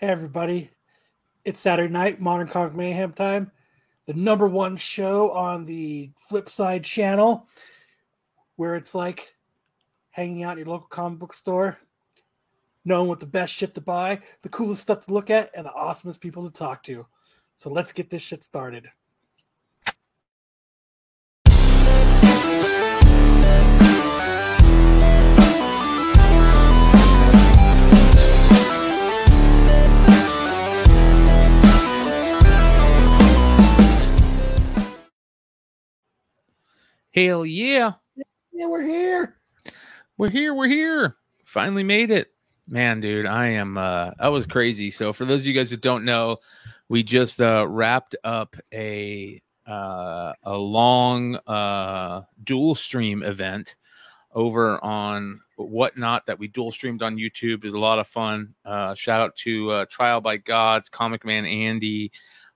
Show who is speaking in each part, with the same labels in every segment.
Speaker 1: Hey, everybody. It's Saturday night, Modern Comic Mayhem time. The number one show on the Flipside channel, where it's like hanging out in your local comic book store, knowing what the best shit to buy, the coolest stuff to look at, and the awesomest people to talk to. So let's get this shit started.
Speaker 2: Hell yeah.
Speaker 1: Yeah, we're here.
Speaker 2: We're here. We're here. Finally made it. Man, dude, I am uh that was crazy. So for those of you guys that don't know, we just uh wrapped up a uh a long uh dual stream event over on whatnot that we dual streamed on YouTube. It was a lot of fun. Uh shout out to uh Trial by Gods, Comic Man Andy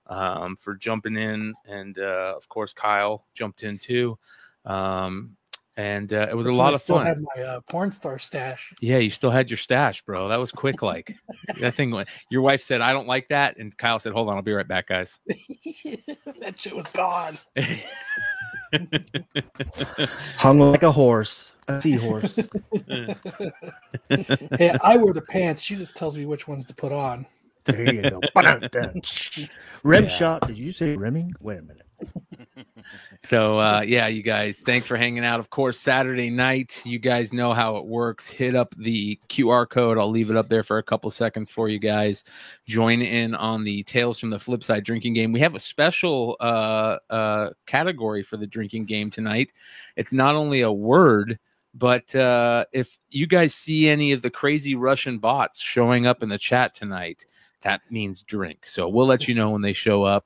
Speaker 2: um for jumping in and uh of course Kyle jumped in too. Um, and uh, it was
Speaker 1: That's
Speaker 2: a lot
Speaker 1: I
Speaker 2: of
Speaker 1: still
Speaker 2: fun.
Speaker 1: Had my uh, porn star stash.
Speaker 2: Yeah, you still had your stash, bro. That was quick. Like that thing. went- Your wife said, "I don't like that," and Kyle said, "Hold on, I'll be right back, guys."
Speaker 1: that shit was gone.
Speaker 3: Hung like a horse, a seahorse.
Speaker 1: Hey, I wear the pants. She just tells me which ones to put on.
Speaker 3: there you go. Rem
Speaker 2: Yeah.
Speaker 3: shot. Did you say rimming? Wait a minute.
Speaker 2: so uh, yeah, you guys, thanks for hanging out. Of course, Saturday night, you guys know how it works. Hit up the QR code. I'll leave it up there for a couple seconds for you guys. Join in on the Tales from the Flip Side drinking game. We have a special uh, uh, category for the drinking game tonight. It's not only a word. But uh, if you guys see any of the crazy Russian bots showing up in the chat tonight, that means drink. So we'll let you know when they show up.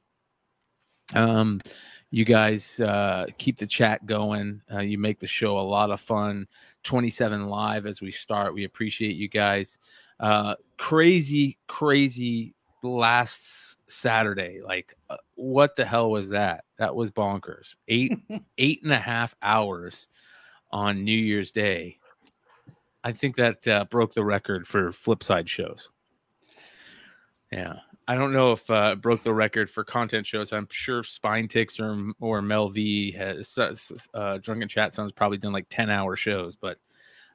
Speaker 2: Um, you guys uh, keep the chat going. Uh, you make the show a lot of fun. 27 live as we start. We appreciate you guys. Uh, crazy, crazy last Saturday. Like, uh, what the hell was that? That was bonkers. Eight, eight and a half hours on New Year's Day. I think that uh, broke the record for Flipside shows. Yeah. I don't know if uh, broke the record for content shows. I'm sure Spine Ticks or or Mel V has uh, Drunken Chat Sounds probably done like 10 hour shows, but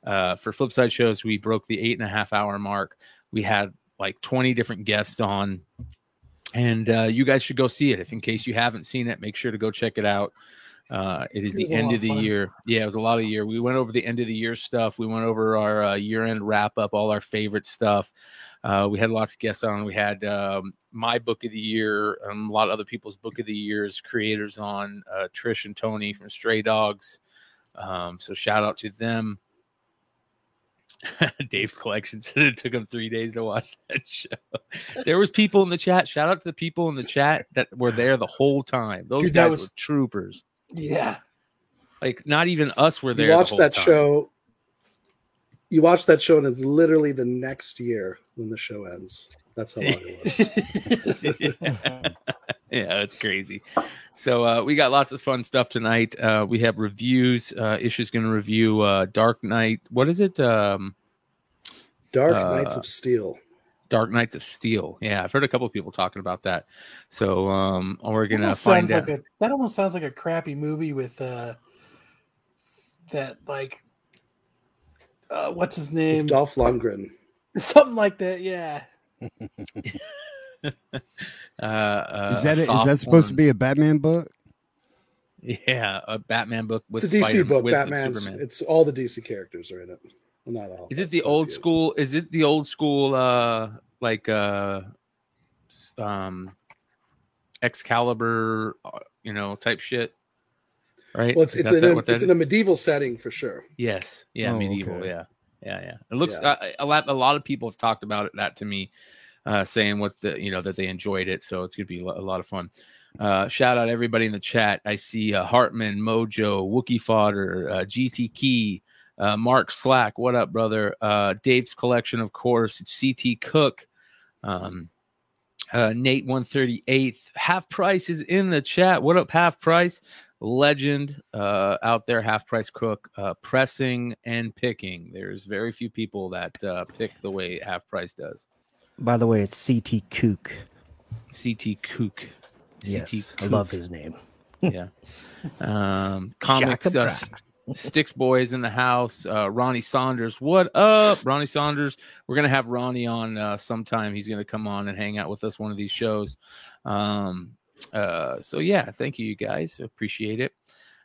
Speaker 2: uh, for Flipside shows, we broke the eight and a half hour mark. We had like 20 different guests on, and uh, you guys should go see it. If in case you haven't seen it, make sure to go check it out. Uh, it is
Speaker 1: It
Speaker 2: the end of the
Speaker 1: fun.
Speaker 2: year. Yeah, it was a lot of year. We went over the end of the year stuff. We went over our uh, year end wrap up, all our favorite stuff. Uh, we had lots of guests on. We had um, my book of the year, um, a lot of other people's book of the years creators on, uh, Trish and Tony from Stray Dogs. Um, so shout out to them. Dave's collection said it took him three days to watch that show. There was people in the chat. Shout out to the people in the chat that were there the whole time. Those
Speaker 1: Dude,
Speaker 2: guys
Speaker 1: was-
Speaker 2: were troopers.
Speaker 1: Yeah.
Speaker 2: Like not even us were there.
Speaker 4: You
Speaker 2: the
Speaker 4: watch
Speaker 2: whole
Speaker 4: that
Speaker 2: time.
Speaker 4: show. You watch that show, and it's literally the next year when the show ends. That's how long it was.
Speaker 2: yeah, it's crazy. So uh, we got lots of fun stuff tonight. Uh, we have reviews. Uh, Isha's going to review uh, Dark Knight. What is it? Um,
Speaker 4: Dark
Speaker 2: Uh,
Speaker 4: Knights of Steel.
Speaker 2: Dark Knights of Steel. Yeah, I've heard a couple of people talking about that. So um, we're
Speaker 1: That
Speaker 2: going to
Speaker 1: almost
Speaker 2: find
Speaker 1: sounds
Speaker 2: out.
Speaker 1: like a that almost sounds like a crappy movie with uh that like uh what's his
Speaker 4: With
Speaker 1: name?
Speaker 4: Dolph Lundgren.
Speaker 1: Something like that, yeah.
Speaker 2: uh, uh,
Speaker 5: Is that it? Is
Speaker 2: soft
Speaker 5: that supposed to be a Batman book?
Speaker 2: Yeah, a Batman book with
Speaker 4: It's a DC
Speaker 2: Spider-
Speaker 4: book.
Speaker 2: with- with
Speaker 4: Batman's. It's all the DC characters are in it. Well, not all.
Speaker 2: Is it the old
Speaker 4: few.
Speaker 2: school? Is it the old school? Uh, like uh, um, Excalibur, uh, you know, type shit, right?
Speaker 4: Well, it's
Speaker 2: Is
Speaker 4: it's
Speaker 2: that
Speaker 4: in
Speaker 2: that
Speaker 4: a, it's in a medieval setting for sure.
Speaker 2: yes, yeah,
Speaker 5: Oh,
Speaker 2: medieval,
Speaker 5: okay.
Speaker 2: yeah, yeah, yeah. It looks
Speaker 4: Yeah.
Speaker 2: Uh, a lot. A lot of people have talked about it, that to me, uh, saying what the you know that they enjoyed it. So it's gonna be a a lot of fun. Uh, shout out everybody in the chat. I see uh, Hartman, Mojo, Wookie Fodder, uh, GT Key, uh, Mark Slack. What up, brother? Uh, Dave's collection, of course. CT Cook, um, uh, Nate one thirty eighth. Half price is in the chat. What up, half price? Legend uh, out there, half price cook, uh, pressing and picking. There's very few people that uh, pick the way half price does.
Speaker 3: By the way, it's CT Kook.
Speaker 2: CT Kook.
Speaker 3: Yes,
Speaker 2: CT
Speaker 3: I love his name.
Speaker 2: yeah. Um, comics, uh, Sticks Boys in the house. Uh, Ronnie Saunders, what up, Ronnie Saunders? We're gonna have Ronnie on uh, sometime. He's gonna come on and hang out with us one of these shows. Um, uh, so yeah, thank you, you guys. Appreciate it.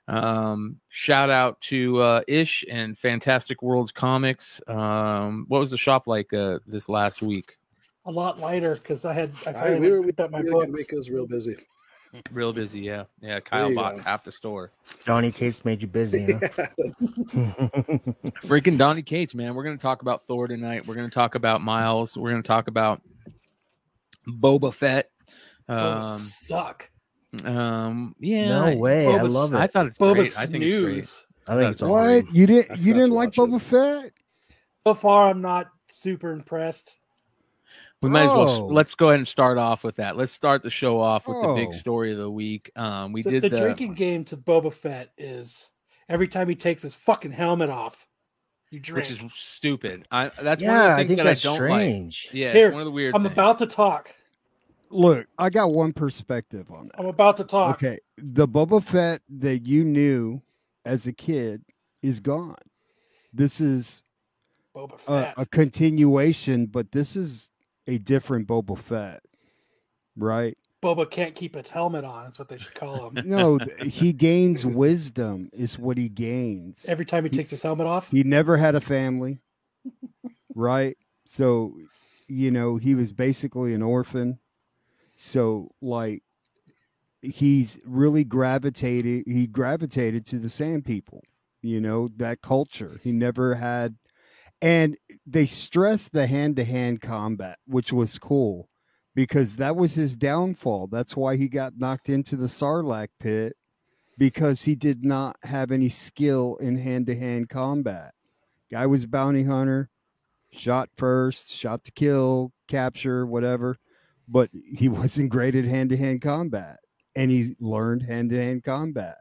Speaker 2: Um, shout out to uh, Ish and Fantastic Worlds Comics. Um, what was the shop like uh, this last week?
Speaker 1: A lot lighter because I had I
Speaker 4: I, we were, we
Speaker 1: up my
Speaker 4: had a good
Speaker 1: books.
Speaker 4: week. It was real busy.
Speaker 2: Real busy, yeah, yeah. Kyle bought
Speaker 4: go.
Speaker 2: half the store.
Speaker 3: Donnie Cates made you busy, huh?
Speaker 2: Freaking Donnie Cates, man. We're going to talk about Thor tonight. We're going to talk about Miles. We're going to talk about Boba Fett.
Speaker 1: Books
Speaker 2: Um,
Speaker 1: suck.
Speaker 2: um, yeah.
Speaker 3: no
Speaker 2: I-
Speaker 3: way. I love it.
Speaker 2: I thought it's
Speaker 1: Boba
Speaker 2: great. I think it's great.
Speaker 3: I think it's
Speaker 2: What?
Speaker 3: awesome.
Speaker 5: What? You
Speaker 4: I
Speaker 5: didn't you didn't like
Speaker 4: watch it.
Speaker 5: Boba Fett?
Speaker 1: So far, I'm not super impressed.
Speaker 2: We might as well
Speaker 5: Oh.
Speaker 2: let's go ahead and start off with that. Let's start the show off with the big
Speaker 5: Oh.
Speaker 2: story of the week. Um, we
Speaker 1: So
Speaker 2: did
Speaker 1: the,
Speaker 2: the,
Speaker 1: drinking game to Boba Fett is every time he takes his fucking helmet off, you drink.
Speaker 2: which is stupid. I that's
Speaker 3: yeah,
Speaker 2: one of the
Speaker 3: I
Speaker 2: things
Speaker 3: think
Speaker 2: that
Speaker 3: that's
Speaker 2: I don't
Speaker 3: strange.
Speaker 2: like. Yeah,
Speaker 1: Here,
Speaker 2: it's one of the weird.
Speaker 1: I'm
Speaker 2: things.
Speaker 1: about to talk.
Speaker 5: Look, I got one perspective on that.
Speaker 1: I'm about to talk.
Speaker 5: Okay, the Boba Fett that you knew as a kid is gone. This is
Speaker 1: Boba
Speaker 5: a,
Speaker 1: Fett.
Speaker 5: a continuation, but this is a different Boba Fett, right?
Speaker 1: Boba can't keep his helmet on. That's what they should call him.
Speaker 5: No, he gains wisdom, is what he gains.
Speaker 1: Every time he takes his helmet off,
Speaker 5: He never had a family, right? So, you know, he was basically an orphan. So, like, he's really gravitated. He gravitated to the Sand People, you know, that culture. He never had, and they stressed the hand to hand combat, which was cool because that was his downfall. That's why he got knocked into the Sarlacc pit because he did not have any skill in hand to hand combat. Guy was bounty hunter, shot first, shot to kill, capture, whatever, but he wasn't great at hand to hand combat and he learned hand to hand combat.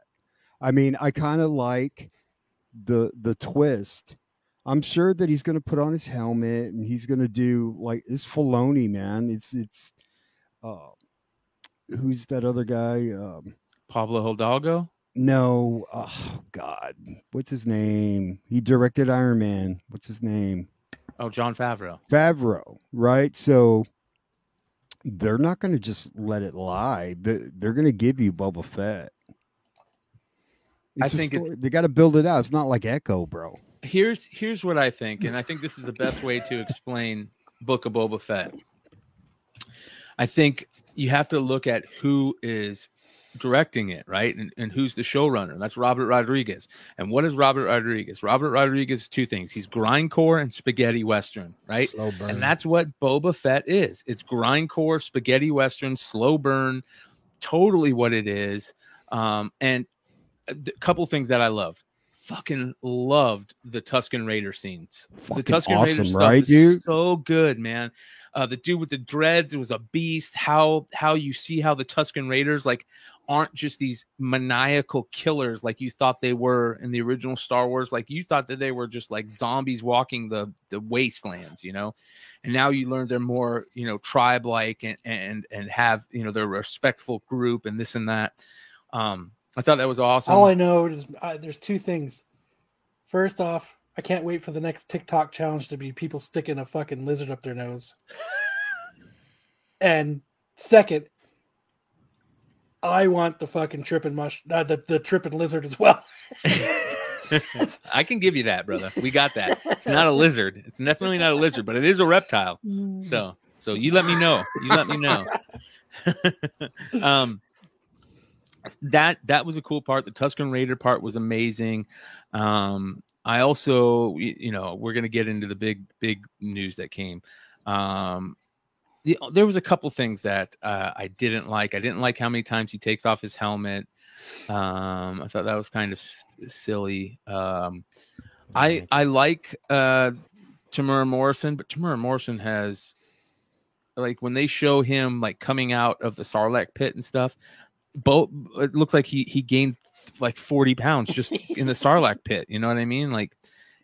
Speaker 5: I mean, I kind of like the the twist. I'm sure that he's going to put on his helmet and he's going to do like this Filoni, man. It's it's uh who's that other guy? Um
Speaker 2: Pablo Hidalgo.
Speaker 5: no, oh God, what's his name? He directed Iron Man. What's his name?
Speaker 2: Oh, Jon Favreau.
Speaker 5: Favreau, right? So they're not going to just let it lie. They- They're going to give you Boba Fett.
Speaker 2: I
Speaker 5: It's a
Speaker 2: think it-
Speaker 5: they got to build it out. It's not like Echo, bro.
Speaker 2: Here's here's what I think, and I think this is the best way to explain Book of Boba Fett. I think you have to look at who is directing it, right? And, and who's the showrunner. That's Robert Rodriguez. And what is Robert Rodriguez? Robert Rodriguez two things. He's grindcore and spaghetti western, right?
Speaker 3: Slow burn.
Speaker 2: And that's what Boba Fett is. It's grindcore, spaghetti western, slow burn, totally what it is. Um, and a couple things that I love. Fucking loved the Tusken Raider scenes. the
Speaker 5: Fucking
Speaker 2: Tusken Raider
Speaker 5: awesome,
Speaker 2: stuff
Speaker 5: right,
Speaker 2: is
Speaker 5: dude?
Speaker 2: so good, man. Uh, the dude with the dreads it was a beast. How how you see how the Tusken Raiders like aren't just these maniacal killers like you thought they were in the original Star Wars. Like you thought that they were just like zombies walking the the wastelands, you know. And now you learn they're more, you know, tribe like and and and have you know they're a respectful group and this and that. Um, I thought that was awesome.
Speaker 1: all I know is uh, there's two things. First off, I can't wait for the next TikTok challenge to be people sticking a fucking lizard up their nose. and second, I want the fucking tripping mush, uh, the the tripping lizard as well.
Speaker 2: I can give you that, brother. We got that. It's not a lizard. It's definitely not a lizard, but it is a reptile. So, so you let me know. You let me know. um, that that was a cool part. The Tusken Raider part was amazing. Um, I also, you know, we're gonna get into the big big news that came. Um, the, there was a couple things that uh, I didn't like. I didn't like how many times he takes off his helmet. Um, I thought that was kind of s- silly. Um, I I like uh, Temuera Morrison, but Temuera Morrison has like when they show him like coming out of the Sarlacc pit and stuff. Both it looks like he he gained like forty pounds just in the Sarlacc pit. You know what I mean? Like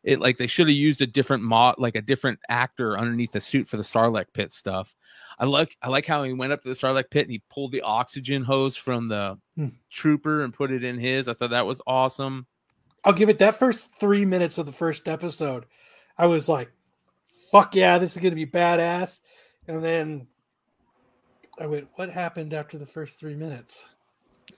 Speaker 2: it like they should have used a different mod, like a different actor underneath the suit for the Sarlacc pit stuff. I like I like how he went up to the Sarlacc pit and he pulled the oxygen hose from the
Speaker 1: Hmm.
Speaker 2: trooper and put it in his. I thought that was awesome.
Speaker 1: I'll give it that first three minutes of the first episode. I was like, fuck yeah, this is going to be badass. And then I went, what happened after the first three minutes?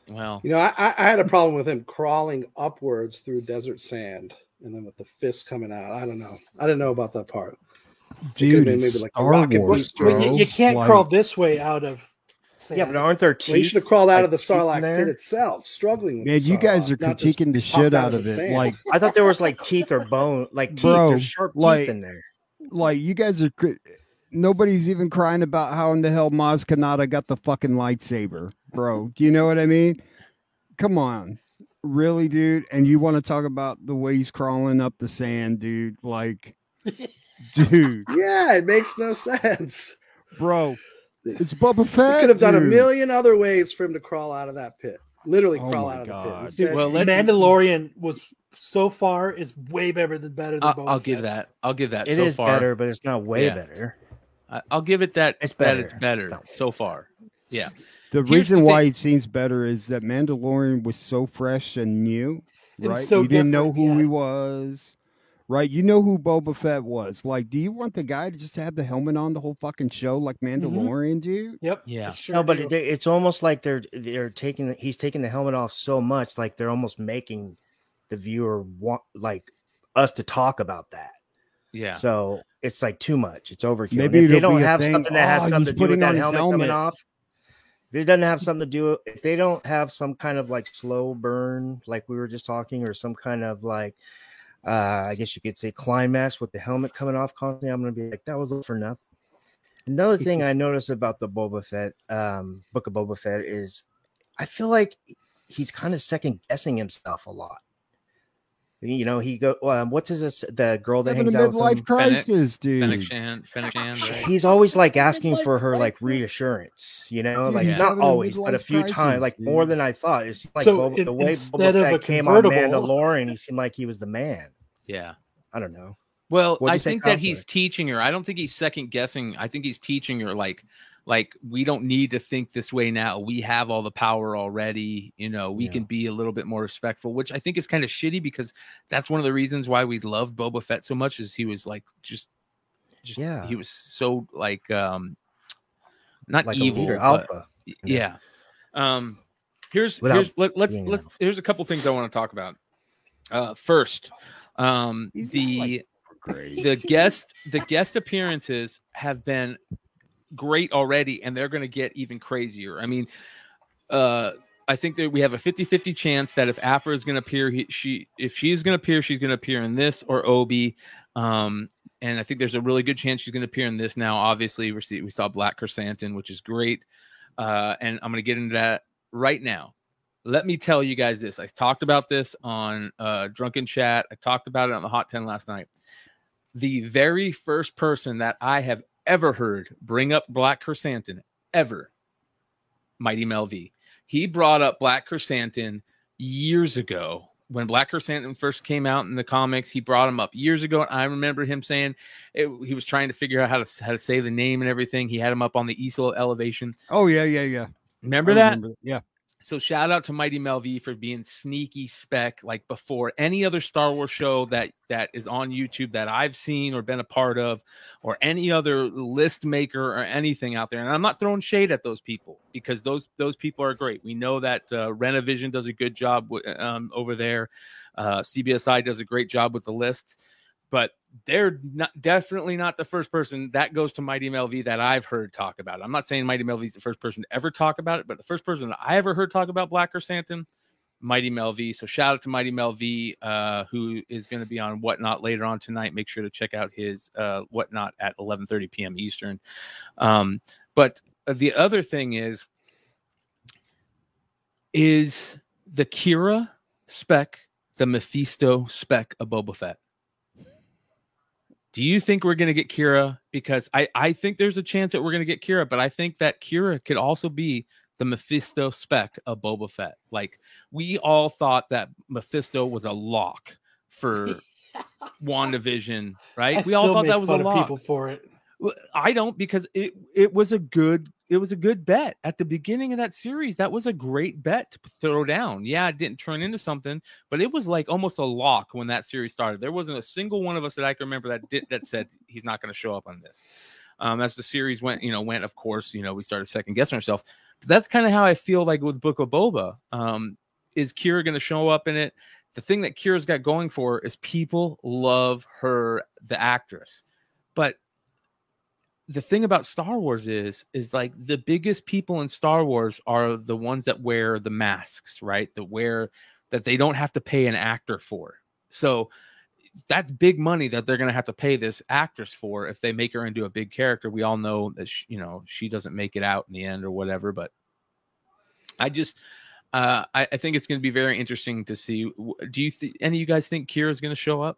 Speaker 2: Well,
Speaker 4: You know, I, I I had a problem with him crawling upwards through desert sand and then with the fist coming out. I don't know. I didn't know about that part.
Speaker 5: Dude,
Speaker 4: been maybe like a
Speaker 5: Star
Speaker 4: rocket
Speaker 5: Wars,
Speaker 4: booster.
Speaker 1: Well,
Speaker 5: bro.
Speaker 1: you, you can't
Speaker 5: Like,
Speaker 1: crawl this way out of sand.
Speaker 6: Yeah, but aren't there teeth?
Speaker 4: Well, you should have crawled out
Speaker 6: like
Speaker 4: of the Sarlacc
Speaker 6: there?
Speaker 4: pit itself, struggling with
Speaker 5: Man,
Speaker 4: the
Speaker 5: you guys are critiquing the shit out of
Speaker 4: the
Speaker 5: it.
Speaker 4: sand.
Speaker 5: Like,
Speaker 6: I thought there was like teeth or bone, like teeth
Speaker 5: Bro,
Speaker 6: or sharp teeth
Speaker 5: like-
Speaker 6: in there.
Speaker 5: like you guys are. cri- Nobody's even crying about how in the hell Maz Kanata got the fucking lightsaber, bro. Do you know what I mean? Come on, really, dude. And you want to talk about the way he's crawling up the sand, dude? Like, dude,
Speaker 4: yeah, it makes no sense.
Speaker 5: bro, it's Boba
Speaker 4: You
Speaker 5: Fett.
Speaker 4: could have done a million other ways for him to crawl out of that pit. Literally
Speaker 5: Oh
Speaker 4: crawl
Speaker 5: my
Speaker 4: out of the pit. Instead,
Speaker 2: well, let's.
Speaker 1: Mandalorian was so far is way better than better than
Speaker 2: I'll, I'll give that. I'll give that.
Speaker 6: It
Speaker 2: so
Speaker 6: is
Speaker 2: far.
Speaker 6: better, but it's not way
Speaker 2: Yeah.
Speaker 6: better.
Speaker 2: I- I'll give it that.
Speaker 6: It's
Speaker 2: that it's
Speaker 6: better.
Speaker 2: better
Speaker 6: It's
Speaker 2: so far. Yeah.
Speaker 5: The
Speaker 2: Here's
Speaker 5: reason
Speaker 2: the
Speaker 5: why
Speaker 2: thing-
Speaker 5: it seems better is that Mandalorian was so fresh and new,
Speaker 1: And
Speaker 5: right?
Speaker 1: so
Speaker 5: you didn't know
Speaker 1: different,
Speaker 5: who he was, right? You know who Boba Fett was. Like, do you want the guy to just have the helmet on the whole fucking show like mm-hmm. Mandalorian, dude?
Speaker 1: Yep.
Speaker 2: Yeah.
Speaker 1: Sure
Speaker 6: no, but it, it's almost like they're they're taking he's taking the helmet off so much, like they're almost making the viewer want like us to talk about that.
Speaker 2: Yeah.
Speaker 6: So it's like too much. It's overkill.
Speaker 5: Maybe
Speaker 6: if they don't have
Speaker 5: thing,
Speaker 6: something that has
Speaker 5: "Oh,
Speaker 6: something
Speaker 5: he's
Speaker 6: to do with that
Speaker 5: on his
Speaker 6: helmet, coming
Speaker 5: helmet."
Speaker 6: off, if it doesn't have something to do, if they don't have some kind of like slow burn, like we were just talking, or some kind of like, uh, I guess you could say climax with the helmet coming off constantly, I'm gonna be like, that was for nothing. Another thing I noticed about the Boba Fett um, book of Boba Fett is, I feel like he's kind of second guessing himself a lot. You know, he go. Um, what's his the girl that
Speaker 5: Having a
Speaker 6: hangs out with
Speaker 5: midlife
Speaker 6: him?
Speaker 5: crisis, dude.
Speaker 2: Fennec Shan, Fennec Shan, right?
Speaker 6: He's always like asking for her like reassurance, you know,
Speaker 5: Dude,
Speaker 6: like
Speaker 2: he's
Speaker 6: not
Speaker 5: having a
Speaker 6: always, but a few
Speaker 5: crisis,
Speaker 6: times, like more than I thought. It seemed like
Speaker 1: So,
Speaker 6: Boba,
Speaker 1: in-
Speaker 6: the way Boba
Speaker 1: instead of
Speaker 6: Fett
Speaker 1: a
Speaker 6: came on Mandalorian, he seemed like he was the man.
Speaker 2: Yeah.
Speaker 6: I don't know.
Speaker 2: Well, I think that he's teaching her. I don't think he's second guessing. I think he's teaching her like like we don't need to think this way now. We have all the power already. You know, we
Speaker 6: Yeah.
Speaker 2: can be a little bit more respectful, which I think is kind of shitty because that's one of the reasons why we loved Boba Fett so much is he was like just just
Speaker 6: Yeah.
Speaker 2: he was so like um not
Speaker 6: Like
Speaker 2: evil
Speaker 6: a leader,
Speaker 2: but-
Speaker 6: alpha.
Speaker 2: yeah. Um here's
Speaker 6: Without
Speaker 2: here's let, let's
Speaker 6: being
Speaker 2: let's here's a couple things I want to talk about. Uh first, um
Speaker 5: He's
Speaker 2: the
Speaker 5: like-
Speaker 2: the guest the guest appearances have been great already and they're going to get even crazier. I mean uh i think that we have a 50-50 chance that if Aphra is going to appear he, she if she's going to appear she's going to appear in this or obi. Um and i think there's a really good chance she's going to appear in this now. Obviously we see we saw black chrysanthemum which is great. Uh and i'm going to get into that right now. Let me tell you guys this. I talked about this on uh drunken chat. I talked about it on the hot 10 last night. The very first person that I have ever heard bring up Black Chrysanthemum ever, Mighty Mel V. He brought up Black Chrysanthemum years ago when Black Chrysanthemum first came out in the comics. He brought him up years ago, and I remember him saying it, he was trying to figure out how to how to say the name and everything. He had him up on the easel elevation.
Speaker 5: Oh yeah, yeah, yeah.
Speaker 2: Remember
Speaker 5: I
Speaker 2: that?
Speaker 5: remember Yeah.
Speaker 2: So shout out to Mighty Mel V for being sneaky spec like before any other Star Wars show that that is on YouTube that I've seen or been a part of, or any other list maker or anything out there. And I'm not throwing shade at those people because those those people are great. We know that uh, Renovision does a good job w- um, over there. Uh, CBSI does a great job with the lists, but they're not definitely not the first person that goes to Mighty Mel V that I've heard talk about it. I'm not saying Mighty Mel V is the first person to ever talk about it, but the first person I ever heard talk about Black Chrysanthemum, Mighty Mel V. So shout out to Mighty Mel V, uh, who is going to be on Whatnot later on tonight. Make sure to check out his uh, Whatnot at 11:30 p.m. Eastern. Um, but the other thing is, is the Qi'ra spec the Mephisto spec of Boba Fett? Do you think we're going to get Qi'ra? Because I, I think there's a chance that we're going to get Qi'ra, but I think that Qi'ra could also be the Mephisto spec of Boba Fett. Like we all thought that Mephisto was a lock for WandaVision,
Speaker 1: I
Speaker 2: right? We all thought that was a
Speaker 1: fun of people for it.
Speaker 2: I don't because it it was a good it was a good bet at the beginning of that series. That was a great bet to throw down. Yeah, it didn't turn into something, but it was like almost a lock when that series started. There wasn't a single one of us that I can remember that did, that said he's not going to show up on this. Um, as the series went, you know, went. Of course, you know, we started second guessing ourselves. But that's kind of how I feel like with Book of Boba. Um, is Qi'ra going to show up in it? The thing that Qi'ra's got going for her is people love her, the actress, but the thing about Star Wars is is like the biggest people in Star Wars are the ones that wear the masks, right? That wear that they don't have to pay an actor for. So that's big money that they're going to have to pay this actress for if they make her into a big character. We all know that she, you know she doesn't make it out in the end or whatever, but I just uh, I, I think it's going to be very interesting to see. Do you th- any of you guys think Qi'ra's going to show up?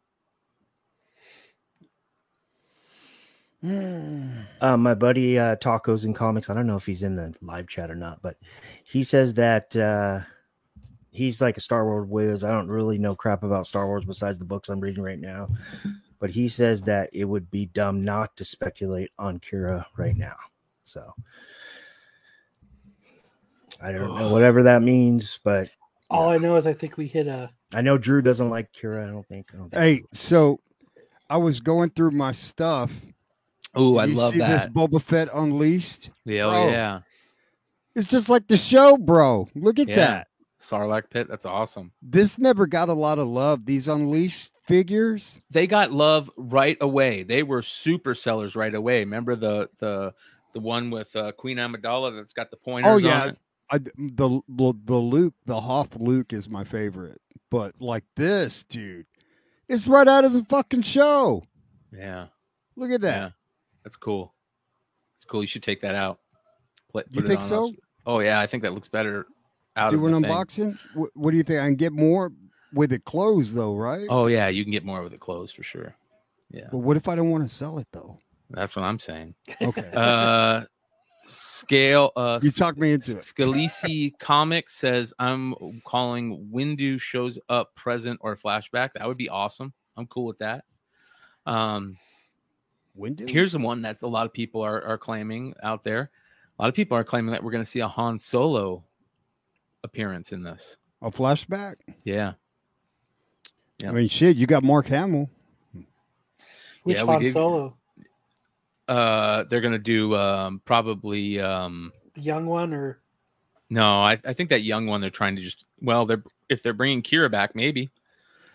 Speaker 6: Uh, my buddy uh, Tacos and Comics. I don't know if he's in the live chat or not, but he says that uh, he's like a Star Wars whiz. I don't really know crap about Star Wars besides the books I'm reading right now. But he says that it would be dumb not to speculate on Qi'ra right now. So I don't know whatever that means, but
Speaker 1: All I know is I think we hit a.
Speaker 6: I know Drew doesn't like Qi'ra. I don't think. I don't think
Speaker 5: Hey, so I was going through my stuff.
Speaker 2: Oh, I
Speaker 5: You
Speaker 2: love
Speaker 5: see this
Speaker 2: that.
Speaker 5: Boba Fett Unleashed.
Speaker 2: Yeah, oh, yeah.
Speaker 5: It's just like the show, bro. Look at
Speaker 2: Yeah.
Speaker 5: that.
Speaker 2: Sarlacc pit. That's awesome.
Speaker 5: This never got a lot of love. These Unleashed figures.
Speaker 2: they got love right away. They were super sellers right away. Remember the the the one with uh, Queen Amidala that's got the pointers.
Speaker 5: Oh
Speaker 2: on
Speaker 5: yeah,
Speaker 2: it?
Speaker 5: I, the, the the Luke, the Hoth Luke is my favorite. But like this, dude, it's right out of the fucking show.
Speaker 2: yeah,
Speaker 5: Look at that.
Speaker 2: yeah. That's cool. It's cool. You should take that out. Pla-
Speaker 5: You think so?
Speaker 2: Oh yeah, I think that looks better. Out
Speaker 5: Do
Speaker 2: of
Speaker 5: an unboxing. What, what do you think? I can get more with it closed though, right?
Speaker 2: Oh yeah, you can get more with it closed for sure. Yeah,
Speaker 5: But what if I don't want to sell it though?
Speaker 2: that's what I'm saying.
Speaker 5: Okay,
Speaker 2: Uh, scale. Uh,
Speaker 5: you talked me into it.
Speaker 2: Scalisi Comics says I'm calling Windu shows up present or flashback. That would be awesome. I'm cool with that. Um,
Speaker 5: When do
Speaker 2: here's the one that a lot of people are, are claiming out there. A lot of people are claiming that we're going to see a Han Solo appearance in this.
Speaker 5: a flashback?
Speaker 2: Yeah, Yeah.
Speaker 5: I mean, shit, you got Mark Hamill.
Speaker 1: Which
Speaker 2: Yeah,
Speaker 1: Han
Speaker 2: did-
Speaker 1: Solo?
Speaker 2: uh, they're going to do um, probably um,
Speaker 1: The young one or
Speaker 2: no. I, I think that young one they're trying to just well, they're if they're bringing Qi'ra back, maybe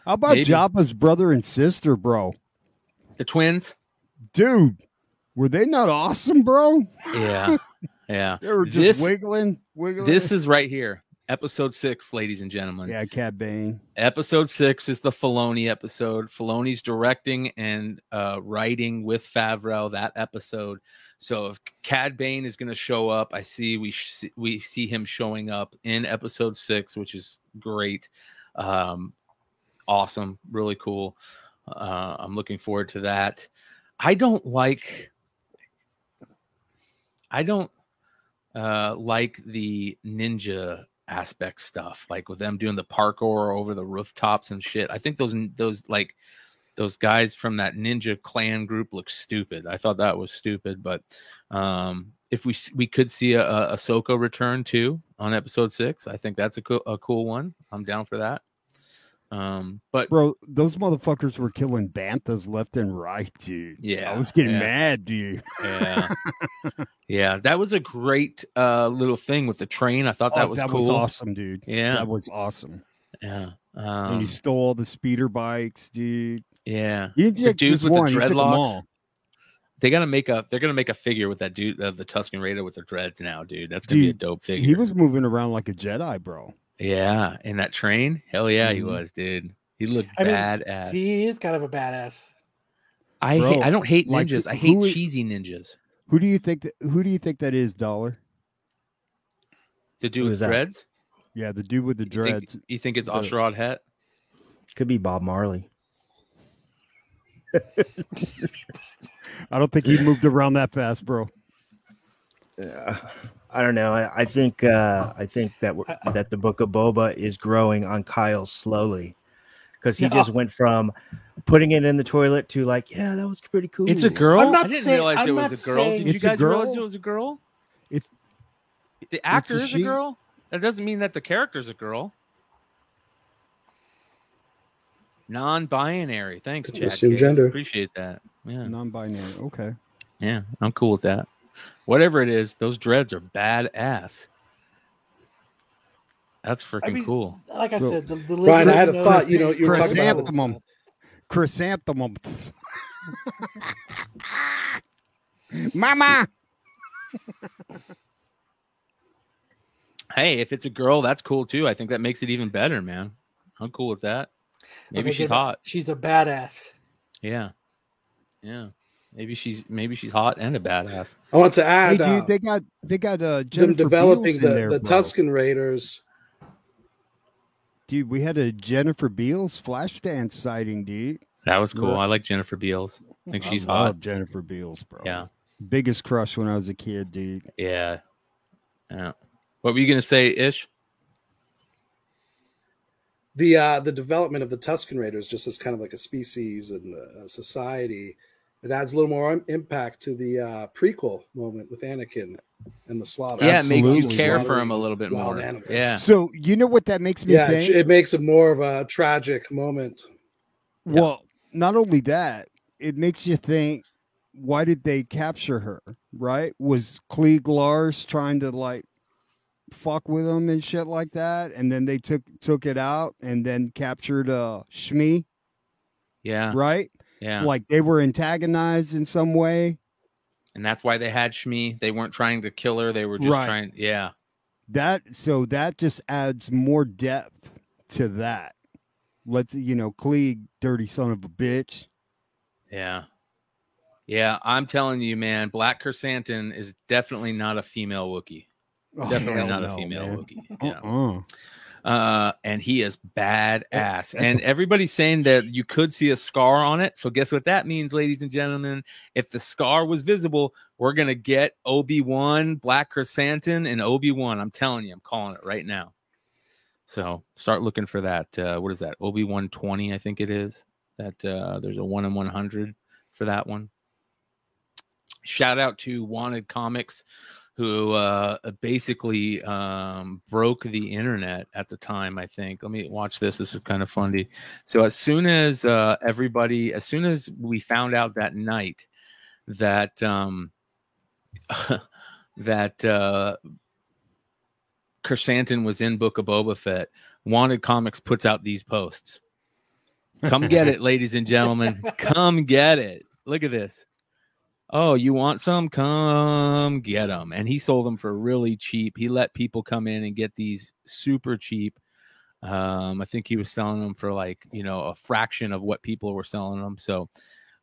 Speaker 5: How about
Speaker 2: Maybe.
Speaker 5: Jabba's brother and sister, bro?
Speaker 2: the twins.
Speaker 5: Dude, were they not awesome, bro?
Speaker 2: Yeah, yeah.
Speaker 5: They were just
Speaker 2: This-
Speaker 5: wiggling, wiggling.
Speaker 2: This is right here, episode six, ladies and gentlemen.
Speaker 5: yeah, Cad Bane.
Speaker 2: Episode six is the Filoni episode. Filoni's directing and uh, writing with Favreau that episode. So if Cad Bane is going to show up, I see we sh- we see him showing up in episode six, which is great, um, awesome, really cool. Uh, I'm looking forward to that. I don't like. I don't uh, like the ninja aspect stuff, like with them doing the parkour over the rooftops and shit. I think those those like those guys from that ninja clan group look stupid. I thought that was stupid, but um, if we we could see a, a Ahsoka return too on episode six, I think that's a cool a cool one. I'm down for that. Um, but
Speaker 5: Bro, those motherfuckers were killing banthas left and right, dude.
Speaker 2: Yeah,
Speaker 5: I was getting
Speaker 2: yeah.
Speaker 5: mad, dude.
Speaker 2: yeah, yeah, that was a great uh, little thing with the train. I thought that
Speaker 5: Oh,
Speaker 2: was
Speaker 5: that
Speaker 2: cool.
Speaker 5: was awesome, dude.
Speaker 2: Yeah,
Speaker 5: That was awesome.
Speaker 2: yeah,
Speaker 5: and
Speaker 2: um,
Speaker 5: you stole all the speeder bikes, dude.
Speaker 2: yeah.
Speaker 5: You
Speaker 2: The dudes
Speaker 5: just
Speaker 2: with the
Speaker 5: one, them
Speaker 2: dreadlocks. They gotta make a. They're gonna make a figure with that dude of the Tusken Raider with the dreads now, dude. That's gonna be a dope figure.
Speaker 5: He was moving around like a Jedi, bro.
Speaker 2: Yeah, in that train. Hell yeah, he
Speaker 5: Mhm.
Speaker 2: was, dude. He looked
Speaker 1: I mean,
Speaker 2: badass.
Speaker 1: he is kind of a badass.
Speaker 2: I
Speaker 5: Bro,
Speaker 2: hate, I don't hate
Speaker 5: like,
Speaker 2: ninjas. I hate
Speaker 5: is-
Speaker 2: cheesy ninjas.
Speaker 5: Who do you think that who do you think that is, Dollar?
Speaker 2: The dude
Speaker 6: Who
Speaker 2: with
Speaker 6: is that?
Speaker 2: dreads.
Speaker 5: Yeah, the dude with the
Speaker 2: You
Speaker 5: dreads.
Speaker 2: think, you think it's
Speaker 5: The-
Speaker 2: A'Sharad Hett?
Speaker 6: could be Bob Marley.
Speaker 5: I don't think he moved around that fast, bro.
Speaker 6: Yeah. I don't know. I, I think uh, I think that we're, that the book of Boba is growing on Kyle slowly because he
Speaker 1: Yeah.
Speaker 6: just went from putting it in the toilet to like, yeah, that was pretty cool.
Speaker 2: It's a girl.
Speaker 1: I'm not
Speaker 2: I didn't
Speaker 1: saying-
Speaker 2: realize
Speaker 1: I'm
Speaker 2: it
Speaker 1: not
Speaker 2: was a girl. Did you guys realize it was a girl?
Speaker 5: It's
Speaker 2: The actor
Speaker 5: a
Speaker 2: is a girl. That doesn't mean that the character's a girl. Non-binary. Thanks,
Speaker 4: Just
Speaker 2: Chad.
Speaker 4: assume gender.
Speaker 2: Appreciate that. Yeah,
Speaker 5: non-binary. Okay.
Speaker 2: yeah, I'm cool with that. Whatever it is, those dreads are badass. That's freaking
Speaker 1: mean,
Speaker 2: cool.
Speaker 1: Like I
Speaker 5: So-
Speaker 1: said, the, the
Speaker 4: Brian, I had a thought, you know, you were talking about-
Speaker 5: Chrysanthemum. Chrysanthemum. Mama.
Speaker 2: Hey, if it's a girl, that's cool too. I think that makes it even better, man. I'm cool with that. Maybe
Speaker 1: Okay,
Speaker 2: she's hot.
Speaker 1: She's a badass.
Speaker 2: Yeah, yeah. Maybe she's maybe she's hot and a badass.
Speaker 4: I want to
Speaker 5: Hey,
Speaker 4: add
Speaker 5: dude,
Speaker 4: uh,
Speaker 5: they got they got uh
Speaker 4: them developing
Speaker 5: Beals in
Speaker 4: the,
Speaker 5: there,
Speaker 4: the. Tusken Raiders.
Speaker 5: Dude, we had a Jennifer Beals Flashdance sighting, dude.
Speaker 2: That was cool.
Speaker 5: Yeah.
Speaker 2: I like Jennifer Beals. I think she's
Speaker 5: I
Speaker 2: hot.
Speaker 5: love Jennifer Beals, bro.
Speaker 2: Yeah,
Speaker 5: Biggest crush when I was a kid, dude.
Speaker 2: yeah, yeah. What were you gonna say, Ish?
Speaker 4: the uh the development of the Tusken Raiders just as kind of like a species and a society. It adds a little more impact to the uh prequel moment with Anakin and the slaughter.
Speaker 2: Yeah, it makes you care for him a little bit more.
Speaker 4: animals.
Speaker 2: Yeah,
Speaker 5: So you know what that makes me
Speaker 4: Yeah, it,
Speaker 5: think?
Speaker 4: sh- it makes it more of a tragic moment.
Speaker 2: Yeah.
Speaker 5: Well, not only that, it makes you think why did they capture her? Right? Was Cliegg Lars trying to like fuck with them and shit like that? And then they took took it out and then captured uh Shmi,
Speaker 2: yeah,
Speaker 5: right?
Speaker 2: Yeah.
Speaker 5: Like they were antagonized in some way.
Speaker 2: And that's why they had Shmi. They weren't trying to kill her. They were just
Speaker 5: Right.
Speaker 2: trying. Yeah,
Speaker 5: That so that just adds more depth to that. Let's you know, Cliegg, dirty son of a bitch.
Speaker 2: yeah, yeah. I'm telling you, man. Black Chrysanthemum is definitely not a female Wookiee.
Speaker 5: Oh,
Speaker 2: Definitely not
Speaker 5: no,
Speaker 2: a female
Speaker 5: man.
Speaker 2: Wookiee. Yeah.
Speaker 5: Uh-uh.
Speaker 2: Uh, and he is badass. And everybody's saying that you could see a scar on it. So guess what that means, ladies and gentlemen? If the scar was visible, we're gonna get Obi Wan, Black Chrysanthemum, and Obi Wan. I'm telling you, I'm calling it right now. So start looking for that. Uh, what is that? Obi Wan 20, I think it is. That uh, there's a one in 100 for that one. Shout out to Wanted Comics who uh, basically um, broke the internet at the time. I think. Let me watch this. This is kind of funny. So as soon as uh, everybody, as soon as we found out that night that um, that uh, Chrysanthemum was in Book of Boba Fett, Wanted Comics puts out these posts. Come get it, ladies and gentlemen. Come get it. Look at this. Oh, you want some? Come get them. And he sold them for really cheap. He let people come in and get these super cheap. Um, I think he was selling them for like, you know, a fraction of what people were selling them. So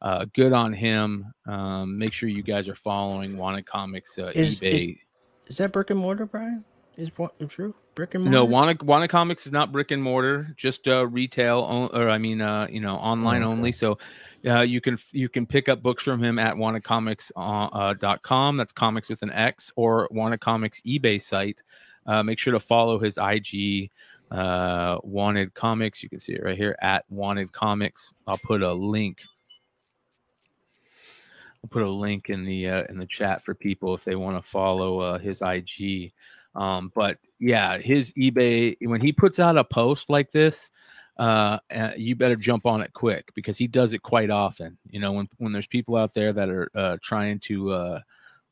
Speaker 2: uh, good on him. Um, make sure you guys are following Wanted Comics uh,
Speaker 6: Is-
Speaker 2: eBay.
Speaker 6: Is that brick and mortar, Brian? Is what is true? Brick and mortar?
Speaker 2: No, Wanted, Wanted Comics is not brick and mortar, just uh, retail, on- or I mean, uh, you know, online
Speaker 6: Oh, okay.
Speaker 2: only. So uh, you can you can pick up books from him at wantedcomics.com. Uh, com. That's comics with an X or Wanted Comics eBay site. Uh, make sure to follow his IG, uh, Wanted Comics. You can see it right here at Wanted Comics. I'll put a link. I'll put a link in the uh, in the chat for people if they want to follow uh, his IG. Um, but yeah, his eBay when he puts out a post like this, uh, uh, you better jump on it quick because he does it quite often. You know, when when there's people out there that are uh, trying to, uh,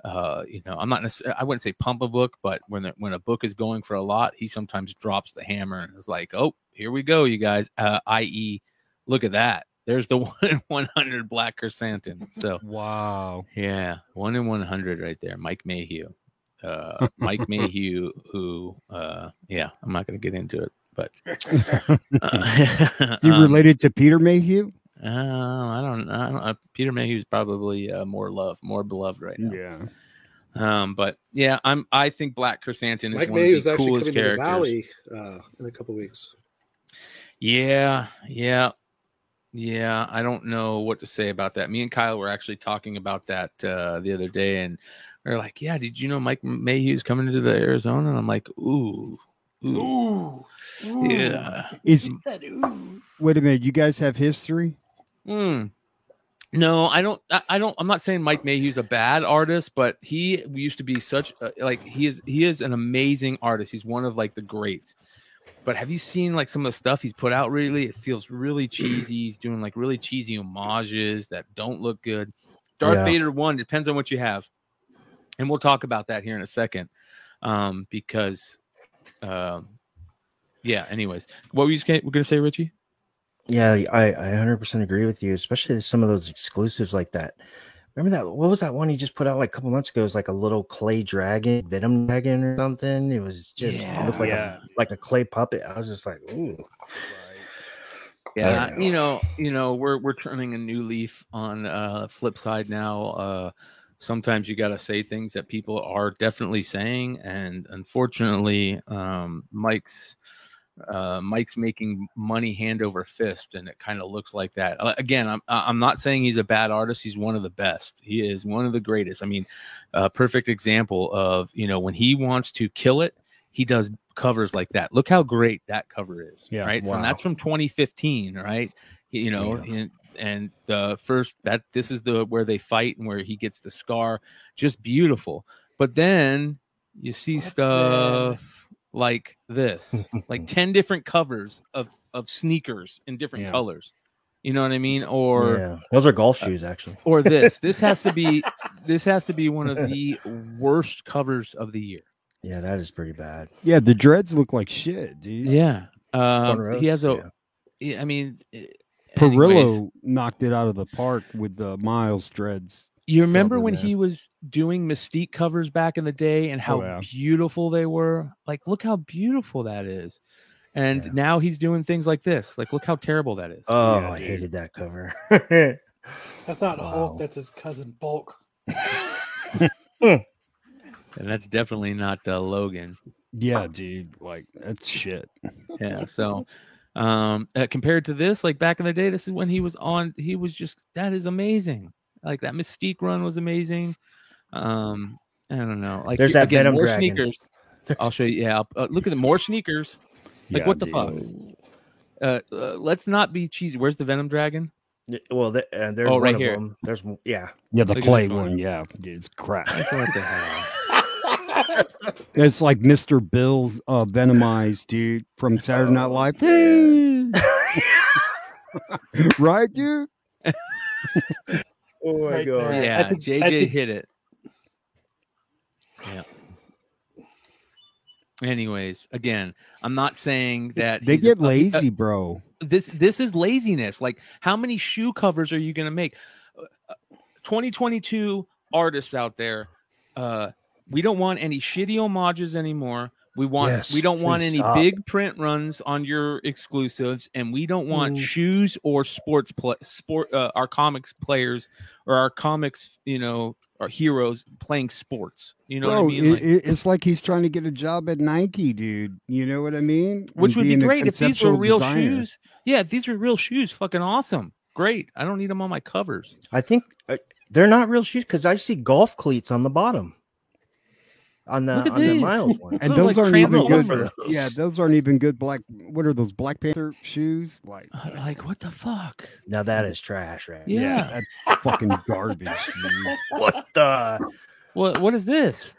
Speaker 2: uh, you know, I'm not necessarily, I wouldn't say pump a book, but when the, when a book is going for a lot, he sometimes drops the hammer and is like, "Oh, here we go, you guys." Uh, i.e., look at that. There's the one in 100 Black Chrysanthemum. So
Speaker 5: Wow.
Speaker 2: yeah, one in 100 right there. Mike Mayhew. Uh, Mike Mayhew, who, uh, yeah, I'm not going to get into it, but uh,
Speaker 5: You
Speaker 2: um,
Speaker 5: related to Peter Mayhew?
Speaker 2: uh, I don't, I don't. Uh, Peter Mayhew's probably uh, more loved, more beloved right now.
Speaker 5: Yeah.
Speaker 2: Um, but yeah, I'm. I think Black Chrysanthemum is
Speaker 4: Mike
Speaker 2: one
Speaker 4: May
Speaker 2: of
Speaker 4: is
Speaker 2: the
Speaker 4: actually
Speaker 2: coolest
Speaker 4: coming to the
Speaker 2: characters.
Speaker 4: Valley uh, in a couple weeks.
Speaker 2: Yeah, yeah, yeah. I don't know what to say about that. Me and Kyle were actually talking about that uh, the other day, and we are like, "Yeah, did you know Mike Mayhew's coming into the Arizona?" And I'm like, "Ooh, Ooh.
Speaker 1: Ooh. Ooh.
Speaker 2: Yeah.
Speaker 5: Is
Speaker 1: That
Speaker 5: wait a minute? You guys have history?
Speaker 2: Mm. No, I don't. I, I don't. I'm not saying Mike Mayhew's a bad artist, but he used to be such a, like he is. He is an amazing artist. He's one of like the greats. But have you seen like some of the stuff he's put out? Really, it feels really cheesy. He's doing like really cheesy homages that don't look good. Darth
Speaker 6: Yeah.
Speaker 2: Vader one depends on what you have, and we'll talk about that here in a second. Um, because, um, yeah. Anyways, what were you gonna, were gonna say, Richie?
Speaker 6: Yeah, I, I 100% agree with you, especially some of those exclusives like that. Remember that? What was that one he just put out like a couple months ago? It was like a little clay dragon, Venom dragon or something. It was just it looked like
Speaker 5: Yeah.
Speaker 6: a like a clay puppet. I was just like, ooh.
Speaker 2: Yeah,
Speaker 6: don't
Speaker 2: you know, you know, we're we're turning a new leaf on uh flip side now. Uh sometimes you got to say things that people are definitely saying and unfortunately um Mike's uh Mike's making money hand over fist and it kind of looks like that. Uh, again, I'm I'm not saying he's a bad artist, he's one of the best. He is one of the greatest. I mean, a perfect example of, you know, when he wants to kill it, he does covers like that. Look how great that cover is.
Speaker 5: Yeah,
Speaker 2: Right.
Speaker 6: Wow.
Speaker 2: that's from 2015, right? You know, and, and the first that this is the where they fight and where he gets the scar, just beautiful. But then you see
Speaker 1: What the-
Speaker 2: stuff like this, like 10 different covers of of sneakers in different
Speaker 5: Yeah.
Speaker 2: colors. You know what I mean? Or
Speaker 6: yeah, those are golf shoes actually.
Speaker 2: or this. This has to be this has to be one of the worst covers of the year.
Speaker 6: Yeah, that is pretty bad.
Speaker 5: Yeah, the dreads look like shit, dude.
Speaker 2: Yeah. Um, he has a.
Speaker 6: yeah.
Speaker 2: yeah, I mean, eh,
Speaker 5: Perillo
Speaker 2: anyways,
Speaker 5: knocked it out of the park with the Miles dreads.
Speaker 2: You remember
Speaker 5: cover
Speaker 2: when
Speaker 5: there.
Speaker 2: he was doing Mystique covers back in the day and how
Speaker 5: Oh, yeah.
Speaker 2: beautiful they were? Like, look how beautiful that is. And
Speaker 6: Yeah.
Speaker 2: now he's doing things like this. Like, look how terrible that is.
Speaker 6: Oh,
Speaker 5: Yeah,
Speaker 6: I
Speaker 5: dude.
Speaker 6: hated that cover.
Speaker 1: That's not
Speaker 6: Wow.
Speaker 1: Hulk. That's his cousin Bulk.
Speaker 2: and that's definitely not uh, Logan.
Speaker 5: Yeah, dude. Like that's shit.
Speaker 2: yeah so um uh, compared to this like back in the day this is when he was on he was just that is amazing like that mystique run was amazing um i don't know like
Speaker 6: There's that
Speaker 2: again,
Speaker 6: Venom
Speaker 2: more
Speaker 6: dragon.
Speaker 2: sneakers i'll show you yeah I'll- uh, look at the more sneakers like
Speaker 5: Yeah,
Speaker 2: what the
Speaker 5: dude.
Speaker 2: fuck uh, uh let's not be cheesy where's the venom dragon
Speaker 6: well, th- uh, there's
Speaker 2: Oh,
Speaker 6: one
Speaker 2: right
Speaker 6: of
Speaker 2: here.
Speaker 6: them. There's yeah.
Speaker 5: Yeah, the
Speaker 2: Look at
Speaker 5: clay
Speaker 2: one.
Speaker 5: one. Yeah, dude, it's crap.
Speaker 2: Like, what the hell
Speaker 5: It's like Mr. Bill's uh, Venomized, dude, from Saturday Night Live. right, dude?
Speaker 6: Oh my
Speaker 1: Right
Speaker 6: god.
Speaker 1: there.
Speaker 2: yeah
Speaker 1: I think-
Speaker 2: jj
Speaker 1: I think-
Speaker 2: hit it yeah anyways again i'm not saying that
Speaker 5: They
Speaker 2: he's a-
Speaker 5: get
Speaker 2: uh, uh,
Speaker 5: lazy, bro.
Speaker 2: this this is laziness like how many shoe covers are you going to make Uh, 2022 artists out there uh we don't want any shitty homages anymore we want
Speaker 6: Yes,
Speaker 2: we don't want any
Speaker 6: stop.
Speaker 2: big print runs on your exclusives and we don't want
Speaker 6: Mm.
Speaker 2: shoes or sports play sport uh, our comics players or our comics you know our heroes playing sports you know
Speaker 5: Bro,
Speaker 2: what i mean
Speaker 5: it-
Speaker 2: Like-
Speaker 5: it- it's like he's trying to get a job at Nike, dude. You know what I mean?
Speaker 2: which
Speaker 5: And
Speaker 2: would be great if these were real
Speaker 5: designer.
Speaker 2: shoes yeah if these were real shoes fucking awesome great i don't need them on my covers
Speaker 6: I think uh, they're not real shoes because I see golf cleats on the bottom. On the
Speaker 2: Look at
Speaker 6: on the
Speaker 2: these.
Speaker 6: miles one.
Speaker 5: And those
Speaker 2: like
Speaker 5: aren't even good.
Speaker 6: Those.
Speaker 5: Yeah, those aren't even good black. What are those Black Panther shoes? Like,
Speaker 2: Uh, like what the fuck
Speaker 6: Now that is trash, right?
Speaker 2: Yeah.
Speaker 5: that's fucking garbage. Dude.
Speaker 6: What the?
Speaker 2: what what is this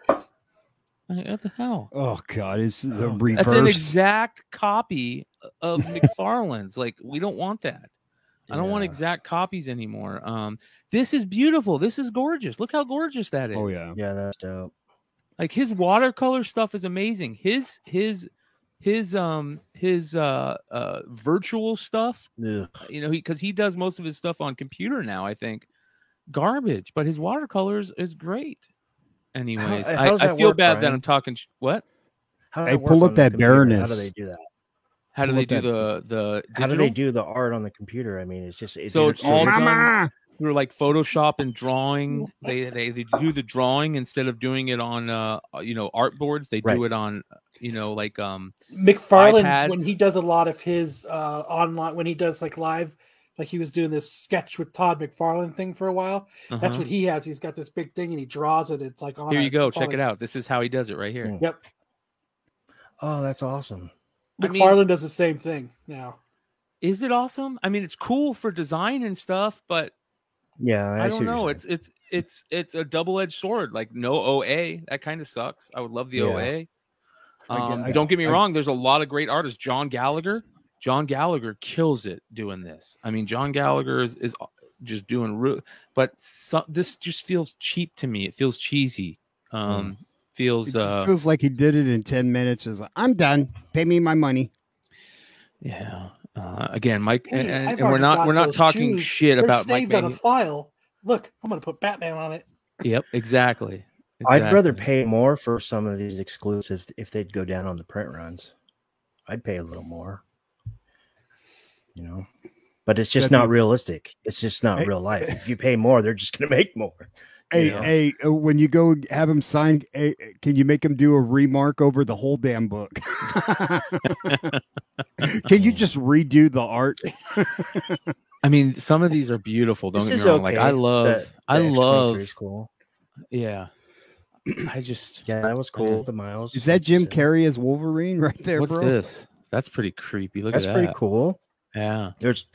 Speaker 2: Like, what the hell
Speaker 5: Oh god, it's the
Speaker 6: Oh,
Speaker 5: reverse.
Speaker 2: that's an exact copy of McFarlane's like we don't want that i don't want exact copies anymore um this is beautiful this is gorgeous look how gorgeous that is
Speaker 5: oh yeah,
Speaker 6: Yeah, that's dope.
Speaker 2: Like his watercolor stuff is amazing his his his um his uh uh virtual stuff
Speaker 6: Ugh.
Speaker 2: you know, because he, does most of his stuff on computer now. I think garbage, but his watercolors is great. Anyways,
Speaker 6: how
Speaker 2: I,
Speaker 6: does
Speaker 2: I feel
Speaker 6: work,
Speaker 2: bad that I'm talking. Sh- what?
Speaker 6: How
Speaker 5: Hey,
Speaker 6: does that
Speaker 5: pull
Speaker 6: work
Speaker 5: up
Speaker 6: on the
Speaker 5: that
Speaker 6: computer? How
Speaker 5: Baroness.
Speaker 6: do they do that?
Speaker 2: How do they do
Speaker 5: that-
Speaker 2: the the
Speaker 6: How do they do the art on the computer? I mean, it's just it's
Speaker 2: So it's all
Speaker 6: interactive.
Speaker 2: done-
Speaker 5: Mama!
Speaker 2: Through like Photoshop and drawing? They, they they do the drawing instead of doing it on uh you know art boards. They do it on you know like um
Speaker 1: McFarlane
Speaker 2: iPads.
Speaker 1: when he does a lot of his uh online when he does like live like he was doing this sketch with Todd McFarlane thing for a while. That's
Speaker 2: uh-huh.
Speaker 1: what he has. He's got this big thing and he draws it. It's like on
Speaker 2: Here you go. Check it out. This is how he does it right here.
Speaker 1: Yep.
Speaker 6: Oh, that's awesome.
Speaker 2: I mean-
Speaker 1: does the same thing now.
Speaker 2: Is it awesome? I mean, it's cool for design and stuff, but
Speaker 6: Yeah, I,
Speaker 2: I, don't know. It's it's it's it's a double edged sword. Like no OA, that kind of sucks. I would love the
Speaker 6: Yeah.
Speaker 2: OA. Um,
Speaker 5: I-
Speaker 2: don't get me
Speaker 5: I-
Speaker 2: wrong. There's a lot of great artists. John Gallagher, John Gallagher kills it doing this. I mean, John Gallagher is is just doing, re- but so, this just feels cheap to me. It feels cheesy. Um,
Speaker 5: It
Speaker 2: feels
Speaker 5: just
Speaker 2: uh,
Speaker 5: feels like he did it in ten minutes. Is like, I'm done. Pay me my money.
Speaker 2: yeah. Uh, again, Mike,
Speaker 1: Hey,
Speaker 2: and, and,
Speaker 1: I've
Speaker 2: and we're
Speaker 1: already
Speaker 2: not
Speaker 1: got
Speaker 2: we're not
Speaker 1: those
Speaker 2: talking
Speaker 1: shoes.
Speaker 2: shit
Speaker 1: They're
Speaker 2: about Mike.
Speaker 1: saved on a file. Look, I'm going to put Batman on it.
Speaker 2: Yep, exactly.
Speaker 6: I'd rather pay more for some of these exclusives if they'd go down on the print runs. I'd pay a little more. You know. But it's just
Speaker 5: That's
Speaker 6: not
Speaker 5: a-
Speaker 6: realistic. It's just not
Speaker 5: Hey-
Speaker 6: real life. If you pay more, they're just gonna make more.
Speaker 5: Hey,
Speaker 6: Yeah.
Speaker 5: hey, uh, when you go have him sign, hey, can you make him do a remark over the whole damn book? can you just redo the art?
Speaker 2: I mean, some of these are beautiful. Don't
Speaker 6: This
Speaker 2: get me wrong. Like I love,
Speaker 6: The-
Speaker 2: I
Speaker 6: the X-23
Speaker 2: love,
Speaker 6: is cool.
Speaker 2: yeah. I just,
Speaker 6: Yeah, that was cool. The miles.
Speaker 5: Is that Jim Carrey as Wolverine right there,
Speaker 2: what's
Speaker 5: bro?
Speaker 2: this? That's pretty creepy. Look
Speaker 6: That's
Speaker 2: at
Speaker 6: pretty cool.
Speaker 2: Yeah,
Speaker 6: There's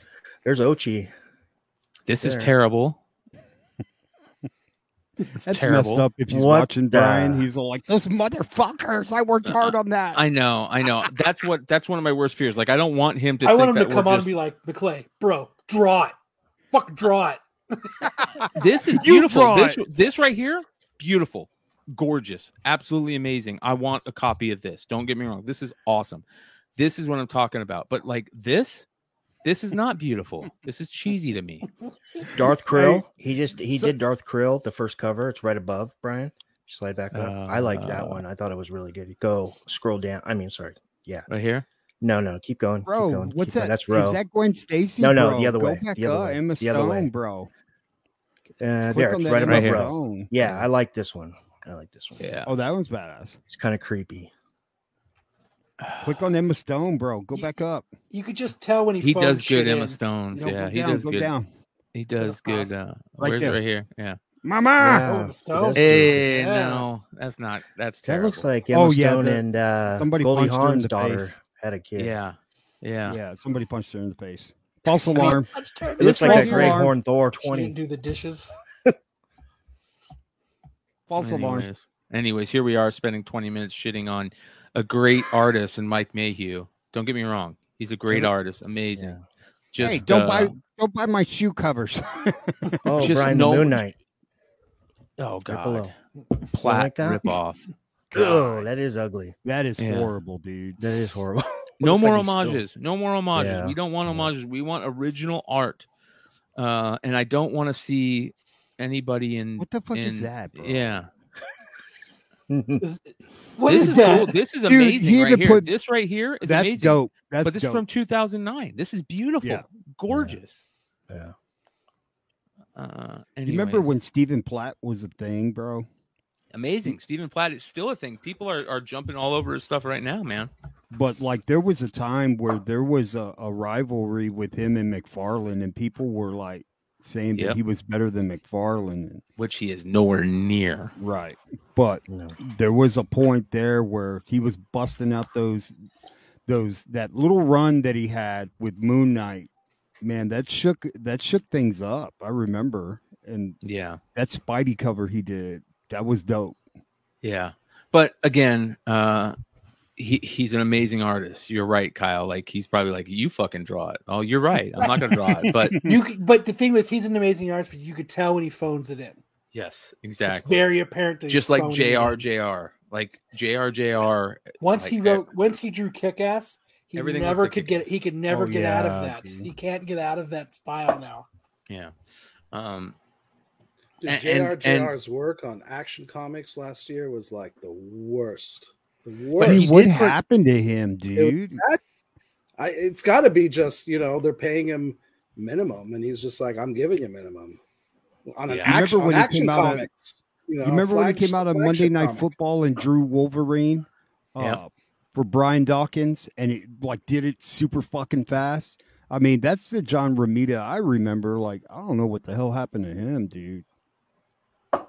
Speaker 6: there's Ochi.
Speaker 2: this is terrible. It's
Speaker 5: That's
Speaker 2: terrible.
Speaker 5: messed up. If he's
Speaker 6: What
Speaker 5: watching Brian, he's all like, "Those motherfuckers! I worked uh, hard on that."
Speaker 2: I know, I know. That's what. That's one of my worst fears. Like I don't want him to.
Speaker 1: I want
Speaker 2: think
Speaker 1: him to come on
Speaker 2: just-
Speaker 1: and be like, McClay, bro, draw it. Fuck, draw it.
Speaker 2: this is beautiful. This
Speaker 5: it.
Speaker 2: this right here, beautiful, gorgeous, absolutely amazing. I want a copy of this. Don't get me wrong. This is awesome. This is what I'm talking about. But like this, this is not beautiful. This is cheesy to me.
Speaker 6: Darth Krill. He just he
Speaker 1: So-
Speaker 6: did Darth Krill, the first cover. It's right above Brian. Slide back up. I like that
Speaker 2: Uh,
Speaker 6: one. I thought it was really good. Go scroll down. I mean, sorry. Yeah.
Speaker 2: Right here.
Speaker 6: No, no. Keep going. keep
Speaker 5: bro,
Speaker 6: going,
Speaker 5: what's
Speaker 6: keep going.
Speaker 5: that?
Speaker 6: That's Row.
Speaker 5: Is that Gwen Stacy?
Speaker 6: No, no,
Speaker 5: bro?
Speaker 6: the other
Speaker 5: Go
Speaker 6: way,
Speaker 5: Back
Speaker 6: the other
Speaker 5: up.
Speaker 6: way,
Speaker 5: Emma
Speaker 6: the other way.
Speaker 5: Stone, bro.
Speaker 6: uh,
Speaker 5: Click
Speaker 6: there, it's right above
Speaker 2: here.
Speaker 6: Row.
Speaker 5: Stone.
Speaker 6: Yeah, I like this one. I like this one.
Speaker 2: Yeah.
Speaker 5: Oh, that one's badass.
Speaker 6: It's kind of creepy.
Speaker 5: Click on Emma Stone, bro. Go back up.
Speaker 1: You could just tell when he
Speaker 2: He does good Emma
Speaker 1: in.
Speaker 2: Stones.
Speaker 5: No,
Speaker 2: yeah, he
Speaker 5: down,
Speaker 2: does
Speaker 5: go
Speaker 2: good.
Speaker 5: down.
Speaker 2: He does good. Uh,
Speaker 5: Right
Speaker 2: where's it
Speaker 5: there.
Speaker 2: right here? Yeah.
Speaker 5: Mama.
Speaker 6: Yeah,
Speaker 1: Emma Stone.
Speaker 2: Hey,
Speaker 1: Yeah.
Speaker 2: no, that's not. That's
Speaker 6: That
Speaker 2: terrible.
Speaker 6: looks like Emma
Speaker 5: Oh, yeah,
Speaker 6: Stone
Speaker 5: the-
Speaker 6: and uh,
Speaker 5: somebody
Speaker 6: Goldie
Speaker 5: punched her in
Speaker 6: Hawn's
Speaker 5: the
Speaker 6: daughter
Speaker 5: face.
Speaker 6: had a kid.
Speaker 2: Yeah. Yeah.
Speaker 5: Yeah, somebody punched her in the face. False alarm.
Speaker 6: It looks like
Speaker 5: False
Speaker 6: a Grey. Horn Thor
Speaker 1: She
Speaker 6: 20.
Speaker 1: didn't do the dishes.
Speaker 5: False alarm.
Speaker 2: Anyways, anyways, here we are spending 20 minutes shitting on a great artist and Mike Mayhew. Don't get me wrong. He's a great artist. Amazing.
Speaker 6: Yeah.
Speaker 2: Just
Speaker 5: hey, don't
Speaker 2: uh,
Speaker 5: buy don't buy my shoe covers.
Speaker 6: Oh,
Speaker 2: Just
Speaker 6: Brian
Speaker 2: no-
Speaker 6: Moon Knight.
Speaker 2: Oh god. Plat
Speaker 6: like
Speaker 2: rip off.
Speaker 6: Oh, that is ugly.
Speaker 5: that is
Speaker 2: Yeah.
Speaker 5: horrible, dude.
Speaker 6: That is horrible.
Speaker 2: No more
Speaker 6: like he's still-
Speaker 2: homages. No more homages.
Speaker 6: Yeah.
Speaker 2: We don't want homages. We want original art. Uh, and I don't want to see anybody in.
Speaker 5: What the fuck is that, bro?
Speaker 2: Yeah.
Speaker 1: Is- What
Speaker 2: this
Speaker 1: is,
Speaker 2: is
Speaker 1: that?
Speaker 2: cool. This is
Speaker 5: Dude,
Speaker 2: amazing right here.
Speaker 5: put-
Speaker 2: this right here is
Speaker 5: That's
Speaker 2: amazing.
Speaker 5: dope. That's
Speaker 2: but this
Speaker 5: dope.
Speaker 2: is from 2009. This is beautiful,
Speaker 5: Yeah.
Speaker 2: gorgeous.
Speaker 6: yeah.
Speaker 2: Uh,
Speaker 5: You remember when Stephen Platt was a thing, bro?
Speaker 2: amazing. Stephen Platt is still a thing. People are, are jumping all over his stuff right now, man.
Speaker 5: But like there was a time where there was a, a rivalry with him and McFarlane, and people were like saying
Speaker 2: Yep.
Speaker 5: that he was better than McFarlane.
Speaker 2: Which he is nowhere near.
Speaker 5: Right. But
Speaker 6: No.
Speaker 5: there was a point there where he was busting out those those that little run that he had with Moon Knight. Man, that shook that shook things up. I remember. And
Speaker 2: Yeah.
Speaker 5: that Spidey cover he did, that was dope.
Speaker 2: Yeah. But again, uh he he's an amazing artist. You're right, Kyle. Like he's probably like, you fucking draw it. Oh, you're right. I'm not gonna draw it. But
Speaker 1: You, but the thing was, he's an amazing artist, but you could tell when he phones it in.
Speaker 2: yes,
Speaker 1: It's
Speaker 2: exactly.
Speaker 1: very apparent. That
Speaker 2: Just like
Speaker 1: phoning it in.
Speaker 2: JRJR. Like JRJR.
Speaker 1: Once
Speaker 2: like,
Speaker 1: he
Speaker 2: wrote,
Speaker 1: won't, once he drew Kick Ass, he
Speaker 2: Everything
Speaker 1: never
Speaker 2: like
Speaker 1: could get.
Speaker 2: Kick-Ass.
Speaker 1: He could never
Speaker 6: Oh,
Speaker 1: get out of that.
Speaker 6: dude.
Speaker 1: He can't get out of that style now.
Speaker 2: Yeah. Um
Speaker 4: Dude,
Speaker 2: And-
Speaker 4: JRJR's
Speaker 2: and-
Speaker 4: work on Action Comics last year was like the worst. The
Speaker 5: But
Speaker 2: he
Speaker 5: what
Speaker 2: did put-
Speaker 5: happened to him, dude?
Speaker 4: I, it's got to be just you know they're paying him minimum, and he's just like, I'm giving you minimum on an
Speaker 2: Yeah.
Speaker 4: Action, on
Speaker 5: when he
Speaker 4: action
Speaker 5: came out of-
Speaker 4: comics. you, know,
Speaker 5: you remember when he came out of Monday Night
Speaker 4: comic.
Speaker 5: Football and drew Wolverine uh,
Speaker 2: Yeah.
Speaker 5: for Brian Dawkins and it like did it super fucking fast? I mean, that's the John Romita I remember. Like, I don't know what the hell happened to him, dude.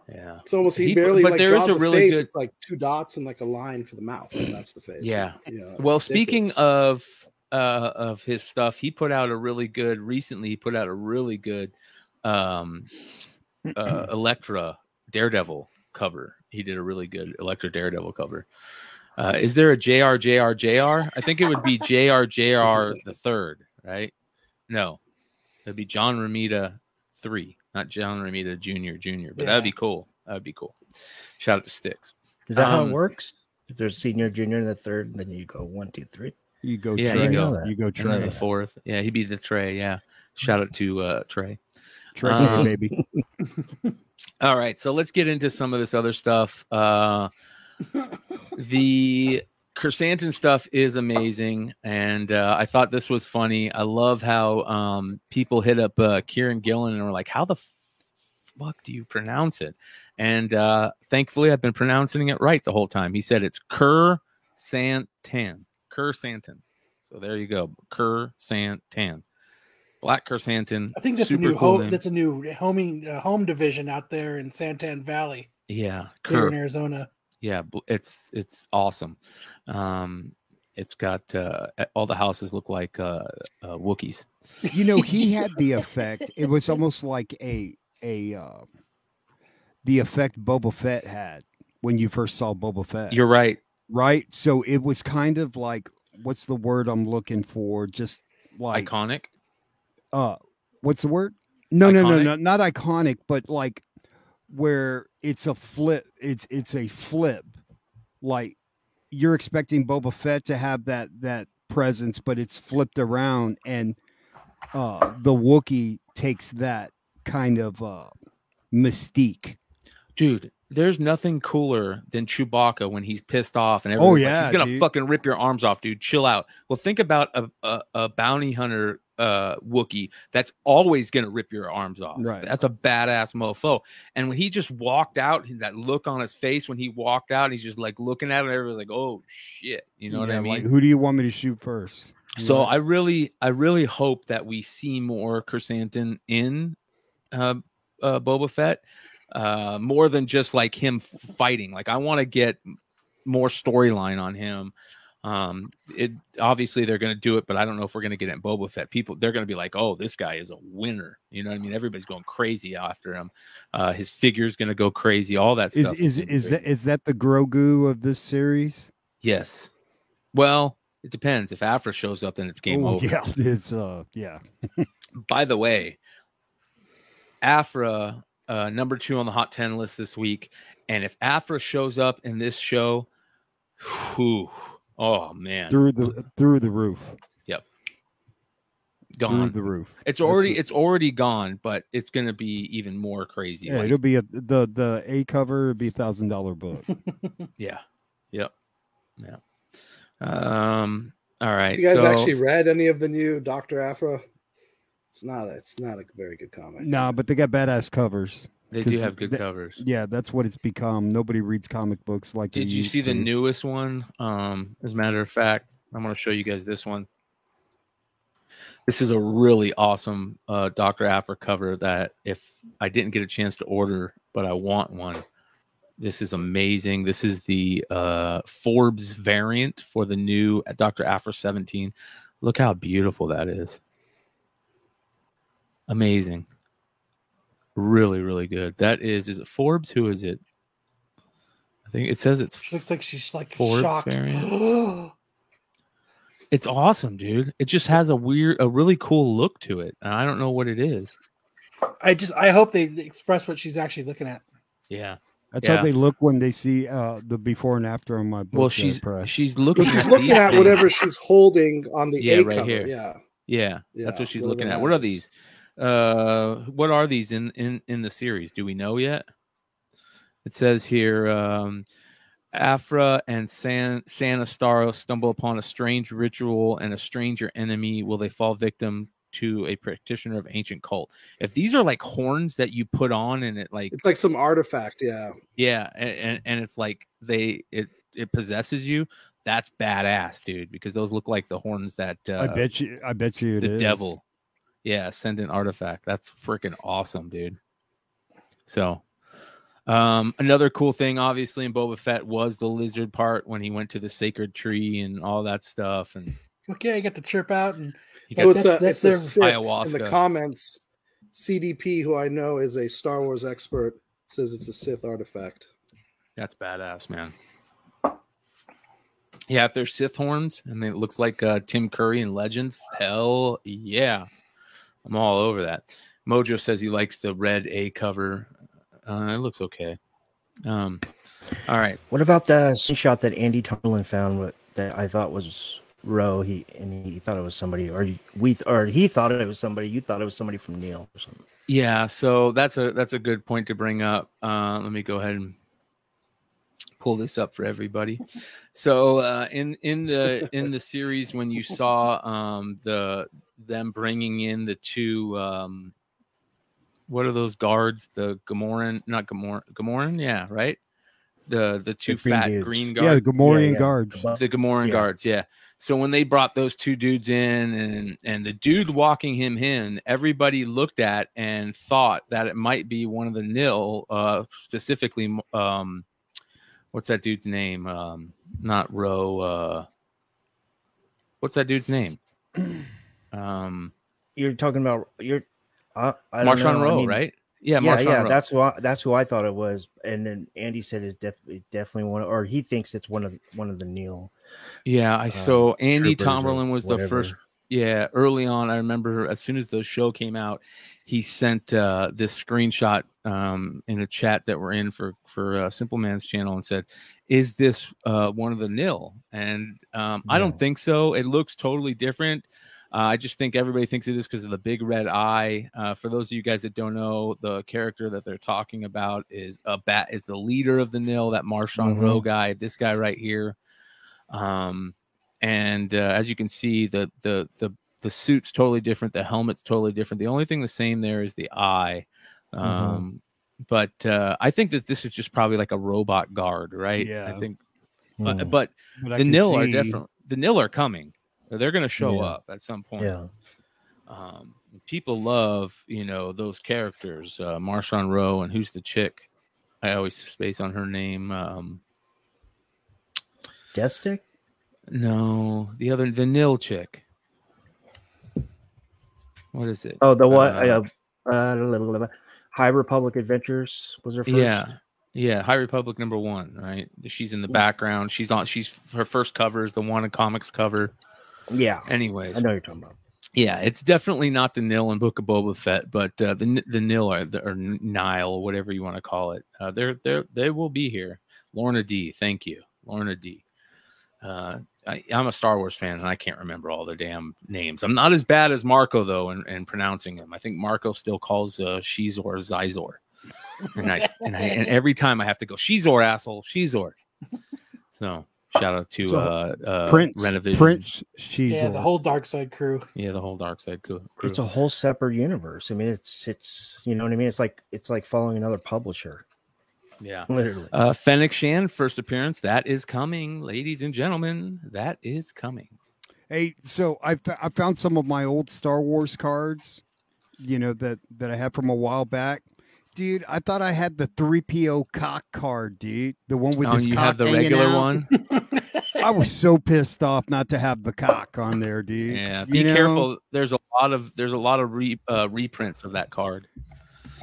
Speaker 2: Yeah.
Speaker 4: It's almost he,
Speaker 2: He-
Speaker 4: barely
Speaker 2: but
Speaker 4: like
Speaker 2: there is a really
Speaker 4: face.
Speaker 2: good-
Speaker 4: It's like two dots and like a line for the mouth, and that's the face.
Speaker 2: Yeah.
Speaker 4: You know,
Speaker 2: Well, speaking of uh of his stuff, he put out a really good recently. He put out a really good um uh Elektra Daredevil cover. He did a really good Elektra Daredevil cover. Uh, is there a JR JR JR? I think it would be JR JR the third, right? No, it'd be John Romita three, not John Romita Junior Junior. But that'd be cool. That'd be cool. Shout out to Sticks.
Speaker 6: Is that how
Speaker 2: Um,
Speaker 6: it works? If there's senior, junior, and the third, then you go one, two, three.
Speaker 5: You go
Speaker 2: Yeah,
Speaker 5: Trey.
Speaker 2: you
Speaker 5: You
Speaker 6: go.
Speaker 5: go, you go
Speaker 2: And then
Speaker 5: Trey.
Speaker 2: the fourth, yeah, he'd be the Trey. Yeah, shout out to uh, Trey.
Speaker 5: Trey,
Speaker 2: Um,
Speaker 5: baby.
Speaker 2: All right, so let's get into some of this other stuff. Uh, the Chrysanthemum stuff is amazing, and uh, I thought this was funny. I love how um, people hit up uh, Kieran Gillen and were like, "How the fuck do you pronounce it?" And uh, thankfully, I've been pronouncing it right the whole time. He said it's Kerr Santan, Krrsantan. So there you go, Krrsantan, Black Krrsantan.
Speaker 1: I think that's a new
Speaker 2: cool
Speaker 1: home. That's a new homing uh, home division out there in Santan Valley,
Speaker 2: yeah, Kerr.
Speaker 1: in Arizona.
Speaker 2: Yeah it's it's awesome. Um it's got uh all the houses look like uh, uh wookiees.
Speaker 5: You know he had the effect it was almost like a a uh the effect boba fett had when you first saw boba fett.
Speaker 2: You're right.
Speaker 5: Right? So it was kind of like what's the word i'm looking for? Just like
Speaker 2: iconic?
Speaker 5: Uh what's the word? No no no no not iconic but like where it's a flip it's it's a flip like you're expecting Boba Fett to have that that presence but it's flipped around and uh the Wookiee takes that kind of uh mystique
Speaker 2: dude there's nothing cooler than Chewbacca when he's pissed off and
Speaker 5: Oh,
Speaker 2: everybody's like,
Speaker 5: yeah,
Speaker 2: he's gonna
Speaker 5: dude.
Speaker 2: fucking rip your arms off, dude. Chill out. Well, think about a a, a bounty hunter uh Wookiee that's always gonna rip your arms off.
Speaker 5: Right.
Speaker 2: That's a badass mofo. And when he just walked out, that look on his face when he walked out, he's just like looking at him, everybody's like, Oh shit. You know what I mean?
Speaker 5: like, who do you want me to shoot first
Speaker 2: So. I really, I really hope that we see more Chrysanthemum in uh, uh, Boba Fett, uh, more than just like him fighting. Like I want to get more storyline on him. Um, it obviously they're going to do it, but I don't know if we're going to get it in Boba Fett. People they're going to be like, "Oh, this guy is a winner." You know what I mean? Everybody's going crazy after him. Uh, his figure's going to go crazy. All that
Speaker 5: is
Speaker 2: stuff
Speaker 5: is is that is that the Grogu of this series
Speaker 2: yes? Well, it depends. If Aphra shows up, then it's game
Speaker 5: Oh,
Speaker 2: over.
Speaker 5: yeah it's uh yeah
Speaker 2: by the way, Aphra, uh, number two on the hot 10 list this week. And if Aphra shows up in this show, whew, oh man,
Speaker 5: through the through the roof through
Speaker 2: gone.
Speaker 5: the roof
Speaker 2: It's already
Speaker 5: it.
Speaker 2: it's already gone, but it's gonna be even more crazy.
Speaker 5: Yeah,
Speaker 2: like-
Speaker 5: it'll be a the the A cover would be a thousand dollar book.
Speaker 2: yeah, yep, yeah. Um. All right.
Speaker 4: you guys
Speaker 2: so-
Speaker 4: actually read any of the new Doctor Aphra? It's not. A, it's not a very good comic.
Speaker 5: nah, but they got badass covers.
Speaker 2: They do have good
Speaker 5: the-
Speaker 2: covers.
Speaker 5: Yeah, that's what it's become. Nobody reads comic books like.
Speaker 2: Did you see the newest one? Um, as a matter of fact, I'm going to show you guys this one. This is a really awesome uh, Dr. Aphra cover that if I didn't get a chance to order, but I want one. This is amazing. This is the uh, Forbes variant for the new Dr. Aphra 17. Look how beautiful that is. Amazing. Really, really good. That is, is it Forbes? Who is it? I think it says it's
Speaker 1: She looks like she's like
Speaker 2: Forbes
Speaker 1: shocked.
Speaker 2: It's awesome, dude. It just has a weird, a really cool look to it, and I don't know what it is.
Speaker 1: I just I hope they express what she's actually looking at.
Speaker 2: Yeah.
Speaker 5: That's
Speaker 2: Yeah.
Speaker 5: how they look when they see uh, the before and after on my book.
Speaker 2: Well, she's
Speaker 5: press.
Speaker 2: she's looking.
Speaker 4: Well, she's
Speaker 2: at
Speaker 4: looking at
Speaker 2: things.
Speaker 4: whatever she's holding on the
Speaker 2: Yeah,
Speaker 4: A
Speaker 2: right
Speaker 4: cover.
Speaker 2: here.
Speaker 4: Yeah.
Speaker 2: Yeah,
Speaker 4: Yeah,
Speaker 2: that's what she's
Speaker 4: whatever
Speaker 2: looking at.
Speaker 4: that
Speaker 2: What are these? Uh, what are these in in in the series? Do we know yet? It says here, um, Aphra and San Sana Starros stumble upon a strange ritual and a stranger enemy. Will they fall victim to a practitioner of ancient cult? If these are like horns that you put on and it like
Speaker 4: It's like some artifact. Yeah.
Speaker 2: yeah, and, and, and it's like they it it possesses you. That's badass, dude. Because those look like the horns that uh,
Speaker 5: I bet you. I bet you it
Speaker 2: the
Speaker 5: is.
Speaker 2: devil. Yeah, ascendant artifact. That's freaking awesome, dude. So, Um, another cool thing, obviously, in Boba Fett was the lizard part when he went to the sacred tree and all that stuff. And
Speaker 1: Okay, I get to chirp out and
Speaker 4: So
Speaker 2: got
Speaker 4: it's a
Speaker 1: that's
Speaker 4: it's a
Speaker 1: their
Speaker 4: Sith in the comments. CDP, who I know is a Star Wars expert, says it's a Sith artifact.
Speaker 2: That's badass, man. Yeah, if there's Sith horns and it looks like uh, Tim Curry in Legend, hell yeah, I'm all over that. Mojo says he likes the red A cover. Uh, it looks okay. Um, all right,
Speaker 6: What about the screenshot that Andy Tomlin found with, that I thought was Ro? He and he thought it was somebody, or we, or he thought it was somebody. You thought it was somebody from Nihil or something.
Speaker 2: yeah. So that's a that's a good point to bring up. Uh, let me go ahead and pull this up for everybody. So uh, in in the in the series, when you saw um, the them bringing in the two um, what are those guards? The Gamoran, not Gamoran, Gamoran, yeah, right. The the two
Speaker 6: green
Speaker 2: fat
Speaker 6: dudes.
Speaker 2: green guards,
Speaker 5: Yeah, the
Speaker 2: guards,
Speaker 5: Gamorrean
Speaker 6: yeah.
Speaker 5: guards.
Speaker 2: the Gamoran
Speaker 6: Yeah.
Speaker 2: guards, yeah. So when they brought those two dudes in, and and the dude walking him in, everybody looked at and thought that it might be one of the Nihil, uh, specifically, um, what's that dude's name? Um, not Ro. Uh, what's that dude's name? Um,
Speaker 6: You're talking about you're. Uh, I don't
Speaker 2: Marchion
Speaker 6: know. I mean,
Speaker 2: right? Yeah,
Speaker 6: Yeah,
Speaker 2: Marchion
Speaker 6: yeah,
Speaker 2: Ro.
Speaker 6: that's who I, that's who I thought it was, and then Andy said it's definitely definitely one, or he thinks it's one of one of the Nihil.
Speaker 2: yeah. I
Speaker 6: um,
Speaker 2: so Andy Tomberlin was the first yeah early on i remember as soon as the show came out he sent uh, this screenshot um, in a chat that we're in for for uh, simple man's channel and said is this uh, one of the Nihil and um, i don't think so it looks totally different uh, i just think everybody thinks it is because of the big red eye uh, for those of you guys that don't know the character that they're talking about is a bat is the leader of the Nihil that Marchion
Speaker 6: Mhm.
Speaker 2: Ro guy this guy right here um, and uh, as you can see, the the the the suit's totally different. The helmet's totally different. The only thing the same there is the eye. Um, But uh, I think that this is just probably like a robot guard, right?
Speaker 5: Yeah.
Speaker 2: I think,
Speaker 6: Hmm.
Speaker 2: but, but
Speaker 5: But
Speaker 2: the Nihil are
Speaker 5: see-
Speaker 2: different. The Nihil are coming. They're going to show
Speaker 6: Yeah.
Speaker 2: up at some point.
Speaker 6: yeah,
Speaker 2: Um, people love you know those characters, uh, Marchion Ro and who's the chick? I always space on her name. Um,
Speaker 6: Death Stick.
Speaker 2: no, the other the Nihil chick. What is it?
Speaker 6: Oh, the what?
Speaker 2: Uh,
Speaker 6: Uh, uh, High Republic Adventures was her first.
Speaker 2: Yeah. Yeah, High Republic number one, right? She's in the background. She's on. She's her first cover is the one in comics cover.
Speaker 6: Yeah.
Speaker 2: Anyways,
Speaker 6: I know you're talking about.
Speaker 2: yeah, it's definitely not the Nihil in Book of Boba Fett, but uh, the the Nihil or, the, or Nile, whatever you want to call it, uh, they're they're they will be here. Lorna D, thank you, Lorna D. Uh, I, I'm a Star Wars fan, and I can't remember all the damn names. I'm not as bad as Marco though in, in pronouncing them. I think Marco still calls uh, Xizor Zizor, and I and I and every time I have to go Xizor asshole Xizor. So shout out to
Speaker 5: So,
Speaker 2: uh, uh,
Speaker 5: Prince
Speaker 2: Renovision.
Speaker 5: Prince Xizor.
Speaker 1: yeah, the whole dark side crew.
Speaker 2: yeah, the whole dark side crew. crew.
Speaker 6: It's a whole separate universe. I mean, it's it's you know what I mean. It's like it's like following another publisher,
Speaker 2: yeah.
Speaker 6: literally.
Speaker 2: Uh, Fennec Shand, first appearance. That is coming, ladies and gentlemen. That is coming.
Speaker 5: Hey, so I fo- I found some of my old Star Wars cards, you know that that I had from a while back. Dude, I thought I had the three PO cock card, dude. The one with
Speaker 2: oh,
Speaker 5: his
Speaker 2: you
Speaker 5: cock
Speaker 2: have the regular
Speaker 5: out.
Speaker 2: one.
Speaker 5: I was so pissed off not to have the cock on there, dude.
Speaker 2: Yeah,
Speaker 5: You
Speaker 2: be
Speaker 5: know?
Speaker 2: careful. There's a lot of there's a lot of re, uh, reprints of that card.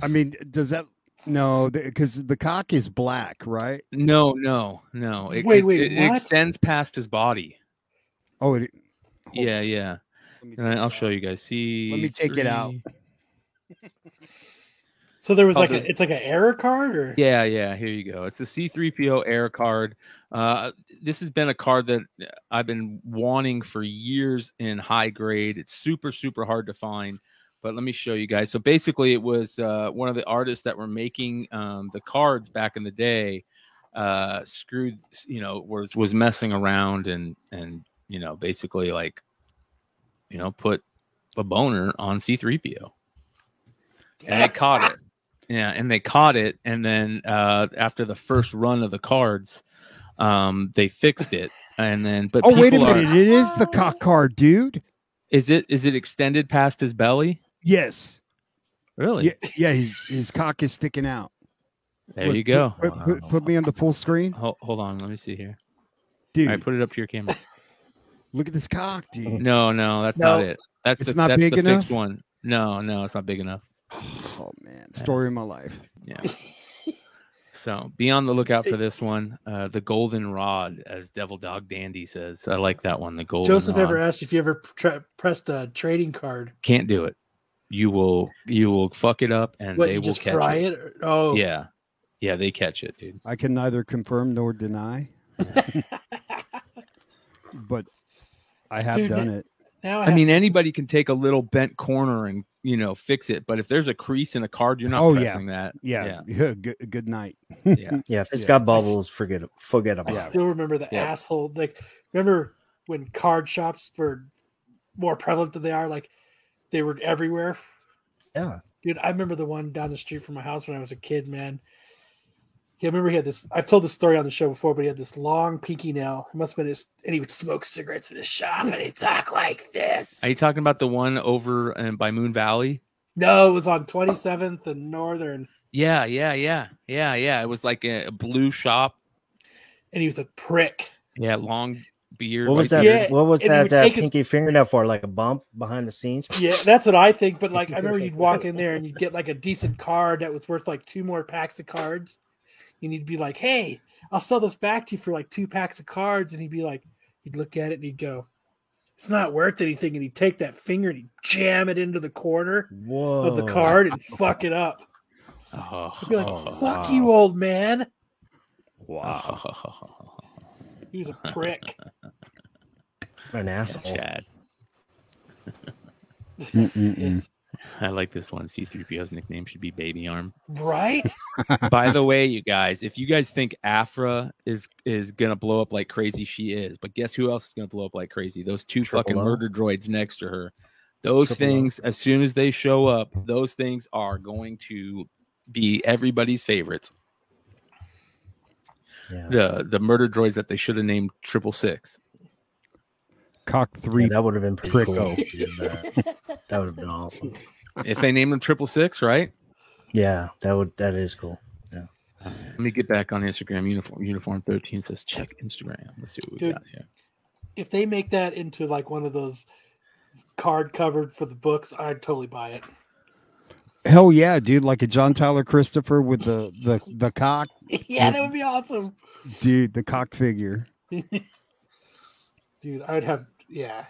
Speaker 5: I mean, does that no? Because the cock is black, right?
Speaker 2: No, no, no. It,
Speaker 1: Wait,
Speaker 2: it's-
Speaker 1: wait,
Speaker 2: it, it extends past his body.
Speaker 5: Oh, it,
Speaker 2: Yeah, yeah.
Speaker 5: let me
Speaker 2: And
Speaker 5: take
Speaker 2: I'll
Speaker 5: it
Speaker 2: show you guys. See.
Speaker 5: Let me take it out.
Speaker 1: So there was like
Speaker 2: there's-
Speaker 1: a, it's like an error card, or
Speaker 2: Yeah, yeah. Here you go. It's a C3PO error card. Uh, this has been a card that I've been wanting for years in high grade. It's super, super hard to find. But let me show you guys. So basically, it was uh, one of the artists that were making um, the cards back in the day. Uh, screwed, you know, was was messing around and and you know, basically like, you know, put a boner on C3PO, and they caught it. Yeah, and they caught it, and then uh, after the first run of the cards, um, they fixed it, and then but
Speaker 5: Oh, wait a
Speaker 2: people are-
Speaker 5: minute! It is the cock card, dude.
Speaker 2: is it is it extended past his belly?
Speaker 5: Yes.
Speaker 2: Really?
Speaker 5: Yeah, yeah. His his cock is sticking out.
Speaker 2: There
Speaker 5: Look,
Speaker 2: you go.
Speaker 5: Put, put, put me on the full screen,
Speaker 2: Hold, hold on, let me see here.
Speaker 5: dude.
Speaker 2: All right, put it up to your camera.
Speaker 5: look at this cock, dude.
Speaker 2: No, no, that's
Speaker 1: No.
Speaker 2: not it. That's
Speaker 5: It's
Speaker 2: the,
Speaker 5: not
Speaker 2: that's
Speaker 5: big
Speaker 2: the
Speaker 5: enough?
Speaker 2: fixed one. No, no, it's not big enough.
Speaker 5: Oh man, story of my life.
Speaker 2: Yeah. So be on the lookout for this one. Uh, the golden rod, as Devil Dog Dandy says. I like that one. The golden
Speaker 1: Joseph
Speaker 2: rod.
Speaker 1: ever asked if you ever tra- pressed a trading card?
Speaker 2: Can't do it. You will you will fuck it up and
Speaker 1: What,
Speaker 2: they will
Speaker 1: just
Speaker 2: catch
Speaker 1: fry
Speaker 2: it.
Speaker 1: it? or- oh,
Speaker 2: Yeah. Yeah, they catch it, dude.
Speaker 5: I can neither confirm nor deny, but I have
Speaker 1: Dude,
Speaker 5: done it.
Speaker 1: Now I,
Speaker 2: I mean,
Speaker 1: to-
Speaker 2: anybody can take a little bent corner and you know fix it, but if there's a crease in a card, you're not
Speaker 5: Oh, yeah.
Speaker 2: pressing that.
Speaker 5: Yeah, good, good night.
Speaker 2: yeah.
Speaker 6: Yeah, if it's
Speaker 5: Yeah.
Speaker 6: got bubbles, forget it. Forget
Speaker 1: I
Speaker 6: about it.
Speaker 1: still remember the
Speaker 2: Yeah.
Speaker 1: asshole. Like, remember when card shops were more prevalent than they are? Like, they were everywhere.
Speaker 6: Yeah.
Speaker 1: Dude, I remember the one down the street from my house when I was a kid, man. Yeah, I remember he had this. I've told this story on the show before, but he had this long pinky nail. It must have been his, and he would smoke cigarettes in his shop, and he'd talk like this.
Speaker 2: Are you talking about the one over uh, by Moon Valley?
Speaker 1: No, it was on 27th and Northern,
Speaker 2: Yeah, yeah, yeah, yeah, yeah. It was like a, a blue shop.
Speaker 1: and he was a prick.
Speaker 2: Yeah, long beard.
Speaker 6: What was
Speaker 2: white
Speaker 6: that?
Speaker 1: Yeah,
Speaker 6: what was
Speaker 1: and
Speaker 6: that uh,
Speaker 1: take his-
Speaker 6: pinky fingernail for? Like a bump behind the scenes?
Speaker 1: Yeah, that's what I think. But like, I remember you'd walk in there and you'd get like a decent card that was worth like two more packs of cards. And you'd be like, "Hey, I'll sell this back to you for like two packs of cards." And he'd be like, he'd look at it and he'd go, "It's not worth anything." And he'd take that finger and he'd jam it into the corner
Speaker 6: Whoa.
Speaker 1: of the card and fuck it up.
Speaker 2: Oh,
Speaker 1: I'd be like,
Speaker 2: oh,
Speaker 1: "Fuck
Speaker 2: wow.
Speaker 1: you, old man."
Speaker 2: Wow.
Speaker 1: He was a prick.
Speaker 6: An asshole.
Speaker 2: Chad.
Speaker 5: Mm-mm-mm.
Speaker 1: It's-
Speaker 2: I like this one. C3PO's nickname should be Baby Arm.
Speaker 1: right?
Speaker 2: By the way, you guys, if you guys think Aphra is is gonna blow up like crazy, she is. But guess who else is gonna blow up like crazy? Those two
Speaker 6: Triple
Speaker 2: fucking
Speaker 6: O?
Speaker 2: murder droids next to her. Those
Speaker 6: Triple O.
Speaker 2: things, as soon as they show up, those things are going to be everybody's favorites.
Speaker 6: Yeah.
Speaker 2: The the murder droids that they should have named Triple Six.
Speaker 5: Cock
Speaker 6: Yeah,
Speaker 5: three.
Speaker 6: that would have been pretty
Speaker 5: Pricko.
Speaker 6: cool. if you did That, that would have been awesome.
Speaker 2: If they named them Triple Six, right?
Speaker 6: Yeah, that would that is cool. Yeah.
Speaker 2: Let me get back on Instagram. Uniform Uniform Thirteen says check Instagram. Let's see what we
Speaker 1: Dude.
Speaker 2: got here.
Speaker 1: If they make that into like one of those card covered for the books, I'd totally buy it.
Speaker 5: Hell yeah, dude! Like a John Tyler Christopher with the the the cock,
Speaker 1: yeah, that would be awesome.
Speaker 5: dude. The cock figure,
Speaker 1: Dude, I'd have yeah,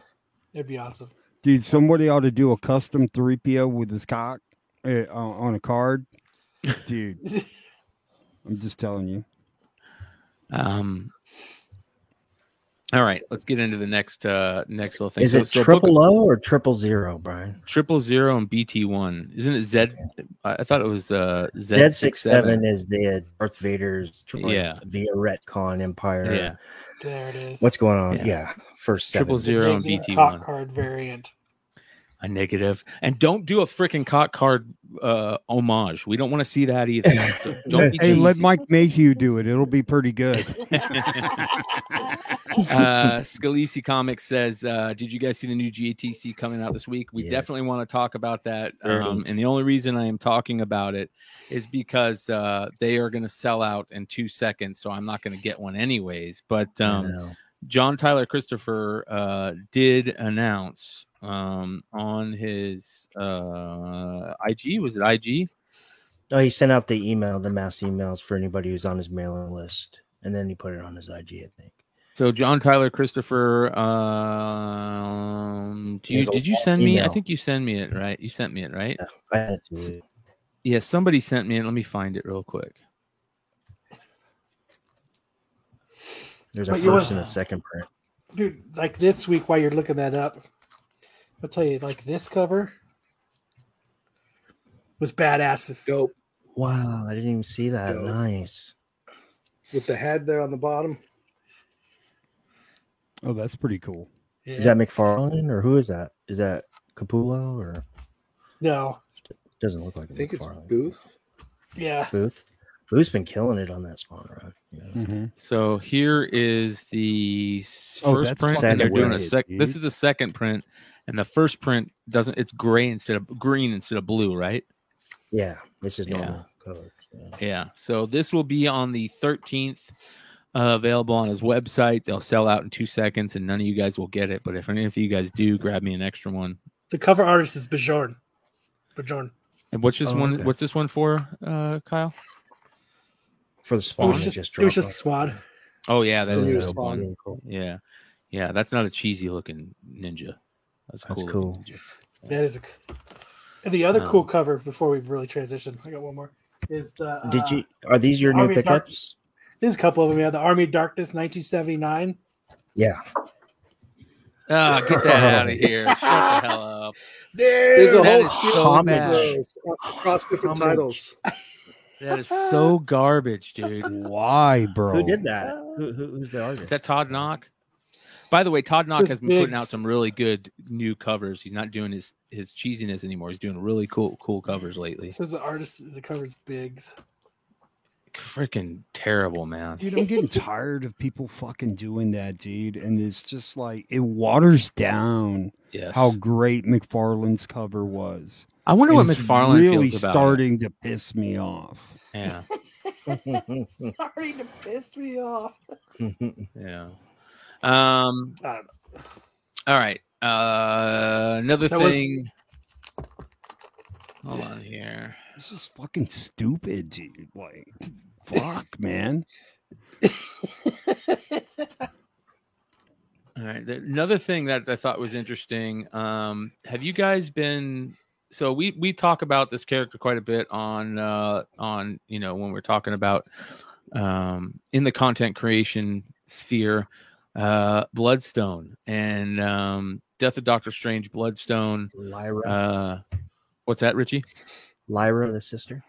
Speaker 1: it'd be awesome.
Speaker 5: dude. Somebody ought to do a custom three PO with his cock uh, on on a card, dude. I'm just telling you.
Speaker 2: Um. All right, let's get into the next uh next little thing.
Speaker 6: Is
Speaker 2: So-
Speaker 6: it
Speaker 2: so book-
Speaker 6: triple O or triple zero, Brian?
Speaker 2: triple zero and BT one? Isn't it Z? I I thought it was uh Z
Speaker 6: Z six seven is the Darth Vader's
Speaker 2: Yeah.
Speaker 6: via retcon Empire.
Speaker 2: Yeah,
Speaker 1: there it is.
Speaker 6: What's going on?
Speaker 2: Yeah.
Speaker 6: Yeah, first
Speaker 2: Triple
Speaker 6: seven.
Speaker 2: zero and BT one.
Speaker 1: card variant.
Speaker 2: A negative, and don't do a freaking cock card uh homage. We don't want to see that either. don't be
Speaker 5: Hey, let. Mike Mayhew do it. It'll be pretty good.
Speaker 2: uh Scalisi Comics says, uh, did you guys see the new GATC coming out this week? We
Speaker 6: Yes.
Speaker 2: definitely want to talk about that.
Speaker 6: Very.
Speaker 2: Um, and the only reason I am talking about it is because uh, they are going to sell out in two seconds. So I'm not going to get one anyways. But um. John Tyler Christopher uh, did announce um, on his uh, IG, was it IG?
Speaker 6: Oh, he sent out the email, the mass emails for anybody who's on his mailing list, and then he put it on his IG. I think.
Speaker 2: So John Tyler Christopher, um, do you, did you
Speaker 6: long
Speaker 2: send me? I think you sent me it, right? You sent me it, right?
Speaker 6: Yeah, I had to.
Speaker 2: Yeah, somebody sent me it. Let me find it real quick.
Speaker 6: There's a
Speaker 1: But
Speaker 6: first
Speaker 1: was-
Speaker 6: and a second print.
Speaker 1: Dude, like this week while you're looking that up, I'll tell you, like this cover was badass. This
Speaker 4: Dope.
Speaker 6: Wow, I didn't even see that.
Speaker 4: Dope.
Speaker 6: Nice.
Speaker 4: With the head there on the bottom.
Speaker 5: Oh, that's pretty cool.
Speaker 1: yeah.
Speaker 6: Is that McFarlane or who is that? Is that Capullo or
Speaker 1: no, It
Speaker 6: doesn't look like
Speaker 4: I think it's Booth.
Speaker 1: yeah,
Speaker 6: Booth. Booth's been killing it on that spawn run. Yeah.
Speaker 5: Mm-hmm.
Speaker 2: So here is the s-
Speaker 5: Oh,
Speaker 2: first print. And they're doing a
Speaker 5: wicked,
Speaker 2: sec. This is the second print, and the first print doesn't. It's gray instead of green instead of blue, right?
Speaker 6: Yeah, this is
Speaker 2: Yeah.
Speaker 6: normal color.
Speaker 2: Yeah. So this will be on the 13th, uh, available on his website. They'll sell out in two seconds, and none of you guys will get it. But if any of you guys do, grab me an extra one.
Speaker 1: The cover artist is Bjorn. Bjorn.
Speaker 2: And what's this
Speaker 6: Oh,
Speaker 2: one?
Speaker 6: okay.
Speaker 2: What's this one for, uh, Kyle?
Speaker 6: For the
Speaker 1: It
Speaker 6: spawn,
Speaker 1: was
Speaker 6: it
Speaker 1: just,
Speaker 6: just
Speaker 1: it was
Speaker 6: dropped
Speaker 1: just Swad.
Speaker 2: Oh yeah, that
Speaker 4: The
Speaker 2: is a
Speaker 4: newest
Speaker 2: dope
Speaker 4: one.
Speaker 2: one.
Speaker 6: Really cool.
Speaker 2: Yeah, yeah, that's not a cheesy looking ninja. That's,
Speaker 6: That's
Speaker 2: cool.
Speaker 6: cool.
Speaker 2: looking ninja.
Speaker 1: That is a. And the other
Speaker 2: Um,
Speaker 1: cool cover before we really transition, I got one more. Is the uh,
Speaker 6: Did you? Are these your new
Speaker 1: Army of Dark-
Speaker 6: pickups?
Speaker 1: There's a couple of them. Yeah, the Army Darkness, 1979.
Speaker 6: Yeah.
Speaker 2: Ah, get that out of here! Shut the hell up.
Speaker 4: There's a whole series
Speaker 2: so
Speaker 6: Comic
Speaker 2: bad.
Speaker 4: those, uh, across different
Speaker 6: Comic.
Speaker 4: titles.
Speaker 2: That is so garbage, dude.
Speaker 5: Why, bro?
Speaker 6: Who did that? Who, who, who's the artist?
Speaker 2: Is that Todd Nauck? By the way, Todd Nauck
Speaker 1: Just
Speaker 2: has been putting out some really good new covers. He's not doing his his cheesiness anymore. He's doing really cool cool covers lately.
Speaker 1: Says the artist, the cover's bigs.
Speaker 2: Freaking terrible, man.
Speaker 5: Dude, I'm getting tired of people fucking doing that, dude. And it's just like it waters down
Speaker 2: Yes.
Speaker 5: how great McFarlane's cover was.
Speaker 2: I wonder what
Speaker 5: It's
Speaker 2: McFarlane
Speaker 5: really
Speaker 2: feels about it.
Speaker 5: starting to piss me off.
Speaker 2: Yeah,
Speaker 1: Starting to piss me off.
Speaker 2: yeah. Um.
Speaker 1: I don't know.
Speaker 2: All right. Uh, another
Speaker 1: That was-
Speaker 2: thing. Hold on here.
Speaker 5: This is fucking stupid, dude. Like, fuck, man.
Speaker 2: All right. The, another thing that I thought was interesting. Um, have you guys been? So we we talk about this character quite a bit on uh, on you know when we're talking about um, in the content creation sphere, uh, Bloodstone and um, Death of Doctor Strange, Bloodstone.
Speaker 6: Lyra.
Speaker 2: Uh, what's that, Richie?
Speaker 6: Lyra, the sister.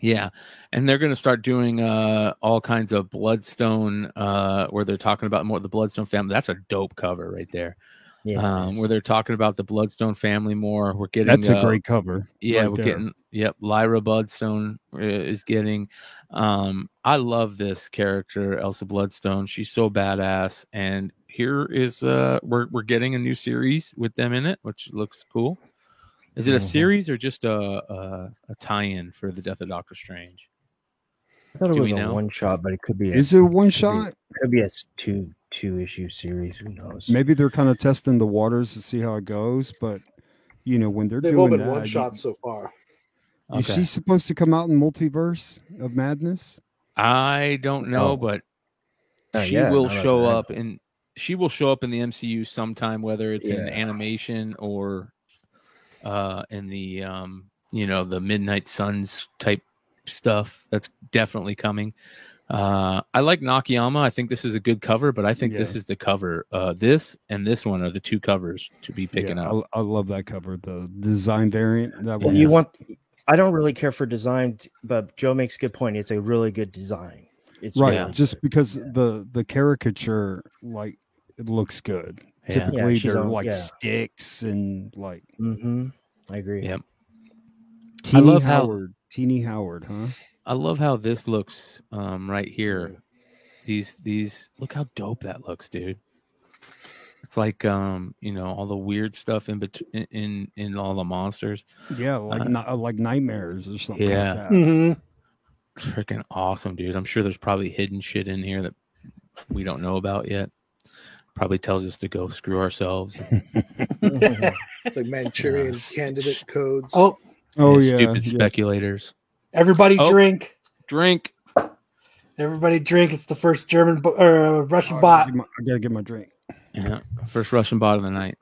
Speaker 2: Yeah, and they're going to start doing uh, all kinds of Bloodstone, uh, where they're talking about more the Bloodstone family. That's a dope cover right there.
Speaker 6: Yeah.
Speaker 2: um, where they're talking about the Bloodstone family more. We're getting
Speaker 5: That's a
Speaker 2: uh,
Speaker 5: great cover.
Speaker 2: yeah,
Speaker 5: right
Speaker 2: we're
Speaker 5: there.
Speaker 2: getting yep. Lyra Bloodstone uh, is getting. Um, I love this character, Elsa Bloodstone. She's so badass, and here is uh, we're we're getting a new series with them in it, which looks cool. Is it a
Speaker 6: Mhm.
Speaker 2: series or just a a, a tie-in for the Death of Doctor Strange?
Speaker 6: I thought it was a
Speaker 2: know?
Speaker 6: one shot, but it could be a,
Speaker 5: Is it a one
Speaker 6: could be-
Speaker 5: shot?
Speaker 6: could be a two two issue series. Who knows?
Speaker 5: Maybe they're kind of testing the waters to see how it goes. But you know, when they're
Speaker 4: They've all
Speaker 5: doing
Speaker 4: been
Speaker 5: that,
Speaker 4: one shot so far.
Speaker 5: Is she supposed to come out in Multiverse of Madness?
Speaker 2: I don't know,
Speaker 6: Oh.
Speaker 2: but
Speaker 6: Uh,
Speaker 2: she
Speaker 6: yeah,
Speaker 2: will
Speaker 6: now
Speaker 2: show
Speaker 6: I
Speaker 2: up in she will show up in the MCU sometime, whether it's in animation or uh in the um you know the Midnight Suns type stuff. That's definitely coming. Uh I like Nakayama. I think this is a good cover, but I think this is the cover. Uh this and this one are the two covers to be picking
Speaker 5: yeah,
Speaker 2: up.
Speaker 5: I, I love that cover. The design variant. That one.
Speaker 6: you
Speaker 5: is-
Speaker 6: want? I don't really care for design, but Joe makes a good point. It's a really good design. It's
Speaker 5: right?
Speaker 2: Yeah.
Speaker 5: Just because the the caricature, like, it looks good.
Speaker 2: Yeah.
Speaker 5: Typically,
Speaker 6: she's
Speaker 5: they're
Speaker 6: on-
Speaker 5: like
Speaker 6: yeah.
Speaker 5: sticks and like
Speaker 6: Mm-hmm. I agree.
Speaker 2: Yep.
Speaker 5: Teeny
Speaker 2: love how-
Speaker 5: Howard. Teeny Howard, huh?
Speaker 2: I love how this looks um right here. These these look how dope that looks, dude. It's like um, you know, all the weird stuff in between in in all the monsters.
Speaker 5: Yeah, like
Speaker 2: Uh,
Speaker 5: ni- uh, like nightmares or something
Speaker 2: yeah.
Speaker 5: like that.
Speaker 1: hmm
Speaker 2: Freaking awesome, dude. I'm sure there's probably hidden shit in here that we don't know about yet. Probably tells us to go screw ourselves.
Speaker 4: It's like Manchurian
Speaker 2: Yes.
Speaker 4: candidate codes.
Speaker 1: Oh,
Speaker 5: Oh yeah,
Speaker 2: stupid
Speaker 5: yeah.
Speaker 2: speculators.
Speaker 1: everybody
Speaker 2: Oh.
Speaker 1: drink.
Speaker 2: Drink.
Speaker 1: Everybody drink. It's the first German bo- or uh, Russian
Speaker 5: Oh, I,
Speaker 1: bot.
Speaker 5: gotta get my, I gotta get my drink.
Speaker 2: Yeah. First Russian bot of the night.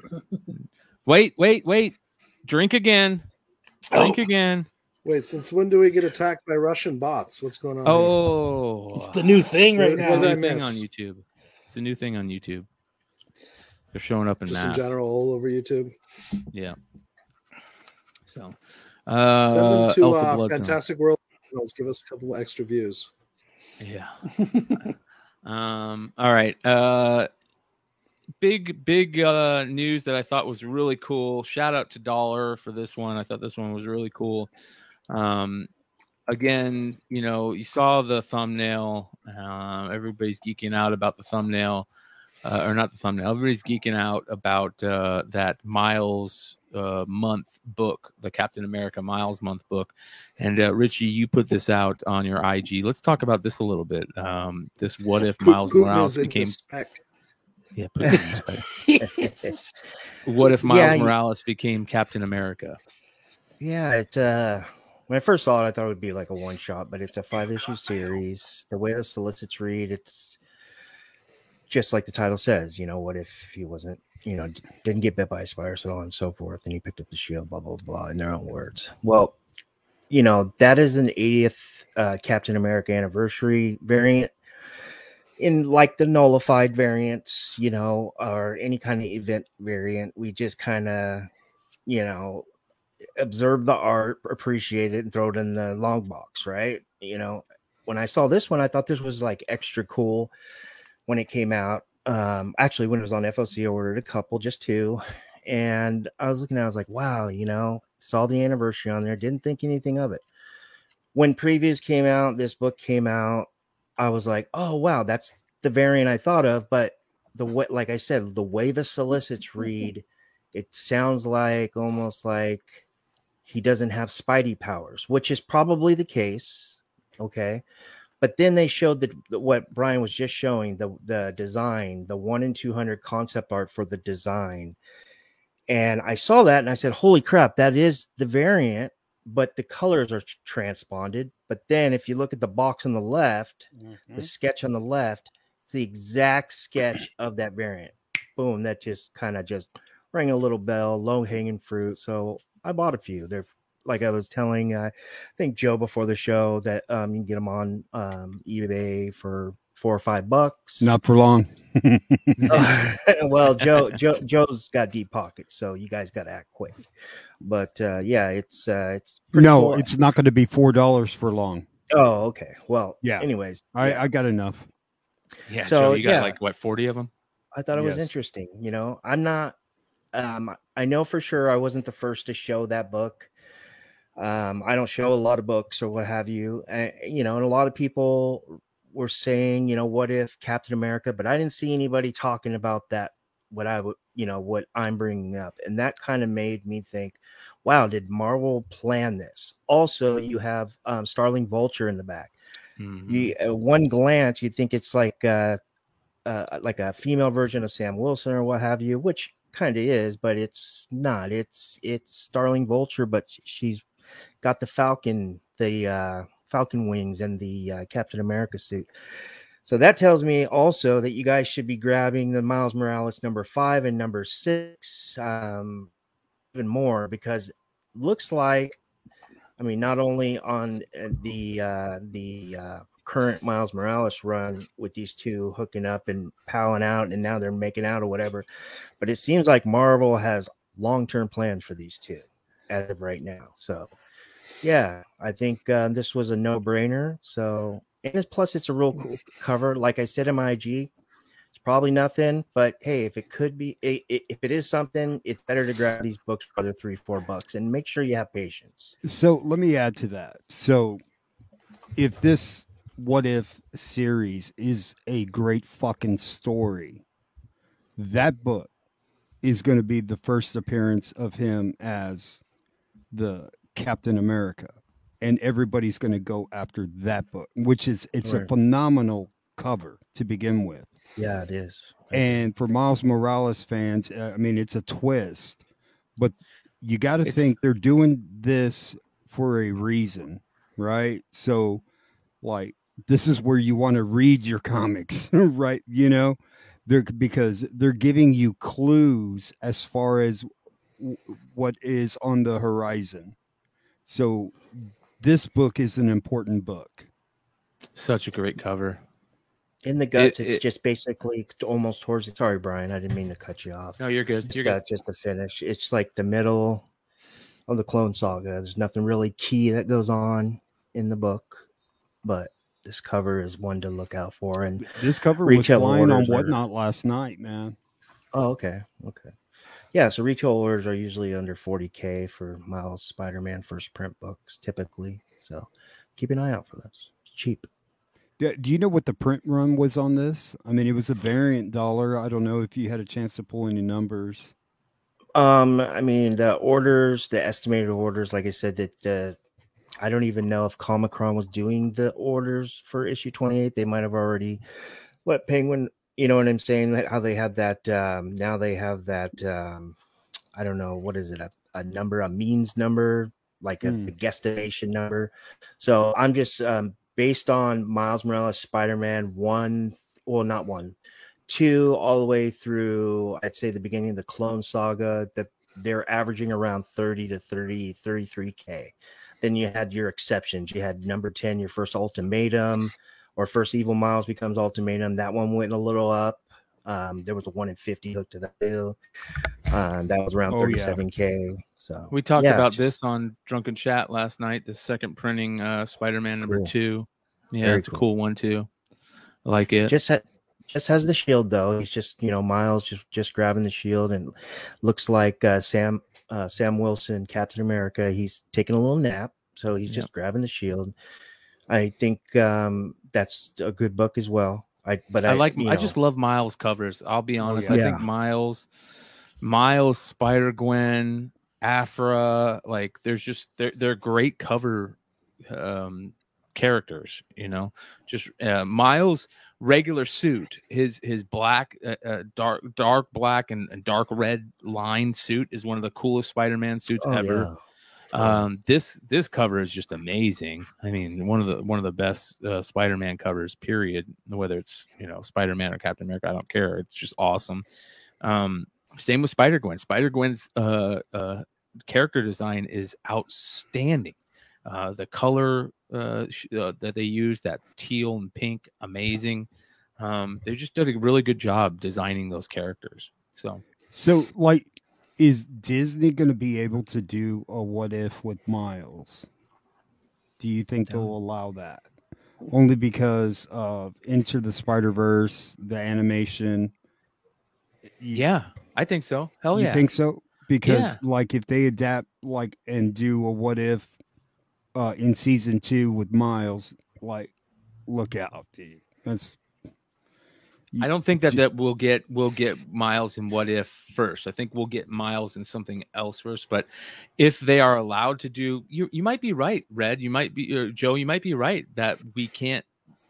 Speaker 2: wait, wait, wait. Drink again. Drink
Speaker 1: Oh.
Speaker 2: again.
Speaker 4: Wait, since when do we get attacked by Russian bots? What's going on? here?
Speaker 2: Oh,
Speaker 1: It's the new thing right
Speaker 4: What-
Speaker 2: It's a
Speaker 1: now.
Speaker 4: I
Speaker 2: new thing on YouTube. It's a new thing on YouTube. They're showing up in
Speaker 4: just in general all over YouTube.
Speaker 2: Yeah. So, uh,
Speaker 4: Send them to uh, Fantastic World. Give us a couple extra views.
Speaker 2: Yeah. um. All right. Uh, big big uh news that I thought was really cool. Shout out to Dollar for this one. I thought this one was really cool. Um. Again, you know, you saw the thumbnail. Um, everybody's geeking out about the thumbnail uh, or not the thumbnail. Everybody's geeking out about uh, that Miles uh, month book, the Captain America Miles month book. And uh, Richie, you put this out on your IG. Let's talk about this a little bit. Um, this what if Miles Morales became
Speaker 4: respect.
Speaker 2: Yeah, put it in respect. what if Miles
Speaker 6: Yeah, you-
Speaker 2: Morales became Captain America?
Speaker 6: Yeah, it uh when I first saw it, I thought it would be like a one shot, but it's a five issue series. The way the solicits read, it's just like the title says, you know, what if he wasn't, you know, didn't get bit by a spider, so on and so forth, and he picked up the shield, blah, blah, blah, in their own words. Well, you know, that is an 80th uh, Captain America anniversary variant. In like the nullified variants, you know, or any kind of event variant, we just kind of, you know, observe the art, appreciate it, and throw it in the long box, right? You know, when I saw this one, I thought this was like extra cool when it came out. Um, actually, when it was on FOC, I ordered a couple, just two, and I was looking at, it, I was like, wow, you know, saw the anniversary on there, didn't think anything of it. When previews came out, this book came out, I was like, oh wow, that's the variant I thought of, but the way, like I said, the way the solicits read, it sounds like almost like he doesn't have Spidey powers, which is probably the case. Okay. But then they showed the- what Brian was just showing the the design, the one in two hundred concept art for the design, and I saw that and I said, "Holy crap, that is the variant!" But the colors are transponded. But then, if you look at the box on the left, the sketch on the left, it's the exact sketch of that variant. Boom! That just kind of just rang a little bell, low hanging fruit. So I bought a few. They're like I was telling, uh, I think Joe before the show that um, you can get them on um, eBay for four or five bucks.
Speaker 5: Not for long.
Speaker 6: well, Joe, Joe, Joe's got deep pockets, so you guys got to act quick. But uh, yeah, it's uh, it's
Speaker 5: no,
Speaker 6: cool.
Speaker 5: it's not going to be four dollars for long.
Speaker 6: oh okay. Well,
Speaker 5: Yeah.
Speaker 6: Anyways,
Speaker 5: I,
Speaker 6: yeah.
Speaker 5: I got enough.
Speaker 2: Yeah,
Speaker 6: So,
Speaker 2: so you got
Speaker 6: yeah.
Speaker 2: like what forty of them?
Speaker 6: I thought it was interesting. You know, I'm not. Um, I know for sure I wasn't the first to show that book. Um, I don't show a lot of books or what have you. And, you know, and a lot of people were saying, you know, what if Captain America? But I didn't see anybody talking about that. What I would, you know, what I'm bringing up, and that kind of made me think, wow, did Marvel plan this? Also, you have um, Starling Vulture in the back
Speaker 2: Mhm.
Speaker 6: you uh, one glance you think it's like uh, uh like a female version of Sam Wilson or what have you, which kind of is, but it's not. It's it's Starling Vulture, but she's got the Falcon, the uh, Falcon wings, and the uh, Captain America suit. So that tells me also that you guys should be grabbing the Miles Morales number five and number six, um, even more because looks like I mean, not only on uh, the uh, the uh, current Miles Morales run with these two hooking up and palling out, and now they're making out or whatever, but it seems like Marvel has long term plans for these two as of right now. So, yeah, I think uh, this was a no brainer. So, and it's, plus it's a real cool cover. Like I said in my IG, it's probably nothing, but hey, if it could be, if it is something, it's better to grab these books for other three, four bucks, and make sure you have patience.
Speaker 5: So let me add to that. So if this what if series is a great fucking story, that book is going to be the first appearance of him as the Captain America. And everybody's going to go after that book, which is it's a phenomenal cover to begin with.
Speaker 6: Yeah, it is.
Speaker 5: And for Miles Morales fans, uh, I mean, it's a twist, but you got to think they're doing this for a reason, right? So, like, this is where you want to read your comics, right? You know, they're because they're giving you clues as far as w- what is on the horizon. So, this book is an important book.
Speaker 2: Such a great cover.
Speaker 6: In the guts,
Speaker 2: It-
Speaker 6: it's
Speaker 2: it-
Speaker 6: just basically almost towards. Sorry, Brian, I didn't mean to cut you off.
Speaker 2: No, you're good.
Speaker 6: just,
Speaker 2: You're good.
Speaker 6: uh, just the finish, it's like the middle of the Clone Saga. There's nothing really key that goes on in the book, but this cover is one to look out for. And
Speaker 5: This cover was
Speaker 6: Retail
Speaker 5: flying on
Speaker 6: orders are-
Speaker 5: whatnot last night, man.
Speaker 6: oh, okay, okay, yeah. So retail orders are usually under 40k for Miles Spider-Man first print books, typically. So keep an eye out for those. It's cheap.
Speaker 5: Do, do you know what the print run was on this? I mean, it was a variant dollar. I don't know if you had a chance to pull any numbers.
Speaker 6: Um, I mean, the orders, the estimated orders, like I said, that uh, I don't even know if Comichron was doing the orders for issue 28. They might have already let Penguin, you know what I'm saying? How they had that, um, now they have that, um, I don't know, what is it, a, a number, a means number, like a,
Speaker 5: Hmm.
Speaker 6: a guesstimation number. So I'm just, um, based on Miles Morales, Spider Man, one, well, not one, two, all the way through, I'd say the beginning of the Clone Saga, that they're averaging around 30 to 30, 33K. Then you had your exceptions. You had number 10, your first ultimatum, or first Evil Miles becomes ultimatum. That one went a little up. Um, there was a one in 50 hook to that deal. Um, that was around
Speaker 5: Oh,
Speaker 6: 37K. So
Speaker 2: We talked
Speaker 6: yeah,
Speaker 2: about
Speaker 6: just-
Speaker 2: this on Drunken Chat last night. The second printing, uh, Spider-Man number
Speaker 6: Cool.
Speaker 2: two. Yeah,
Speaker 6: Very
Speaker 2: it's a
Speaker 6: cool.
Speaker 2: cool one too. I like it.
Speaker 6: just ha- just has the shield though. He's just you know Miles just just grabbing the shield and looks like uh, Sam uh, Sam Wilson Captain America. He's taking a little nap, so he's just grabbing the shield. I think um, that's a good book as well. I but I,
Speaker 2: I like. I
Speaker 6: know,
Speaker 2: just love Miles covers. I'll be honest.
Speaker 5: yeah.
Speaker 2: I think Miles, Miles, Spider Gwen, Aphra, like there's just they're they're great cover um characters. You know, just uh, Miles regular suit his his black uh, uh, dark dark black and, and dark red line suit is one of the coolest spider-man suits
Speaker 6: oh,
Speaker 2: ever
Speaker 6: yeah.
Speaker 2: Um this this cover is just amazing. I mean one of the one of the best uh, spider-man covers period whether it's you know spider-man or captain america i don't care. It's just awesome. Um same with spider-gwen. Spider-gwen's uh uh character design is outstanding. Uh the color uh, sh- uh that they use that teal and pink amazing. Um they just did a really good job designing those characters so.
Speaker 5: So, like, is Disney going to be able to do a what if with Miles? Do you think they'll allow that? Only because of Into the Spider Verse, the animation. You-
Speaker 2: yeah i think so hell
Speaker 5: you
Speaker 2: yeah
Speaker 5: think so? Because,
Speaker 2: Yeah.
Speaker 5: like, if they adapt, like, and do a what if uh, in season two with Miles, like, look out, dude. That's
Speaker 2: I don't think that
Speaker 5: Do-
Speaker 2: that we'll get we'll get Miles in What If first. I think we'll get Miles in something else first. But if they are allowed to do, you you might be right, Red. You might be or Joe. You might be right that we can't.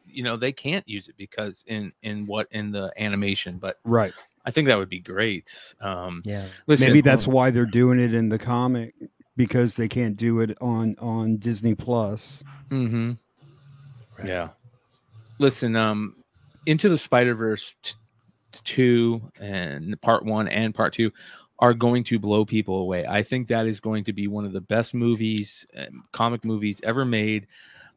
Speaker 2: You know they can't use it because in in what in the animation. But
Speaker 5: right.
Speaker 2: I think that would be great. Um,
Speaker 6: yeah.
Speaker 2: listen,
Speaker 5: Maybe that's why they're doing it in the comic because they can't do it on on Disney Plus.
Speaker 2: Mm-hmm. Yeah. Listen, um, into the Spider Verse t- two and part one and part two are going to blow people away. I think that is going to be one of the best movies, um, comic movies ever made.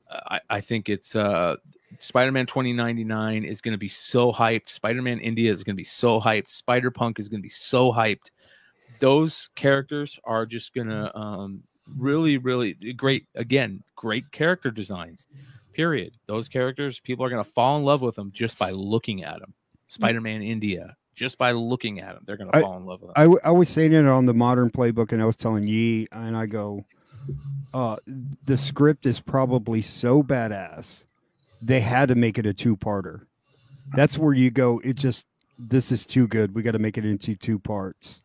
Speaker 2: Uh, I, I think it's uh, Spider Man 2099 is going to be so hyped. Spider Man India is going to be so hyped. Spider Punk is going to be so hyped. Those characters are just going to um, really, really great. Again, great character designs. Period. Those characters, people are going to fall in love with them just by looking at them. Spider Man India, just by looking at them, they're going to fall in love with them.
Speaker 5: I, w- I was saying it on the modern playbook, and I was telling Yee, and I go, uh, the script is probably so badass, they had to make it a two parter. That's where you go, it just, this is too good. We got to make it into two parts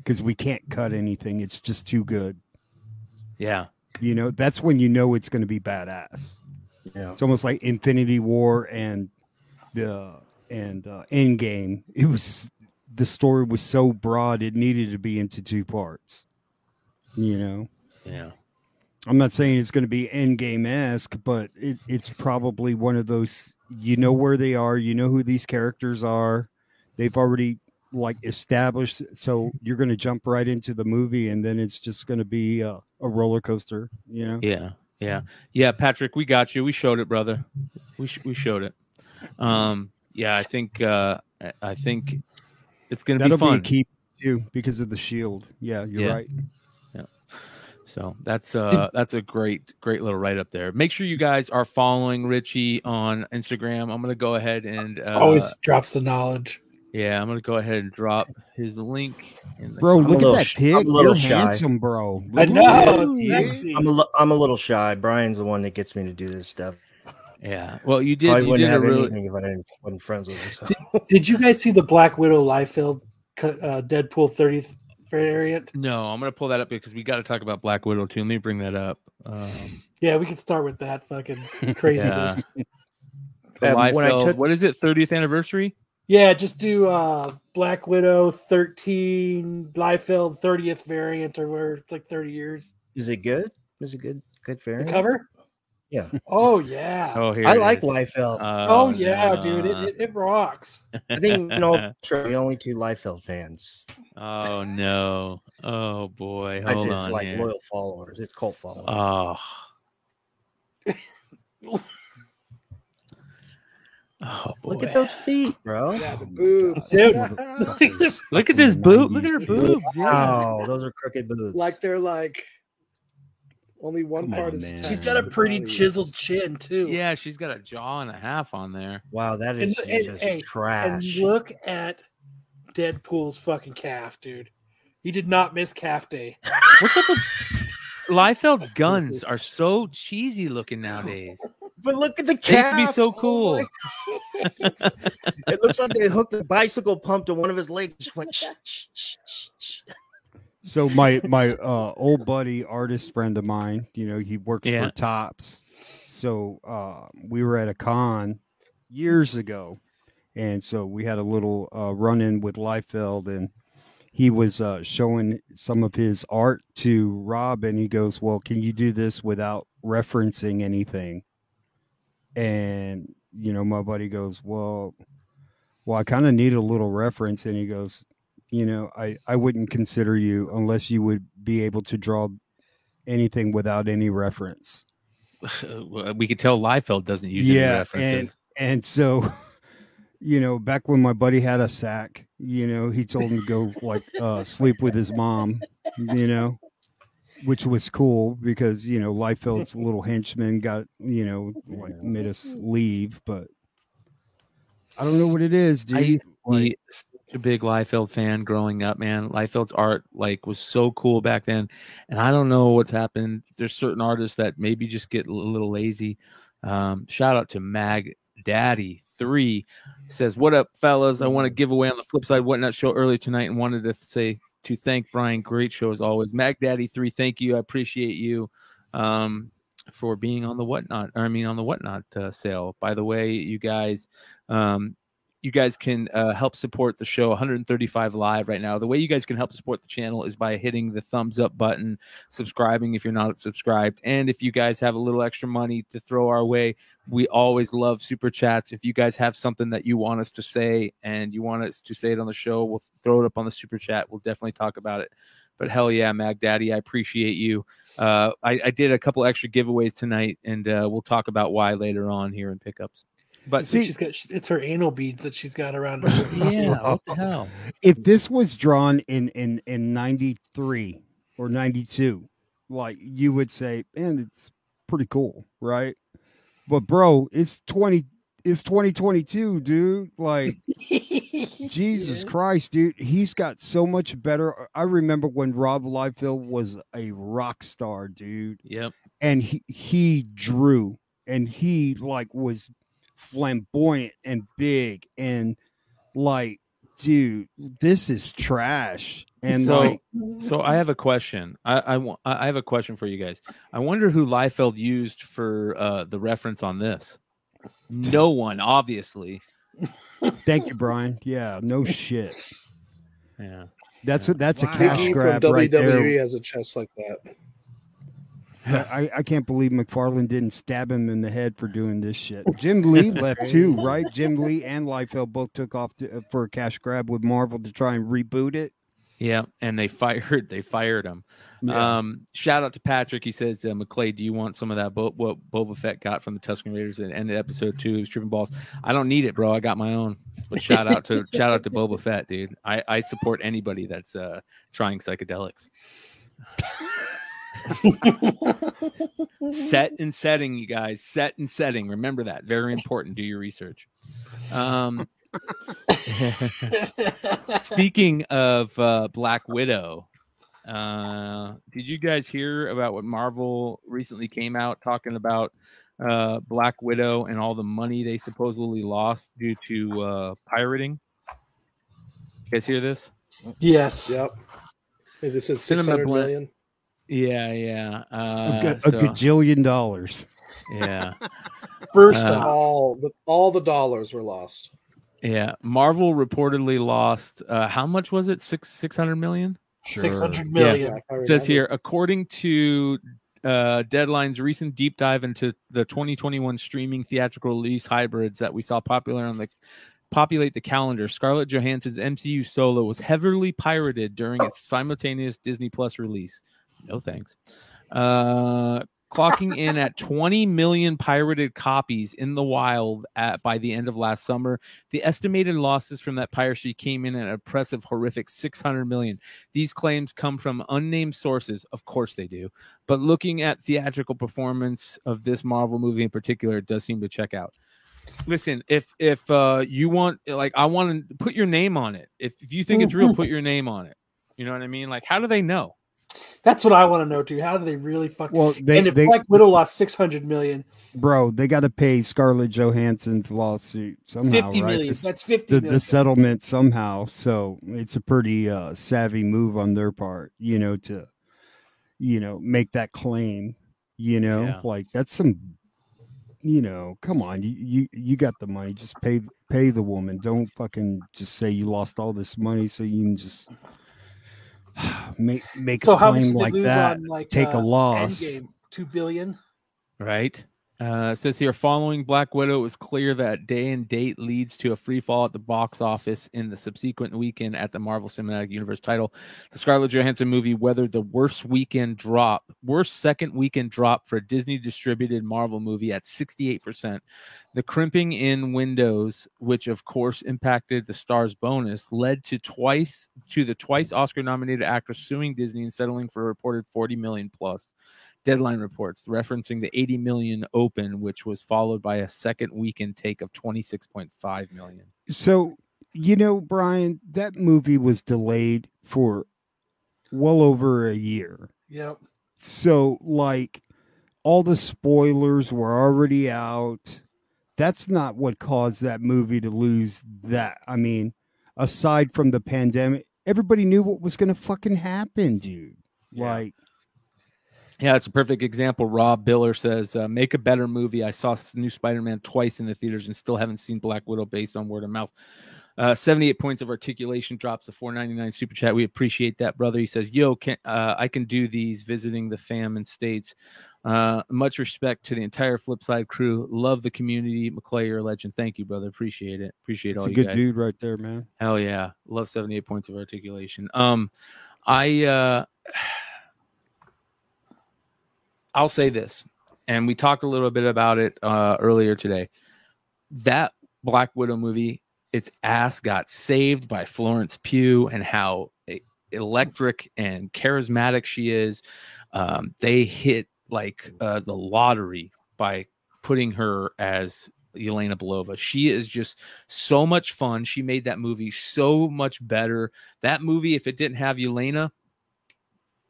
Speaker 5: because we can't cut anything. It's just too good.
Speaker 2: yeah.
Speaker 5: You know, that's when you know it's going to be badass.
Speaker 6: Yeah.
Speaker 5: It's almost like Infinity War and the and uh, Endgame. It was the story was so broad it needed to be into two parts. You know,
Speaker 2: Yeah.
Speaker 5: I'm not saying it's going to be Endgame esque, but it, it's probably one of those. You know where they are. You know who these characters are. They've already like established. So you're going to jump right into the movie, and then it's just going to be a, a roller coaster. You know.
Speaker 2: Yeah, yeah, yeah. Patrick, we got you. We showed it, brother. We sh- we showed it. Um, yeah, I think uh, I- I think it's gonna
Speaker 5: That'll
Speaker 2: be fun.
Speaker 5: be a key too because of the shield. Yeah, you're
Speaker 2: Yeah.
Speaker 5: right. Yeah.
Speaker 2: So that's uh that's a great great little write up there. Make sure you guys are following Richie on Instagram. I'm gonna go ahead and uh,
Speaker 1: Always drops the knowledge.
Speaker 2: Yeah, I'm gonna go ahead and drop his link. In the
Speaker 5: Bro,
Speaker 6: I'm
Speaker 5: look at that
Speaker 6: sh-
Speaker 5: pig.
Speaker 6: I'm a little
Speaker 5: You're
Speaker 6: shy.
Speaker 5: handsome, bro.
Speaker 1: I
Speaker 5: Look at
Speaker 1: know.
Speaker 5: that,
Speaker 1: It's
Speaker 5: dude.
Speaker 1: sexy.
Speaker 6: I'm a, li- I'm a little shy. Brian's the one that gets me to do this stuff.
Speaker 2: Yeah. Well, you did.
Speaker 6: Probably
Speaker 2: You
Speaker 6: wouldn't
Speaker 2: did a
Speaker 6: have
Speaker 2: really.
Speaker 6: anything if I didn't wasn't friends with him. So.
Speaker 1: Did you guys see the Black Widow Liefeld uh, Deadpool 30th variant?
Speaker 2: No, I'm gonna pull that up because we got to talk about Black Widow too. Let me bring that up. Um,
Speaker 1: Yeah, we could start with that fucking craziness.
Speaker 2: the
Speaker 6: Um, when I
Speaker 2: Liefeld-
Speaker 6: took-
Speaker 2: what is it? 30th anniversary.
Speaker 1: Yeah, just do uh Black Widow 13 Liefeld 30th variant or where it's like 30 years.
Speaker 6: Is it good? Is it good? Good variant.
Speaker 1: The cover?
Speaker 6: Yeah.
Speaker 1: Oh yeah. Oh,
Speaker 2: Oh, here.
Speaker 6: I like
Speaker 2: is.
Speaker 6: Liefeld.
Speaker 1: Oh, yeah, dude. It, it, it rocks.
Speaker 6: I think no, sure, the only two Liefeld fans.
Speaker 2: oh no. Oh boy.
Speaker 6: I
Speaker 2: Hold
Speaker 6: say it's
Speaker 2: on
Speaker 6: like
Speaker 2: here.
Speaker 6: loyal followers. It's cult followers.
Speaker 2: Oh. Oh boy.
Speaker 6: Look at those feet, bro.
Speaker 4: Yeah, the oh, boobs.
Speaker 1: Dude.
Speaker 2: Look at this boob. Look at her boobs. Yeah.
Speaker 6: Wow, those are crooked boobs.
Speaker 4: like they're like only one
Speaker 5: Come
Speaker 4: part
Speaker 5: on,
Speaker 4: is.
Speaker 5: man.
Speaker 1: She's
Speaker 4: attached
Speaker 1: got a pretty chiseled chin too.
Speaker 2: Yeah, she's got a jaw and a half on there.
Speaker 6: wow, that is
Speaker 1: And-
Speaker 6: is
Speaker 1: and-
Speaker 6: just
Speaker 1: And
Speaker 6: trash.
Speaker 1: look at Deadpool's fucking calf, dude. He did not miss calf day.
Speaker 2: What's up with Liefeld's guns are so cheesy looking nowadays.
Speaker 6: But look at the
Speaker 2: They used to be so
Speaker 6: Oh
Speaker 2: cool.
Speaker 6: my- it looks like they hooked a bicycle pump to one of his legs. Just went.
Speaker 5: So my my uh, old buddy, artist friend of mine, you know, he works
Speaker 2: Yeah.
Speaker 5: for Tops. So uh, we were at a con years ago, and so we had a little uh, run in with Liefeld, and he was uh, showing some of his art to Rob, and he goes, "Well, can you do this without referencing anything?" And you know, my buddy goes, "Well, well, I kind of need a little reference," and he goes, you know, I, I wouldn't consider you unless you would be able to draw anything without any reference.
Speaker 2: we could tell Liefeld doesn't use any
Speaker 5: yeah,
Speaker 2: references.
Speaker 5: and and so, you know, back when my buddy had a sack, you know, he told him to go like uh, sleep with his mom, you know, which was cool because you know Liefeld's little henchman got you know like made us leave, but I don't know what it is, dude.
Speaker 2: I
Speaker 5: Like-
Speaker 2: be such a big Liefeld fan growing up, man. Liefeld's art like was so cool back then, and I don't know what's happened. There's certain artists that maybe just get a little lazy. Um, shout out to Mag Daddy Three says, "What up, fellas? I want to give away on the flip side whatnot show earlier tonight, and wanted to say to thank Brian. Great show as always. Mag Daddy Three, thank you. I appreciate you." Um, for being on the whatnot, I mean on the whatnot uh, sale. By the way, you guys, um, you guys can uh, help support the show. 135 live right now. The way you guys can help support the channel is by hitting the thumbs up button subscribing if you're not subscribed. And if you guys have a little extra money to throw our way we always love super chats. If you guys have something that you want us to say and you want us to say it on the show we'll throw it up on the super chat. We'll definitely talk about it. But hell yeah mag daddy i appreciate you. Uh, I, I did a couple extra giveaways tonight and uh, we'll talk about why later on here in pickups but
Speaker 1: See, she's got it's her anal beads that she's got around her.
Speaker 2: yeah what the hell?
Speaker 5: If this was drawn in in in 93 or 92 like you would say man it's pretty cool right? But bro it's 20 it's 2022 dude. Like jesus christ dude. He's got so much better. I remember when rob liefeld was a rock star dude.
Speaker 2: Yep.
Speaker 5: and he he drew. And he like was flamboyant and big and like dude this is trash and
Speaker 2: So-
Speaker 5: like
Speaker 2: So I have a question. I, I I have a question for you guys. I wonder who Liefeld used for uh, the reference on this. No one, obviously.
Speaker 5: thank you brian yeah no shit
Speaker 2: Yeah.
Speaker 5: that's a that's a cash
Speaker 4: Biggie
Speaker 5: grab
Speaker 4: from
Speaker 5: right
Speaker 4: WWE
Speaker 5: there
Speaker 4: has a chest like that.
Speaker 5: I, I can't believe McFarlane didn't stab him in the head for doing this shit jim lee left too right jim lee and liefeld both took off to, for a cash grab with marvel to try and reboot it
Speaker 2: Yeah, and they fired they fired him.
Speaker 5: Yeah.
Speaker 2: Um, shout out to Patrick. He says, uh, "McClay, do you want some of that? Bo- what Boba Fett got from the Tusken Raiders at ended episode two? He was tripping balls. I don't need it, bro. I got my own. But shout out to shout out to Boba Fett, dude. I I support anybody that's uh trying psychedelics. Set and setting, you guys. Set and setting. Remember that. Very important. Do your research. Um, Speaking of uh, Black Widow, uh, did you guys hear about what Marvel recently came out talking about uh, Black Widow and all the money they supposedly lost due to uh, pirating. You guys hear this?
Speaker 1: Yes.
Speaker 4: Yep. Hey, this is
Speaker 2: Cinema
Speaker 4: six hundred
Speaker 2: blend-
Speaker 4: million.
Speaker 2: Yeah, yeah,
Speaker 5: A,
Speaker 2: uh,
Speaker 5: ga- a
Speaker 2: so-
Speaker 5: gajillion dollars.
Speaker 2: yeah.
Speaker 1: First
Speaker 2: Uh,
Speaker 1: off,
Speaker 4: All the all the dollars were lost.
Speaker 2: Yeah, Marvel reportedly lost uh, how much was it? Six six hundred million.
Speaker 1: six hundred
Speaker 2: Yeah.
Speaker 1: million.
Speaker 4: Yeah,
Speaker 2: It says here, according to uh, Deadline's recent deep dive into the 2021 streaming theatrical release hybrids that we saw popular on the populate the calendar, Scarlett Johansson's MCU solo was heavily pirated during its simultaneous Disney Plus release. No thanks. Uh, clocking in at 20 million pirated copies in the wild at by the end of last summer. The estimated losses from that piracy came in at an impressive, horrific 600 million. These claims come from unnamed sources. Of course they do. But looking at theatrical performance of this Marvel movie in particular, it does seem to check out. Listen, if if uh you want like I want to put your name on it. If, if you think it's real, put your name on it. You know what I mean? Like how do they know?
Speaker 1: That's what I want to know too. How do they really fuck?
Speaker 5: Well, they,
Speaker 1: and if
Speaker 5: they
Speaker 1: Black Widow lost six hundred million,
Speaker 5: bro, they got to pay Scarlett Johansson's lawsuit somehow,
Speaker 1: fifty
Speaker 5: right?
Speaker 1: million.
Speaker 5: This-
Speaker 1: That's fifty
Speaker 5: the,
Speaker 1: million.
Speaker 5: the settlement somehow. So it's a pretty uh, savvy move on their part, you know, to you know make that claim. You know,
Speaker 2: Yeah.
Speaker 5: like that's some, you know, come on, you, you you got the money, just pay pay the woman. Don't fucking just say you lost all this money so you can just make make
Speaker 1: so
Speaker 5: a claim like that.
Speaker 1: on like
Speaker 5: take a
Speaker 1: uh,
Speaker 5: loss.
Speaker 1: Endgame? Two billion.
Speaker 2: right? Uh, says here, following Black Widow, it was clear that day and date leads to a free fall at the box office in the subsequent weekend at the Marvel Cinematic Universe title. The Scarlett Johansson movie weathered the worst weekend drop, worst second weekend drop for a Disney distributed Marvel movie at 68%. The crimping in windows, which of course impacted the star's bonus, led to twice to the twice Oscar nominated actress suing Disney and settling for a reported 40 million plus. Deadline reports referencing the 80 million open, which was followed by a second weekend take of 26.5 million.
Speaker 5: So, you know, Brian, that movie was delayed for well over a year.
Speaker 1: Yep.
Speaker 5: So, like, all the spoilers were already out. That's not what caused that movie to lose that. I mean, aside from the pandemic, everybody knew what was going to fucking happen, dude.
Speaker 2: Yeah.
Speaker 5: Like,
Speaker 2: Yeah, it's a perfect example. Rob Biller says, uh, "Make a better movie." I saw new Spider-Man twice in the theaters and still haven't seen Black Widow based on word of mouth. Uh, 78 points of articulation drops a 499 super chat. We appreciate that, brother. He says, "Yo, can uh, I can do these visiting the fam in states." Uh, much respect to the entire Flipside crew. Love the community. McClay, you're a legend. Thank you, brother. Appreciate it. Appreciate
Speaker 5: it's
Speaker 2: all
Speaker 5: a
Speaker 2: you
Speaker 5: good
Speaker 2: guys.
Speaker 5: dude right there, man.
Speaker 2: Hell yeah. Love 78 points of articulation. Um I uh I'll say this. And we talked a little bit about it uh earlier today. That Black Widow movie, its ass got saved by Florence Pugh and how electric and charismatic she is. Um they hit like uh the lottery by putting her as Yelena Belova. She is just so much fun. She made that movie so much better. That movie, if it didn't have Yelena,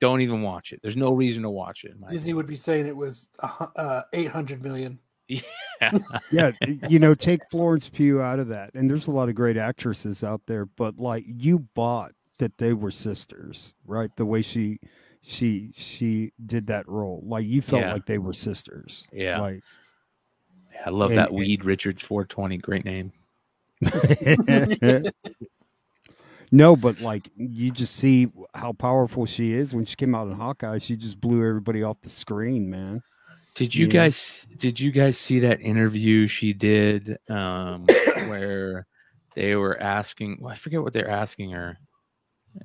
Speaker 2: don't even watch it. There's no reason to watch it. in my
Speaker 1: Disney would be saying it was uh, eight hundred million.
Speaker 2: opinion.
Speaker 5: yeah, you know, take Florence Pugh out of that, and there's a lot of great actresses out there, but like you bought that they were sisters, right? The way she she she did that role, like you felt
Speaker 2: Yeah.
Speaker 5: like they were sisters.
Speaker 2: Yeah.
Speaker 5: like
Speaker 2: I love
Speaker 5: And-
Speaker 2: that Weed Richards 420. Great name.
Speaker 5: no, but like you just see how powerful she is when she came out in Hawkeye. She just blew everybody off the screen, man.
Speaker 2: Did you
Speaker 5: Yeah.
Speaker 2: guys did you guys see that interview she did um where they were asking well, I forget what they're asking her.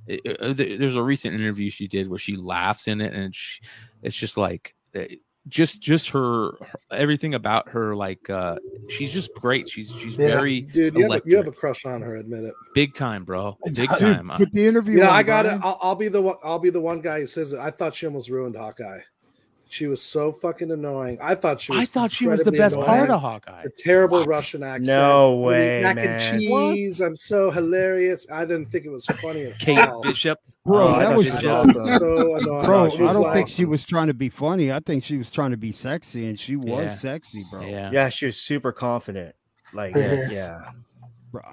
Speaker 2: It- it- uh, there's a recent interview she did where she laughs in it and she, it's just like uh, just just her, her- everything about her like uh she's just great. She's she's
Speaker 1: Yeah.
Speaker 2: very
Speaker 4: Dude, you have, a, you have a crush on her. Admit it.
Speaker 2: big time, bro. Big
Speaker 1: Dude,
Speaker 5: Dude,
Speaker 2: time.
Speaker 5: put the interview.
Speaker 4: Yeah,
Speaker 5: on,
Speaker 4: I got it. I'll, I'll be the one. I'll be the one guy who says it. I thought she almost ruined Hawkeye. She was so fucking annoying. I thought she was.
Speaker 2: I thought she was the
Speaker 4: incredibly
Speaker 2: best part of Hawkeye.
Speaker 4: A terrible
Speaker 2: What?
Speaker 4: Russian accent.
Speaker 6: No
Speaker 4: Eating
Speaker 6: way,
Speaker 4: Mac
Speaker 6: man.
Speaker 4: and cheese. I'm so hilarious. I didn't think it was funny at
Speaker 2: Kate
Speaker 4: all.
Speaker 2: Bishop.
Speaker 5: Bro,
Speaker 6: Oh, I
Speaker 5: that was
Speaker 6: she
Speaker 4: I
Speaker 6: was
Speaker 4: thought
Speaker 6: awesome.
Speaker 4: it was so annoying.
Speaker 5: Bro,
Speaker 4: It
Speaker 5: I don't
Speaker 4: like-
Speaker 5: think she was trying to be funny. I think she was trying to be sexy, and she was
Speaker 2: Yeah.
Speaker 5: sexy, bro.
Speaker 2: Yeah.
Speaker 6: Yeah, she was super confident. Like,
Speaker 1: Yes.
Speaker 6: yeah.
Speaker 5: Bro,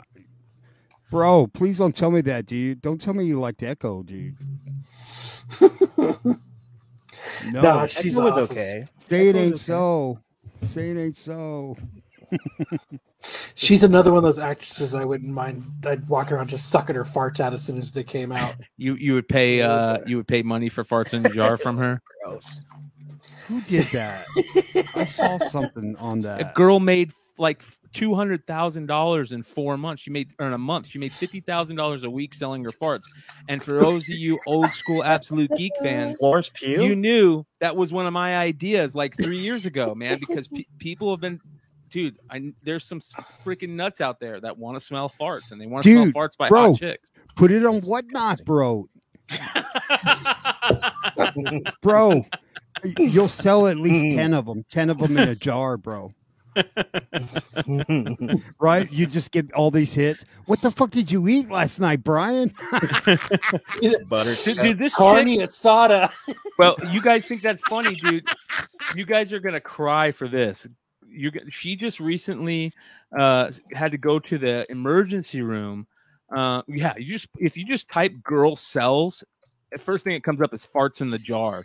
Speaker 5: bro, please don't tell me that, dude. Don't tell me you liked Echo, dude. No,
Speaker 1: Nah, she's
Speaker 6: Echo was okay.
Speaker 5: say it ain't
Speaker 6: okay.
Speaker 5: so. Say it ain't so.
Speaker 1: She's another one of those actresses I wouldn't mind. I'd walk around just sucking her farts out as soon as they came out.
Speaker 2: You you would pay uh you would pay money for farts in the jar from her. Gross.
Speaker 5: Who did that? I saw something on that.
Speaker 2: A girl made like two hundred thousand dollars in four months. She made or in a month. She made fifty thousand dollars a week selling her farts. And for those of you old school absolute geek fans,
Speaker 6: Florence Pugh?
Speaker 2: you knew that was one of my ideas like three years ago, man. Because pe- people have been, dude. I there's some freaking nuts out there that want to smell farts and they want to smell farts by
Speaker 5: bro.
Speaker 2: hot chicks.
Speaker 5: Put it on whatnot, bro. Bro, you'll sell at least 10 of them. 10 of them in a jar, bro. Right? You just get all these hits. What the fuck did you eat last night, Brian?
Speaker 6: Butter.
Speaker 2: dude, dude, this chick,
Speaker 1: Carne asada.
Speaker 2: well, you guys think that's funny, dude. You guys are gonna cry for this. You, she just recently uh, had to go to the emergency room. Uh, yeah, you just if you just type "girl cells," the first thing that comes up is farts in the jar.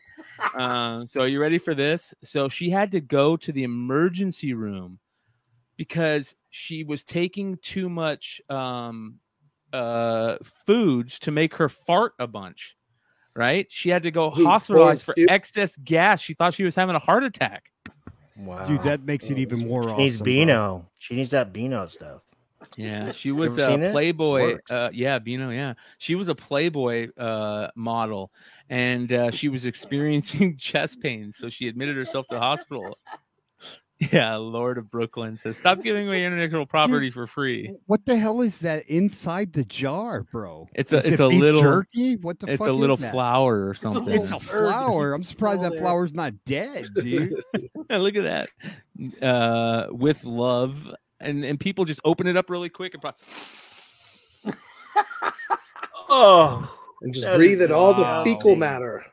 Speaker 2: Um, so, are you ready for this? So, she had to go to the emergency room because she was taking too much um, uh, foods to make her fart a bunch. Right? She had to go
Speaker 4: Who,
Speaker 2: hospitalized for excess gas. She thought she was having a heart attack.
Speaker 6: Wow.
Speaker 5: Dude, that makes it even
Speaker 4: that's-
Speaker 5: more
Speaker 6: She
Speaker 5: awesome.
Speaker 6: needs
Speaker 5: bro.
Speaker 6: Beano. She needs that Beano stuff.
Speaker 2: Yeah, she was a? Playboy.
Speaker 6: Works.
Speaker 2: Uh, yeah, Beano. Yeah, she was a Playboy uh, model, and uh, she was experiencing chest pains, so she admitted herself to the hospital. Yeah, Lord of Brooklyn says, "Stop giving away intellectual property for free."
Speaker 5: What the hell is that inside the jar, bro?
Speaker 2: It's a-
Speaker 5: Is
Speaker 2: it's
Speaker 5: it
Speaker 2: a little-
Speaker 5: jerky. What the
Speaker 2: It's
Speaker 5: fuck
Speaker 2: a little
Speaker 5: is that?
Speaker 2: flower or something.
Speaker 5: It's a
Speaker 1: Little herb that
Speaker 5: flower. I'm surprised that
Speaker 1: there.
Speaker 5: flower's not dead, dude.
Speaker 2: Look at that. Uh, with love, and and people just open it up really quick and. Pro-
Speaker 6: Oh,
Speaker 4: and just breathe
Speaker 6: is
Speaker 4: in all the fecal matter.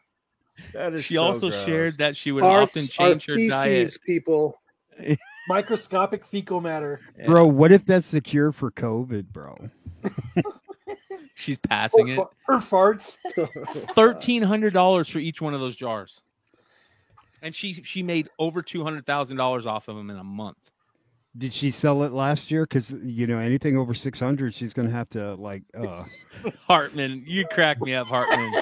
Speaker 6: that is
Speaker 2: she
Speaker 6: so
Speaker 2: also
Speaker 6: gross.
Speaker 2: shared that she would often change her diet.
Speaker 4: people.
Speaker 1: Microscopic fecal matter.
Speaker 5: Bro, what if that's the cure for COVID, bro?
Speaker 2: She's
Speaker 1: Or,
Speaker 2: passing it.
Speaker 1: fa- or farts.
Speaker 2: thirteen hundred dollars for each one of those jars, and she she made over two hundred thousand dollars off of them in a month.
Speaker 5: Did she sell it last year? Because you know anything over six hundred, she's gonna have to like. uh
Speaker 2: Hartman, you crack me up, Hartman.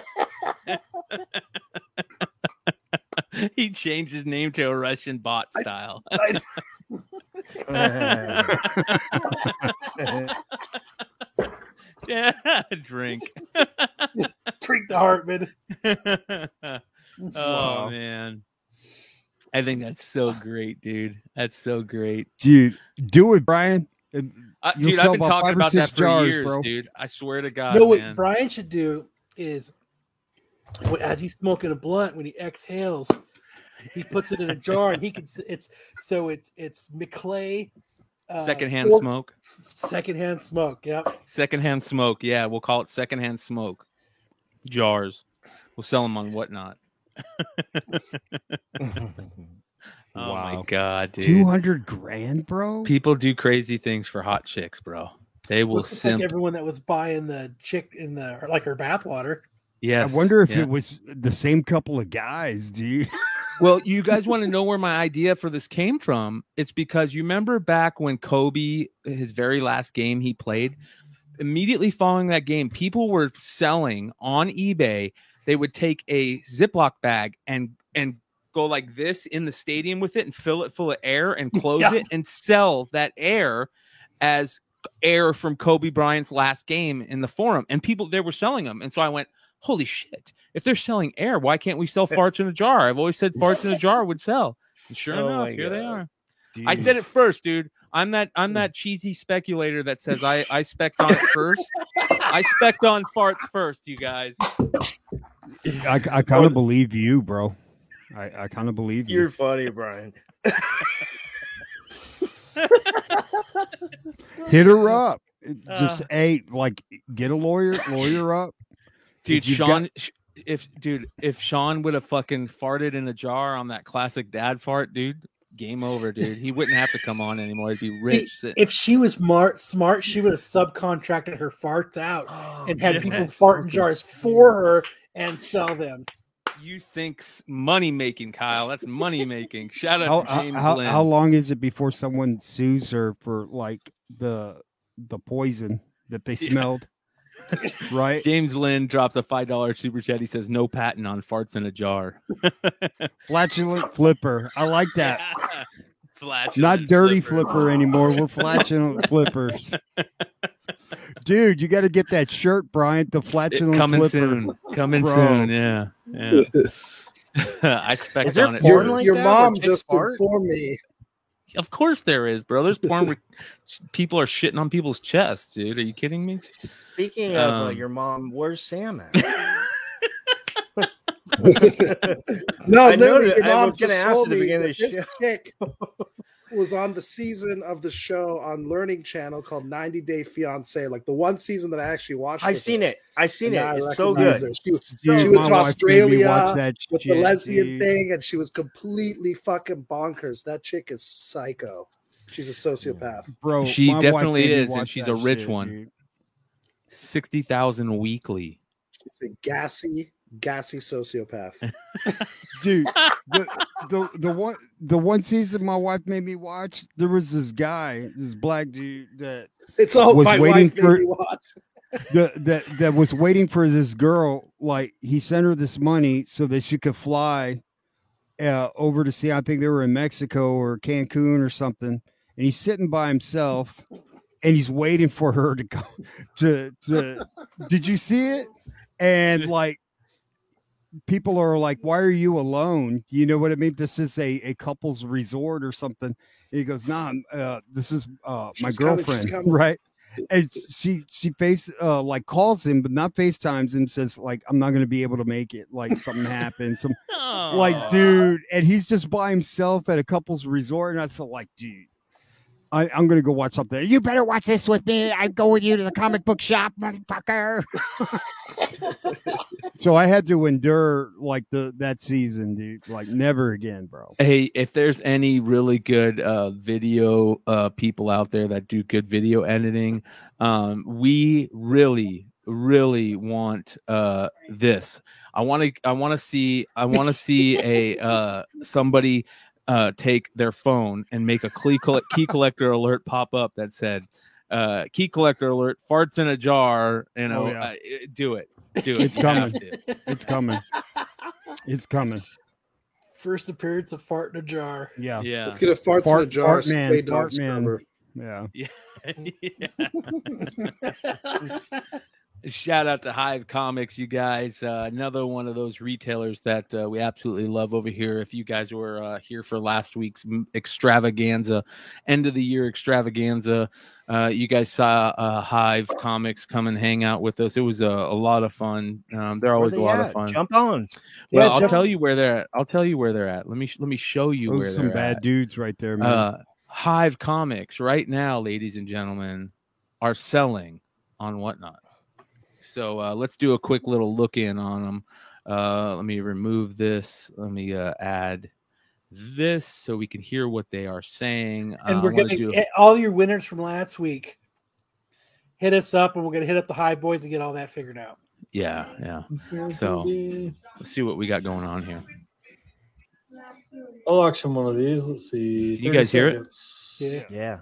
Speaker 2: he changed his name to a Russian bot style. yeah, drink.
Speaker 1: Drink the Hartman.
Speaker 2: oh
Speaker 5: Wow.
Speaker 2: man, I think that's so great, dude. That's so great.
Speaker 5: Dude, do it, Brian. And
Speaker 2: Uh, dude, I've been talking about that for
Speaker 5: jars,
Speaker 2: years,
Speaker 5: bro.
Speaker 2: dude. I swear to God,
Speaker 1: no, what
Speaker 2: man.
Speaker 1: Brian should do is, wh- as he's smoking a blunt, when he exhales, he puts it in a jar, and he can. s- It's so it's it's McClay. Uh,
Speaker 2: secondhand
Speaker 1: fork-
Speaker 2: smoke.
Speaker 1: Secondhand smoke. Yep.
Speaker 2: Secondhand smoke. Yeah, we'll call it secondhand smoke. Jars. We'll sell them on whatnot. Oh my god, dude.
Speaker 5: two hundred grand, bro.
Speaker 2: People do crazy things for hot chicks, bro. They will
Speaker 1: Looks like everyone that was buying the chick in the like her bathwater.
Speaker 2: yes.
Speaker 5: I wonder if
Speaker 2: yeah.
Speaker 5: it was the same couple of guys, dude.
Speaker 2: Well, you guys want to know where my idea for this came from? It's because you remember back when Kobe, his very last game he played, immediately following that game, people were selling on eBay. They would take a Ziploc bag and and go like this in the stadium with it and fill it full of air and close
Speaker 1: Yeah.
Speaker 2: it and sell that air as air from Kobe Bryant's last game in the forum. And people they were selling them. And so I went, holy shit, if they're selling air, why can't we sell farts in a jar? I've always said farts in a jar would sell. And sure
Speaker 6: Oh
Speaker 2: enough, here they
Speaker 6: God.
Speaker 2: are. I said it first, dude. I'm that I'm that cheesy speculator that says I I spec on it first. I spec on farts first, you guys.
Speaker 5: I, I kind of believe you, bro. I, I kind of believe you.
Speaker 6: You're funny, Brian.
Speaker 5: Hit her up. Just
Speaker 2: Uh.
Speaker 5: a like get a lawyer, lawyer up.
Speaker 2: dude
Speaker 5: If you've got-
Speaker 2: sean if dude if sean would have fucking farted in a jar on that classic dad fart dude game over dude he wouldn't have to come on anymore he'd be rich sitting-
Speaker 1: If she was smart, smart, she would have subcontracted her farts out and had people
Speaker 2: Yes.
Speaker 1: fart in jars for her and sell them.
Speaker 2: you think money making kyle that's money making shout out
Speaker 5: How,
Speaker 2: to
Speaker 5: uh,
Speaker 2: james
Speaker 5: how,
Speaker 2: Lynn.
Speaker 5: how long is it before someone sues her for like the the poison that they
Speaker 2: Yeah.
Speaker 5: smelled? right?
Speaker 2: james lynn drops a five dollar super chat he says no patent on farts in a jar
Speaker 5: Flatulent flipper. I like that.
Speaker 2: Flatulent
Speaker 5: Not dirty flipper anymore. We're flatulent flippers. Dude, you got to get that shirt, Brian. The
Speaker 2: It-
Speaker 5: flatulent
Speaker 2: coming
Speaker 5: flipper.
Speaker 2: soon coming
Speaker 5: Bro.
Speaker 2: soon yeah yeah i spec
Speaker 6: Is there
Speaker 2: on it
Speaker 6: porn like
Speaker 4: Your
Speaker 6: that where
Speaker 4: mom just
Speaker 6: fart?
Speaker 4: informed me.
Speaker 2: Of course there is, bro. There's porn where people are shitting on people's chests, dude. Are you kidding me?
Speaker 6: Speaking of uh,
Speaker 2: Um,
Speaker 6: your mom, where's Sam at?
Speaker 4: No,
Speaker 6: I
Speaker 4: literally,
Speaker 6: noted-
Speaker 4: your
Speaker 6: I was gonna
Speaker 4: just
Speaker 6: ask
Speaker 4: told
Speaker 6: at the
Speaker 4: me
Speaker 6: beginning
Speaker 4: that
Speaker 6: of the
Speaker 4: this
Speaker 6: show.
Speaker 4: chick was on the season of the show on Learning Channel called 90 Day Fiance, like the one season that I actually watched.
Speaker 6: I've seen
Speaker 4: her.
Speaker 6: it. I've seen
Speaker 4: And
Speaker 6: it. It's so good.
Speaker 4: her. She, was-
Speaker 5: Dude,
Speaker 4: she went to
Speaker 5: wife made me watch
Speaker 4: Australia with
Speaker 5: shit,
Speaker 4: the lesbian
Speaker 5: dude.
Speaker 4: thing, and she was completely fucking bonkers. That chick is psycho. She's a sociopath.
Speaker 5: Bro,
Speaker 2: She definitely is, and she's a rich
Speaker 5: shit,
Speaker 2: one.
Speaker 5: dude.
Speaker 2: Sixty thousand weekly.
Speaker 4: She's a gassy, gassy sociopath.
Speaker 5: dude the, the the one the one season my wife made me watch there was this guy this black dude that
Speaker 4: It's all
Speaker 5: Was
Speaker 4: my
Speaker 5: waiting
Speaker 4: wife
Speaker 5: for-
Speaker 4: made me watch.
Speaker 5: the, that that was waiting for this girl like he sent her this money so that she could fly uh, over to see i think they were in mexico or cancun or something and he's sitting by himself and he's waiting for her to go to to did you see it and like people are like why are you alone? You know what i mean? This is a, a couple's resort or something. And he goes nah uh, this is uh, my
Speaker 4: She's coming,
Speaker 5: girlfriend.
Speaker 4: coming."
Speaker 5: right? And she she face uh like calls him but not facetimes him says like i'm not gonna be able to make it. Like something happened some like dude and he's just by himself at a couple's resort and i said like dude I, I'm gonna go watch something. You better watch this with me. I go with you to the comic book shop, motherfucker. so I had to endure like the that season, dude. Like never again, bro.
Speaker 2: Hey, if there's any really good uh, video uh, people out there that do good video editing, um, we really, really want uh, this. I want to. I want to see. I want to see a uh, somebody uh, take their phone and make a key, coll- key collector alert pop up that said, uh, "Key collector alert: farts in a jar." You know,
Speaker 5: Oh, yeah.
Speaker 2: uh, do it. Do it.
Speaker 5: It's coming. It's coming. It's coming.
Speaker 1: First appearance of fart in a jar.
Speaker 5: Yeah.
Speaker 2: Yeah.
Speaker 4: Let's get a farts in a jar.
Speaker 5: fart man,
Speaker 4: stray dog
Speaker 5: fart man.
Speaker 4: scrubber.
Speaker 5: Yeah.
Speaker 2: Shout out to Hive Comics, you guys. Uh, another one of those retailers that uh, we absolutely love over here. If you guys were uh, here for last week's extravaganza, end of the year extravaganza, uh, you guys saw uh, Hive Comics come and hang out with us. It was a, a lot of fun. Um, they're always
Speaker 6: they
Speaker 2: a lot
Speaker 6: at?
Speaker 2: of fun.
Speaker 6: Jump on.
Speaker 2: well,
Speaker 1: Yeah,
Speaker 2: I'll tell you where they're at. I'll tell you where they're at. Let me let me show you
Speaker 5: Those
Speaker 2: where
Speaker 5: some bad
Speaker 2: at.
Speaker 5: dudes right there, man.
Speaker 2: Uh, Hive Comics right now, ladies and gentlemen, are selling on whatnot. So uh, let's do a quick little look in on them. Uh, let me remove this. Let me uh, add this so we can hear what they are saying.
Speaker 1: And
Speaker 2: Uh,
Speaker 1: we're gonna
Speaker 2: do-
Speaker 1: get all your winners from last week. Hit us up, and we're gonna hit up the high boys and get all that figured out.
Speaker 2: yeah, yeah. So let's see what we got going on here.
Speaker 7: I'll auction one of these. Let's see.
Speaker 2: You guys hear it?
Speaker 1: Yeah.
Speaker 6: Yeah.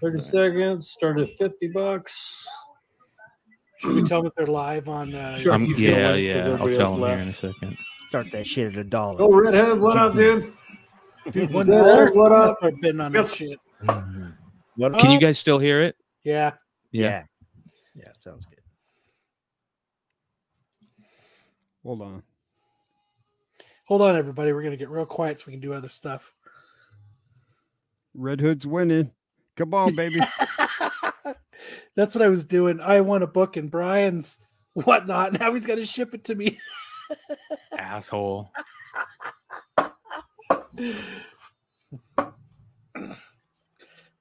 Speaker 7: 30 seconds. Start at 50 bucks.
Speaker 1: Should we tell them if they're live on? Uh,
Speaker 7: Sure. He's gonna
Speaker 2: yeah, yeah. I'll tell
Speaker 7: else
Speaker 2: them here in a second.
Speaker 6: Start that shit at a dollar.
Speaker 7: Oh, Redhead, what up, dude?
Speaker 1: Dude, one
Speaker 7: Yeah, what up?
Speaker 1: I've been on
Speaker 7: Yes.
Speaker 1: that shit.
Speaker 6: Mhm. What
Speaker 2: Can you guys still hear it?
Speaker 1: Yeah.
Speaker 6: Yeah. Yeah. Sounds good.
Speaker 5: Hold on.
Speaker 1: Hold on, everybody. We're gonna get real quiet so we can do other stuff.
Speaker 5: Red Hood's winning. Come on, baby.
Speaker 1: That's what I was doing. I want a book and Brian's whatnot. Now he's got to ship it to me.
Speaker 2: Asshole.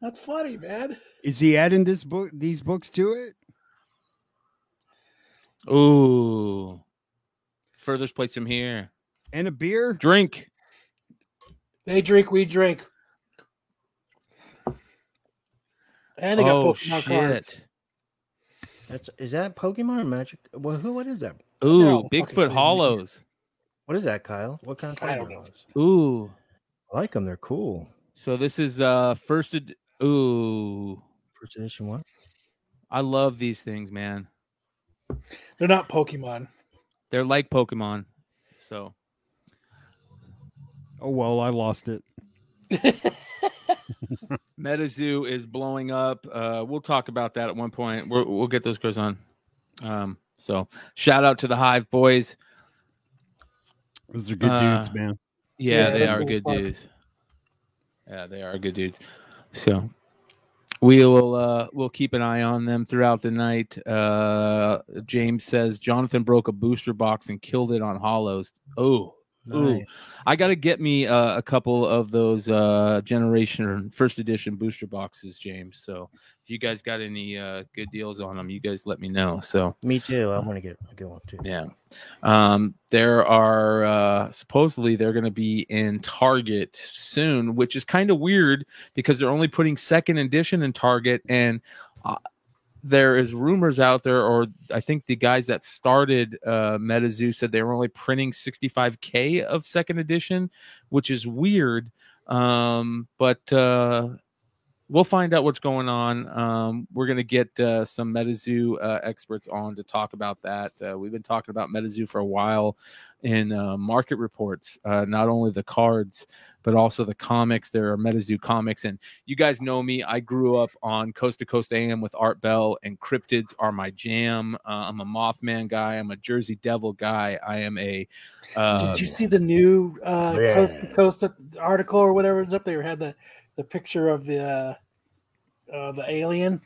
Speaker 1: That's funny, man.
Speaker 5: Is he adding this book these books to it?
Speaker 2: Ooh. Furthest place from here.
Speaker 5: And a beer?
Speaker 2: Drink.
Speaker 1: They drink, we drink. And they got
Speaker 2: oh
Speaker 1: Pokemon
Speaker 2: shit.
Speaker 1: cards.
Speaker 6: That's is that Pokemon or Magic? Well, who? What is that?
Speaker 2: Ooh,
Speaker 1: No,
Speaker 2: Bigfoot
Speaker 1: kidding me.
Speaker 2: Hollows.
Speaker 6: What is that, Kyle? What kind of
Speaker 1: I
Speaker 6: card
Speaker 1: don't
Speaker 6: are
Speaker 1: know.
Speaker 6: those?
Speaker 2: Ooh.
Speaker 6: I like them. They're cool.
Speaker 2: So this is uh first ed- ooh.
Speaker 6: First edition one.
Speaker 2: I love these things, man.
Speaker 1: They're not Pokemon.
Speaker 2: They're like Pokemon. So
Speaker 5: Oh well, I lost it.
Speaker 2: MetaZoo is blowing up. Uh, we'll talk about that at one point. We're, we'll get those guys on. Um, so shout out to the Hive boys.
Speaker 5: Those are good
Speaker 2: Uh,
Speaker 5: dudes, man.
Speaker 2: Yeah,
Speaker 1: Yeah,
Speaker 2: they
Speaker 1: they're cool
Speaker 2: good
Speaker 1: fuck.
Speaker 2: dudes. Yeah, they are good dudes. So we will uh we'll keep an eye on them throughout the night. Uh James says Jonathan broke a booster box and killed it on hollows. Oh, Ooh. I got to get me uh, a couple of those uh, generation or first edition booster boxes, James. So if you guys got any uh, good deals on them, you guys let me know. So
Speaker 6: Me too. I want to get a good one too.
Speaker 2: yeah, um, there are uh, supposedly they're going to be in Target soon, which is kind of weird because they're only putting second edition in Target, and uh, there is rumors out there, or I think the guys that started uh, MetaZoo said they were only printing 65k of second edition, which is weird. Um, but uh, we'll find out what's going on. Um, we're going to get uh, some MetaZoo uh, experts on to talk about that. Uh, we've been talking about MetaZoo for a while in uh, market reports, uh, not only the cards, but also the comics. There are MetaZoo comics. And you guys know me. I grew up on Coast to Coast AM with Art Bell, and cryptids are my jam. Uh, I'm a Mothman guy. I'm a Jersey Devil guy. I am a. Uh,
Speaker 1: Did you see the new uh,
Speaker 6: Yeah.
Speaker 1: Coast to Coast article or whatever was up there? Had the the picture of the uh, uh, the alien.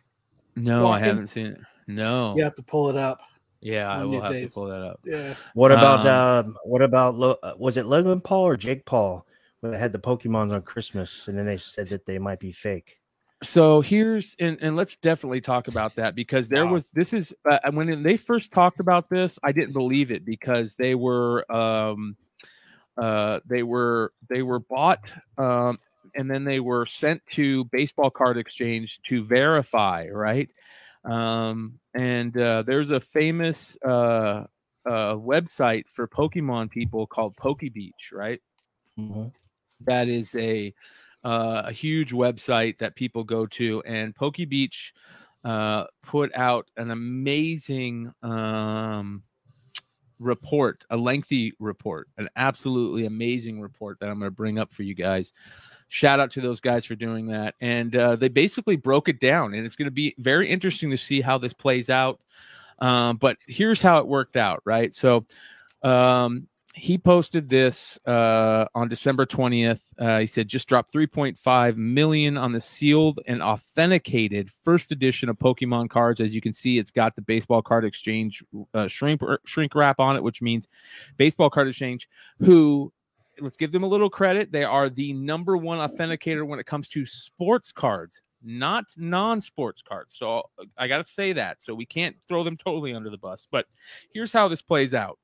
Speaker 2: no, I haven't seen it. No.
Speaker 1: You have to pull it up.
Speaker 2: Yeah, I will have
Speaker 1: days.
Speaker 2: to pull that up.
Speaker 1: Yeah,
Speaker 6: What about
Speaker 2: Um,
Speaker 6: um, what about Lo- uh, was it Logan Paul or Jake Paul when they had the Pokemons on Christmas and then they said that they might be fake?
Speaker 2: so here's and, and let's definitely talk about that because there
Speaker 4: Wow.
Speaker 2: was this is uh, when they first talked about this i didn't believe it because they were um uh they were they were bought um and then they were sent to baseball card exchange to verify right um and uh there's a famous uh uh website for pokemon people called pokebeach right
Speaker 6: Mhm.
Speaker 2: that is a uh, a huge website that people go to, and PokeBeach uh, put out an amazing um, report, a lengthy report, an absolutely amazing report that I'm going to bring up for you guys. Shout out to those guys for doing that, and uh, they basically broke it down, and it's going to be very interesting to see how this plays out. Um, but here's how it worked out, right? So. Um, he posted this uh, on December 20th. Uh, he said just dropped 3.5 million on the sealed and authenticated first edition of Pokemon cards. As you can see, it's got the baseball card exchange uh, shrink shrink wrap on it, which means baseball card exchange. Who let's give them a little credit. They are the number one authenticator when it comes to sports cards, not non-sports cards. So I got to say that. So we can't throw them totally under the bus. But here's how this plays out.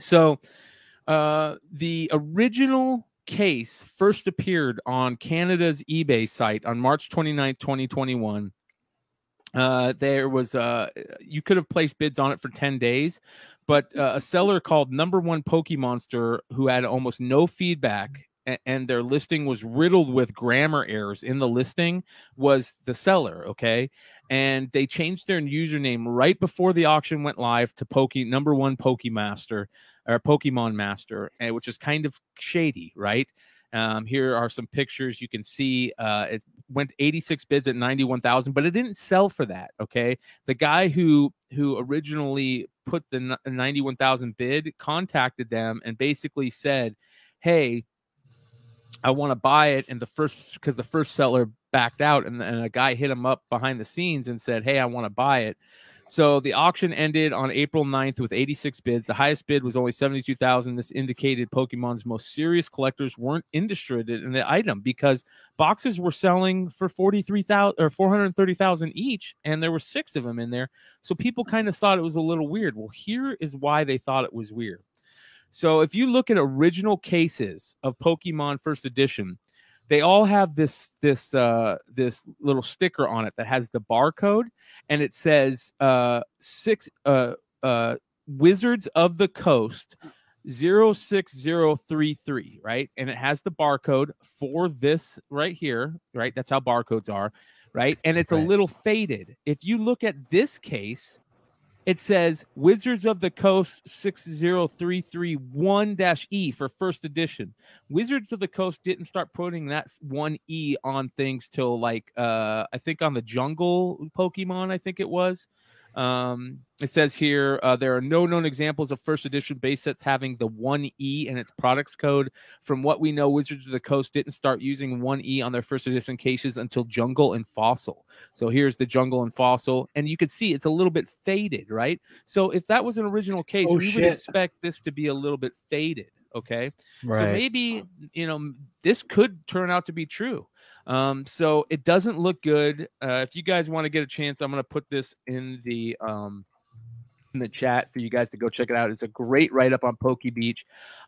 Speaker 2: So, uh, the original case first appeared on Canada's eBay site on March 29th, 2021. Uh, there was uh, you could have placed bids on it for 10 days, but uh, a seller called Number One Pokemonster who had almost no feedback and their listing was riddled with grammar errors in the listing was the seller. Okay, and they changed their username right before the auction went live to Poke Number One Pokemaster or Pokemon Master, which is kind of shady, right? Um, here are some pictures. You can see uh, it went 86 bids at 91,000, but it didn't sell for that. Okay, the guy who who originally put the n- 91,000 bid contacted them and basically said, "Hey, I want to buy it." And the first because the first seller backed out, and, and a guy hit him up behind the scenes and said, "Hey, I want to buy it." So the auction ended on April 9th with 86 bids. The highest bid was only 72,000. This indicated Pokemon's most serious collectors weren't interested in the item because boxes were selling for 43,000 or 430,000 each and there were 6 of them in there. So people kind of thought it was a little weird. Well, here is why they thought it was weird. So if you look at original cases of Pokemon First Edition, they all have this this uh, this little sticker on it that has the barcode, and it says uh, six uh, uh, Wizards of the Coast. 06033 right and it has the barcode for this right here right that's how barcodes are right and it's
Speaker 6: Right.
Speaker 2: a little faded if you look at this case it says Wizards of the Coast 60331 E for first edition. Wizards of the Coast didn't start putting that one E on things till like uh I think on the jungle Pokemon, I think it was. Um, it says here uh, there are no known examples of first edition base sets having the one E in its products code. From what we know, Wizards of the Coast didn't start using one E on their first edition cases until Jungle and Fossil. So here's the Jungle and Fossil, and you can see it's a little bit faded, right? So if that was an original case,
Speaker 1: Oh,
Speaker 2: we
Speaker 1: shit.
Speaker 2: would expect this to be a little bit faded. Okay.
Speaker 6: right.
Speaker 2: So maybe, you know, this could turn out to be true. Um, so it doesn't look good. Uh, if you guys want to get a chance, I'm going to put this in the um, in the chat for you guys to go check it out. It's a great write up on Poke Beach.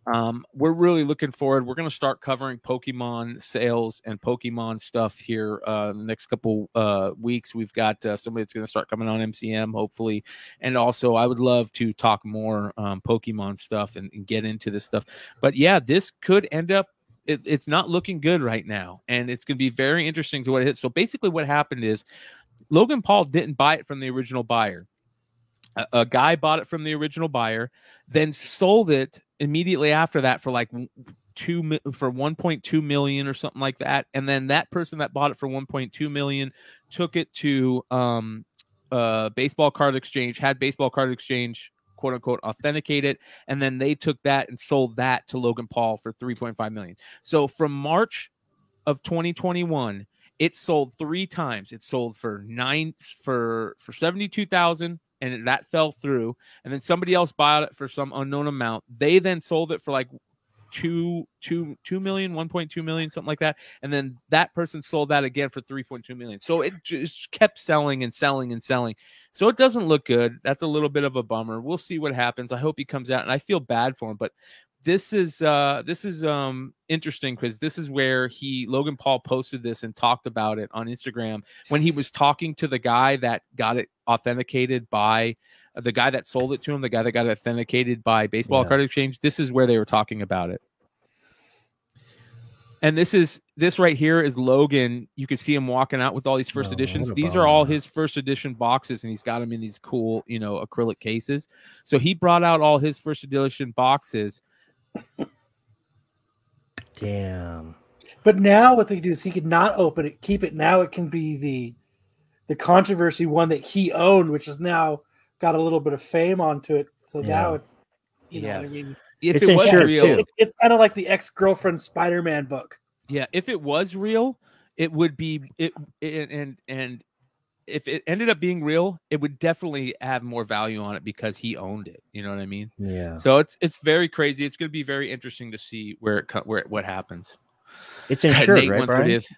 Speaker 2: Um, we're really looking forward. We're going to start covering Pokemon sales and Pokemon stuff here uh, the next couple uh, weeks. We've got uh, somebody that's going to start coming on MCM, hopefully, and also I would love to talk more um, Pokemon stuff and, and get into this stuff. But yeah, this could end up. It, it's not looking good right now, and it's going to be very interesting to what it hits. So basically, what happened is Logan Paul didn't buy it from the original buyer. A, a guy bought it from the original buyer, then sold it immediately after that for like two for 1.2 million or something like that and then that person that bought it for 1.2 million took it to um baseball card exchange had baseball card exchange quote unquote authenticate it and then they took that and sold that to Logan Paul for 3.5 million. So from March of 2021 it sold three times. It sold for nine for for 72,000 and that fell through. And then somebody else bought it for some unknown amount. They then sold it for like two two two million 1.2 million something like that. And then that person sold that again for 3.2 million. So it just kept selling and selling and selling. So it doesn't look good. That's a little bit of a bummer. We'll see what happens. I hope he comes out and i feel bad for him but this is uh this is um interesting because this is where he logan paul posted this and talked about it on instagram when he was talking to the guy that got it authenticated by the guy that sold it to him the guy that got authenticated by baseball
Speaker 6: Yeah.
Speaker 2: card exchange this is where they were talking about it and this is this right here is Logan. You can see him walking out with all these first
Speaker 6: Oh,
Speaker 2: editions. These are all
Speaker 6: bummer.
Speaker 2: his first edition boxes, and he's got them in these cool, you know, acrylic cases. So he brought out all his first edition boxes.
Speaker 6: Damn.
Speaker 1: But now what they do is he could not open it, keep it. Now it can be the the controversy one that he owned, which is now got a little bit of fame onto it. So now
Speaker 6: Yeah.
Speaker 1: it's you know what I mean.
Speaker 2: If
Speaker 6: It's
Speaker 2: it was
Speaker 6: insured,
Speaker 2: real,
Speaker 6: too.
Speaker 1: It's, it's kind of like the ex girlfriend Spider Man book.
Speaker 2: yeah, if it was real, it would be it, it and and if it ended up being real, it would definitely have more value on it because he owned it. You know what I mean?
Speaker 6: Yeah.
Speaker 2: So it's it's very crazy. It's going to be very interesting to see where it co- where it, what happens.
Speaker 6: It's insured,
Speaker 2: Nate
Speaker 6: right, Brian?
Speaker 2: it is.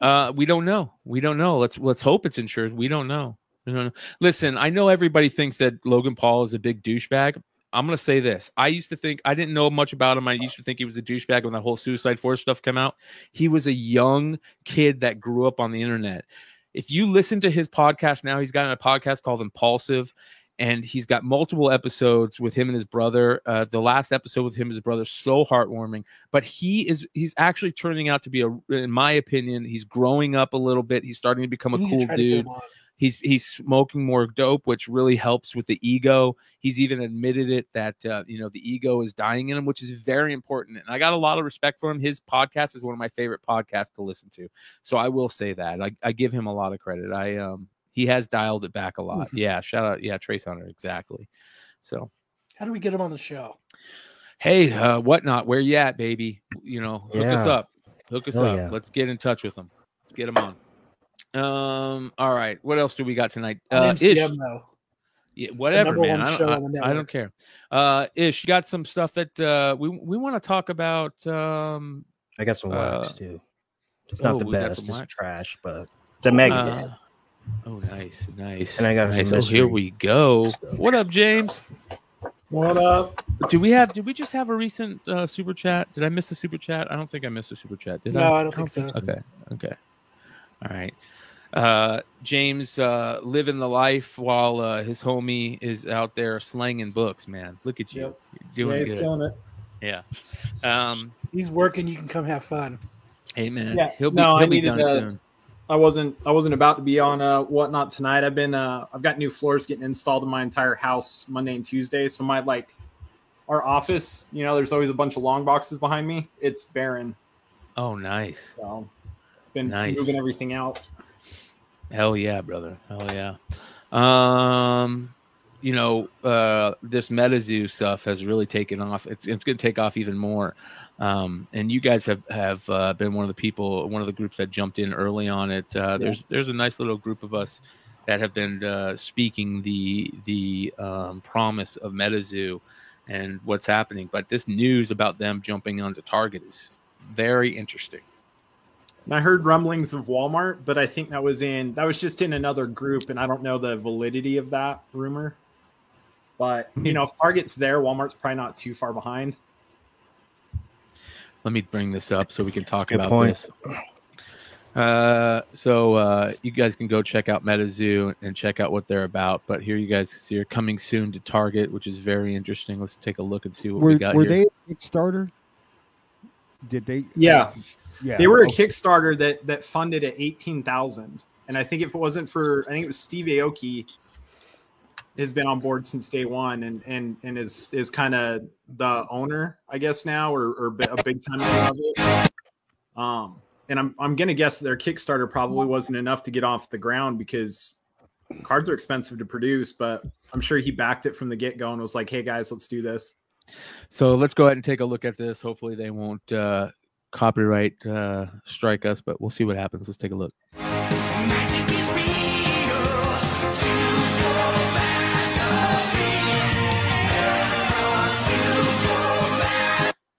Speaker 2: Uh, we don't know. We don't know. Let's let's hope it's insured. We don't know. We don't. Listen, I know everybody thinks that Logan Paul is a big douchebag. I'm gonna say this. I used to think I didn't know much about him. I used to think he was a douchebag when that whole Suicide Forest stuff came out. He was a young kid that grew up on the internet. If you listen to his podcast now, he's got a podcast called Impulsive, and he's got multiple episodes with him and his brother. Uh, the last episode with him and his brother so heartwarming. But he is he's actually turning out to be a, in my opinion, he's growing up a little bit. He's starting to become a
Speaker 1: You need to
Speaker 2: cool dude. He's he's smoking more dope which really helps with the ego. He's even admitted it that uh, you know the ego is dying in him which is very important and i got a lot of respect for him. His podcast is one of my favorite podcasts to listen to so i will say that. I, I give him a lot of credit. I um he has dialed it back a lot.
Speaker 1: Mhm.
Speaker 2: yeah shout out yeah trace hunter exactly. So
Speaker 1: How do we get him on the show?
Speaker 2: hey uh whatnot where you at baby? You know hook us up. Hook us
Speaker 6: Hell
Speaker 2: up.
Speaker 6: yeah.
Speaker 2: let's get in touch with him. Let's get him on um all right what else do we got tonight
Speaker 1: On
Speaker 2: uh Ish.
Speaker 1: MCM though.
Speaker 2: Yeah, whatever, man. I don't, I, I don't care. Uh, Ish, you got some stuff that uh, we we want to talk about. Um,
Speaker 6: I got some wax
Speaker 2: Uh,
Speaker 6: too. It's not
Speaker 2: oh,
Speaker 6: the best. It's trash, but it's a Megadeth.
Speaker 2: uh, oh, nice, nice.
Speaker 6: And I got some
Speaker 2: nice. Oh, here we go.
Speaker 6: stuff.
Speaker 2: What up, James?
Speaker 7: What up?
Speaker 2: Do we have? Did we just have a recent uh, super chat? Did I miss a super chat? I don't think I missed a super chat. Did I?
Speaker 1: No, I don't think so.
Speaker 2: Okay. Okay. All right. Uh, James uh, living the life while uh, his homie is out there slanging books. Man, look at you,
Speaker 7: Yep.
Speaker 2: You're doing
Speaker 7: yeah, he's
Speaker 2: good.
Speaker 7: killing it.
Speaker 2: Yeah. Um.
Speaker 1: He's working. You can come have fun.
Speaker 2: Hey man,
Speaker 8: Yeah,
Speaker 2: he'll be
Speaker 8: no, I
Speaker 2: he'll be
Speaker 8: needed
Speaker 2: done
Speaker 8: to-
Speaker 2: soon.
Speaker 8: I wasn't I wasn't about to be on uh whatnot tonight. I've been uh I've got new floors getting installed in my entire house Monday and Tuesday. So my like our office, you know, there's always a bunch of long boxes behind me. It's barren.
Speaker 2: Oh, nice.
Speaker 8: So been
Speaker 2: Nice.
Speaker 8: moving everything out.
Speaker 2: Hell yeah, brother. Hell yeah. Um, you know, uh, this MetaZoo stuff has really taken off. It's it's going to take off even more. Um, and you guys have have uh, been one of the people, one of the groups that jumped in early on it. Uh, There's there's a nice little group of us that have been uh, speaking the the um, promise of MetaZoo and what's happening. But this news about them jumping onto Target is very interesting.
Speaker 8: And I heard rumblings of Walmart, but I think that was in that was just in another group, and I don't know the validity of that rumor. But you know, if Target's there, Walmart's probably not too far behind.
Speaker 2: Let me bring this up so we can talk
Speaker 6: Good
Speaker 2: about
Speaker 6: point.
Speaker 2: this. Uh, so uh, you guys can go check out MetaZoo and check out what they're about. But here you guys see are coming soon to Target, which is very interesting. Let's take a look and see what we got
Speaker 5: were
Speaker 2: here.
Speaker 5: they a Kickstarter? Did they?
Speaker 8: Yeah,
Speaker 5: Yeah.
Speaker 8: they were a
Speaker 5: okay.
Speaker 8: Kickstarter that that funded at eighteen thousand, and I think if it wasn't for I think it was Steve Aoki has been on board since day one, and and and is is kind of the owner, I guess now, or or a big time of it. Um, and I'm I'm gonna guess their Kickstarter probably wasn't enough to get off the ground because cards are expensive to produce, but I'm sure he backed it from the get go and was like, "Hey guys, let's do this."
Speaker 2: So let's go ahead and take a look at this. Hopefully they won't uh, copyright uh, strike us, but we'll see what happens. Let's take a look.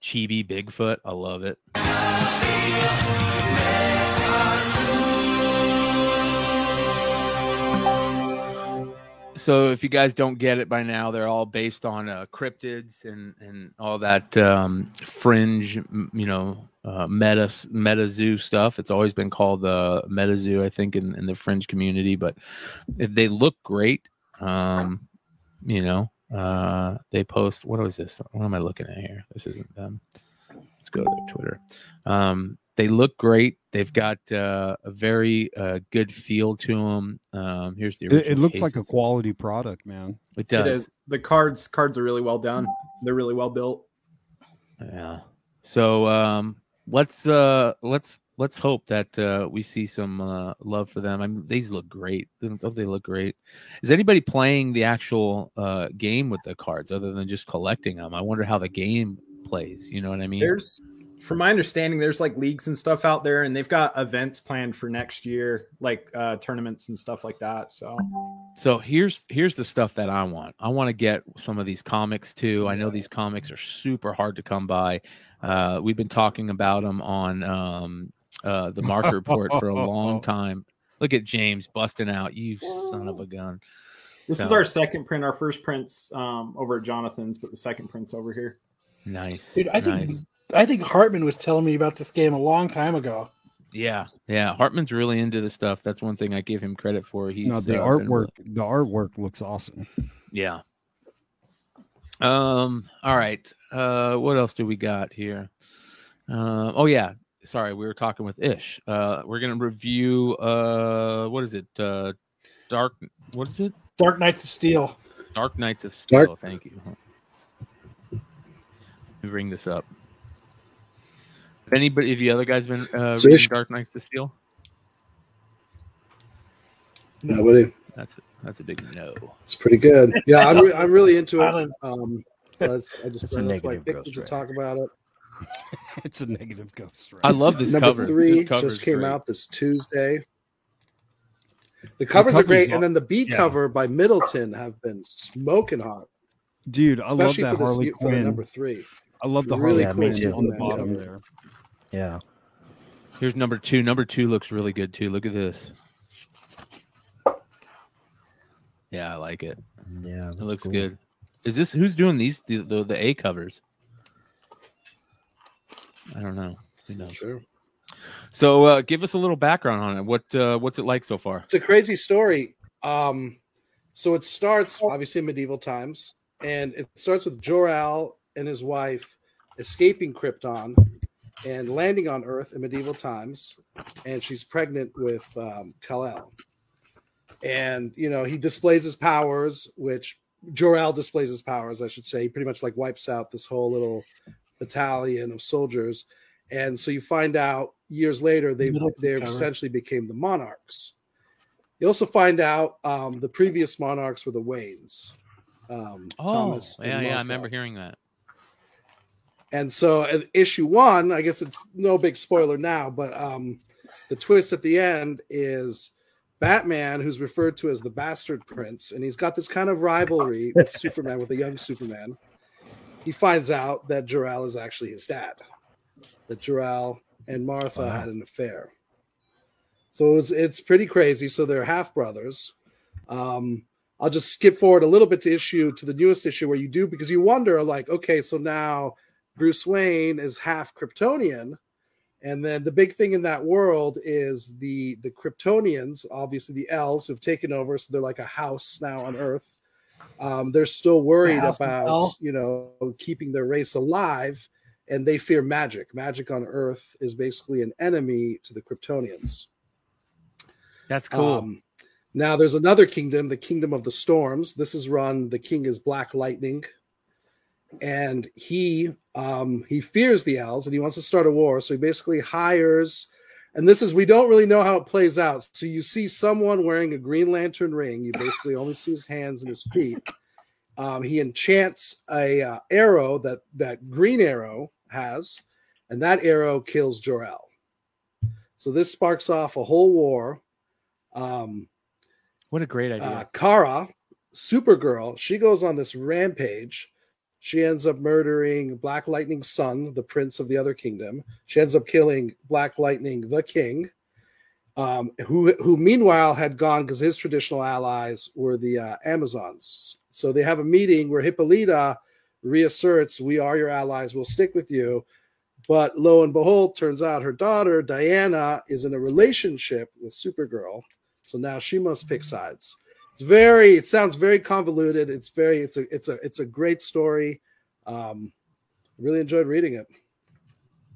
Speaker 2: Chibi Bigfoot, I love it. So if you guys don't get it by now, they're all based on uh, cryptids and and all that um, fringe, you know, uh, meta meta zoo stuff. It's always been called the meta zoo, I think, in, in the fringe community. But if they look great, um, you know, uh, they post. What was this? What am I looking at here? This isn't them. Let's go to their Twitter. Um, they look great. They've got uh, a very uh, good feel to them. Um, here's the.
Speaker 5: It, it
Speaker 2: original
Speaker 5: looks like a quality product, man.
Speaker 2: It does.
Speaker 8: It is the cards. Cards are really well done. They're really well built.
Speaker 2: Yeah. So um, let's uh, let's let's hope that uh, we see some uh, love for them. I mean, these look great. Don't don't they look great? Is anybody playing the actual uh, game with the cards other than just collecting them? I wonder how the game plays. You know what I mean?
Speaker 8: There's, from my understanding, there's like leagues and stuff out there, and they've got events planned for next year, like uh, tournaments and stuff like that. So
Speaker 2: So here's here's the stuff that I want. I want to get some of these comics too. I know these comics are super hard to come by. Uh, we've been talking about them on um, uh, the Market Report for a long time. Look at James busting out. You son of a gun.
Speaker 8: this is our second print. Our first print's um, over at Jonathan's, but the second print's over here.
Speaker 2: Nice.
Speaker 1: Dude, I think
Speaker 2: nice.
Speaker 1: I think Hartman was telling me about this game a long time ago.
Speaker 2: Yeah, yeah. Hartman's really into the stuff. That's one thing I give him credit for. He's
Speaker 5: no, the
Speaker 2: uh, been
Speaker 5: artwork, the artwork looks awesome.
Speaker 2: Yeah. Um. All right. Uh. What else do we got here? Uh, oh yeah. Sorry, we were talking with Ish. Uh, we're gonna review. Uh, what is it? Uh, Dark. What is it?
Speaker 1: Dark Knights of Steel.
Speaker 2: Dark Knights of Steel.
Speaker 4: Dark-
Speaker 2: Thank you. Let me bring this up. Have Anybody? Have the other guys been uh,
Speaker 4: So
Speaker 2: reading Dark Knights of Steel?
Speaker 4: Nobody.
Speaker 2: That's a, that's a big no.
Speaker 4: It's pretty good. Yeah, I'm, re- I'm really into it. Um, so that's, I just
Speaker 6: It's a
Speaker 4: that's why I
Speaker 6: negative
Speaker 4: picked to talk about it.
Speaker 5: It's a negative ghost.
Speaker 2: I love this
Speaker 4: Number
Speaker 2: cover.
Speaker 4: three
Speaker 2: This
Speaker 4: just came
Speaker 2: great.
Speaker 4: out this Tuesday. The covers are great,
Speaker 5: aw-
Speaker 4: and then the B
Speaker 5: yeah.
Speaker 4: cover by Middleton have been smoking hot,
Speaker 5: Dude, I love that
Speaker 4: for this
Speaker 5: Harley
Speaker 4: for
Speaker 5: Quinn.
Speaker 4: number three.
Speaker 5: I love the
Speaker 4: really
Speaker 5: Harley
Speaker 6: cool
Speaker 5: Quinn on the bottom
Speaker 4: cover.
Speaker 5: there.
Speaker 6: Yeah.
Speaker 2: Here's number two. Number two looks really good too. Look at this. Yeah, I like it.
Speaker 6: Yeah.
Speaker 2: It looks good. Is this who's doing these the, the the A covers? I don't know. Who knows?
Speaker 4: Sure.
Speaker 2: So uh, give us a little background on it. What uh, what's it like so far?
Speaker 4: It's a crazy story. Um, so it starts obviously in medieval times, and it starts with Jor-El and his wife escaping Krypton and landing on Earth in medieval times, and she's pregnant with um, Kal-El. And you know he displays his powers, which Jor-El displays his powers, I should say. He pretty much like wipes out this whole little battalion of soldiers, and so you find out years later they they essentially became the monarchs. You also find out um, the previous monarchs were the Waynes. Um,
Speaker 2: Oh,
Speaker 4: Thomas
Speaker 2: yeah, yeah. I remember hearing that.
Speaker 4: And so, issue one, I guess it's no big spoiler now, but um, the twist at the end is Batman, who's referred to as the Bastard Prince, and he's got this kind of rivalry with Superman, with a young Superman. He finds out that Jor-El is actually his dad, that Jor-El and Martha had an affair. So it was, it's pretty crazy. So they're half brothers. Um, I'll just skip forward a little bit to issue to the newest issue where you do because you wonder like, okay, so now Bruce Wayne is half Kryptonian, and then the big thing in that world is the the Kryptonians, obviously the elves who've taken over, so they're like a house now on Earth. Um, they're still worried about you know keeping their race alive, and they fear magic. Magic on Earth is basically an enemy to the Kryptonians.
Speaker 2: That's cool.
Speaker 4: Um, now there's another kingdom, the kingdom of the storms. This is run. The king is Black Lightning, and he um, he fears the owls and he wants to start a war. So he basically hires, and this is we don't really know how it plays out. So you see someone wearing a Green Lantern ring. You basically only see his hands and his feet. Um, he enchants a uh, arrow that that Green Arrow has, and that arrow kills Jor-El. So this sparks off a whole war. Um,
Speaker 2: what a great idea.
Speaker 4: uh, Kara, Supergirl, she goes on this rampage. She ends up murdering Black Lightning's son, the prince of the other kingdom. She ends up killing Black Lightning, the king, um, who who meanwhile had gone because his traditional allies were the uh, Amazons. So they have a meeting where Hippolyta reasserts, "We are your allies. We'll stick with you." But lo and behold, turns out her daughter Diana is in a relationship with Supergirl. So now she must pick sides. It's very. It sounds very convoluted. It's very. It's a. It's a. It's a great story. Um, really enjoyed reading it.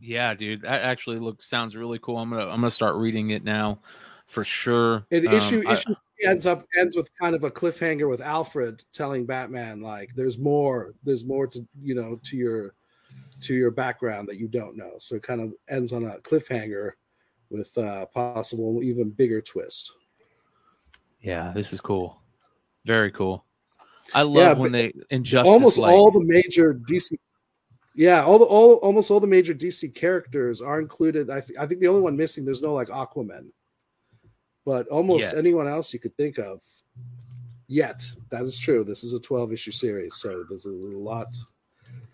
Speaker 2: yeah, dude. That actually looks sounds really cool. I'm gonna I'm gonna start reading it now for sure.
Speaker 4: It
Speaker 2: Um,
Speaker 4: issue
Speaker 2: I-
Speaker 4: issue ends up ends with kind of a cliffhanger with Alfred telling Batman like, "There's more. There's more to you know to your to your background that you don't know." So it kind of ends on a cliffhanger with a possible even bigger twist.
Speaker 2: Yeah, this is cool. Very cool. I love
Speaker 4: Yeah,
Speaker 2: when they injustice
Speaker 4: almost
Speaker 2: like
Speaker 4: all the major DC. Yeah, all the all almost all the major DC characters are included. I th- I think the only one missing there's no like Aquaman, but almost
Speaker 2: Yet.
Speaker 4: anyone else you could think of. Yet that is true. This is a 12 issue series, so there's a lot.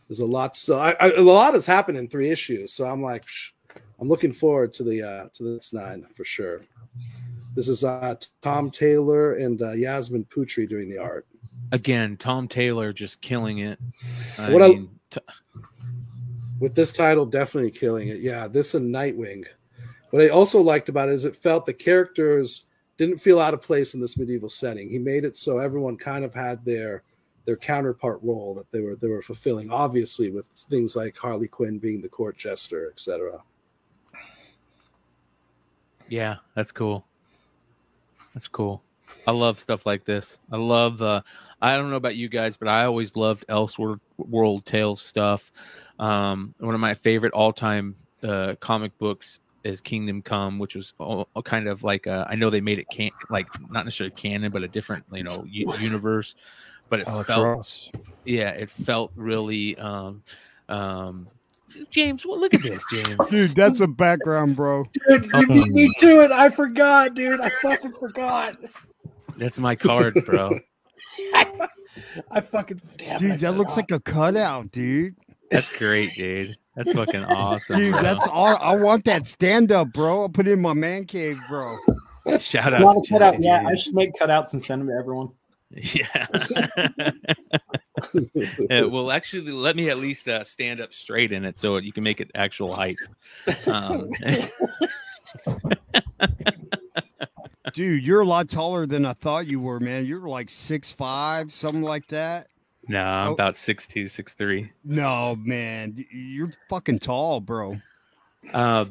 Speaker 4: There's a lot. So I, I, a lot has happened in three issues. So I'm like, I'm looking forward to the uh to this nine for sure. This is uh Tom Taylor and uh, Yasmine Putri doing the art.
Speaker 2: again, Tom Taylor just killing it. I
Speaker 4: What
Speaker 2: mean, t-
Speaker 4: with this title definitely killing it yeah this and nightwing what i also liked about it is it felt the characters didn't feel out of place in this medieval setting he made it so everyone kind of had their their counterpart role that they were they were fulfilling obviously with things like harley quinn being the court jester etc
Speaker 2: yeah, that's cool. That's cool. I love stuff like this. I love uh I don't know about you guys, but I always loved Elseworld World Tales stuff. Um one of my favorite all-time uh comic books is Kingdom Come, which was all, all kind of like uh, I know they made it can like not necessarily canon, but a different you know u- universe. But it
Speaker 6: Alex
Speaker 2: felt
Speaker 6: Ross.
Speaker 2: yeah, it felt really um, um, James, well, look at this, James.
Speaker 5: Dude, that's a background, bro.
Speaker 1: Dude, you beat me to it. I forgot, dude. I fucking forgot.
Speaker 2: That's my card, bro.
Speaker 1: I fucking damn.
Speaker 5: Dude,
Speaker 1: I
Speaker 5: that looks
Speaker 1: forgot.
Speaker 5: like a cutout, dude.
Speaker 2: That's great, dude. That's fucking awesome.
Speaker 5: Dude,
Speaker 2: bro.
Speaker 5: that's all. I want that stand up, bro. I'll put it in my man cave, bro.
Speaker 2: shout
Speaker 8: It's
Speaker 2: out.
Speaker 8: not a
Speaker 2: to
Speaker 8: cutout
Speaker 2: Jesse,
Speaker 8: yet. I should make cutouts and send them to everyone.
Speaker 2: Yeah. Uh, well, actually, let me at least uh, stand up straight in it so you can make it actual height. Um,
Speaker 5: Dude, you're a lot taller than I thought you were, man. You're like six five, something like that.
Speaker 2: no, I'm
Speaker 5: Oh.
Speaker 2: about six two, six three.
Speaker 5: No, man, you're fucking tall, bro.
Speaker 2: Uh,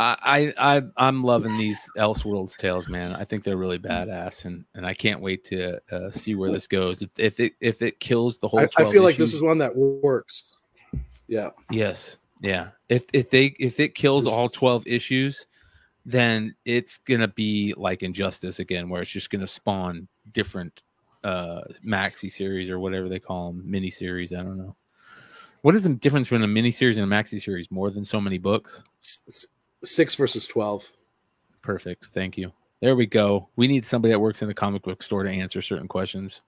Speaker 2: I, I, I'm loving these Elseworlds tales, man. I think they're really badass, and, and I can't wait to uh, see where this goes. If, if it if it kills the whole,
Speaker 4: I, I feel like this is one that works. Yeah.
Speaker 2: Yes. Yeah. If if they if it kills all 12 issues, then it's going to be like Injustice again where it's just going to spawn different uh maxi series or whatever they call them, mini series, I don't know. What is the difference between a mini series and a maxi series? More than so many books?
Speaker 4: Six versus 12.
Speaker 2: Perfect. Thank you. There we go. We need somebody that works in the comic book store to answer certain questions.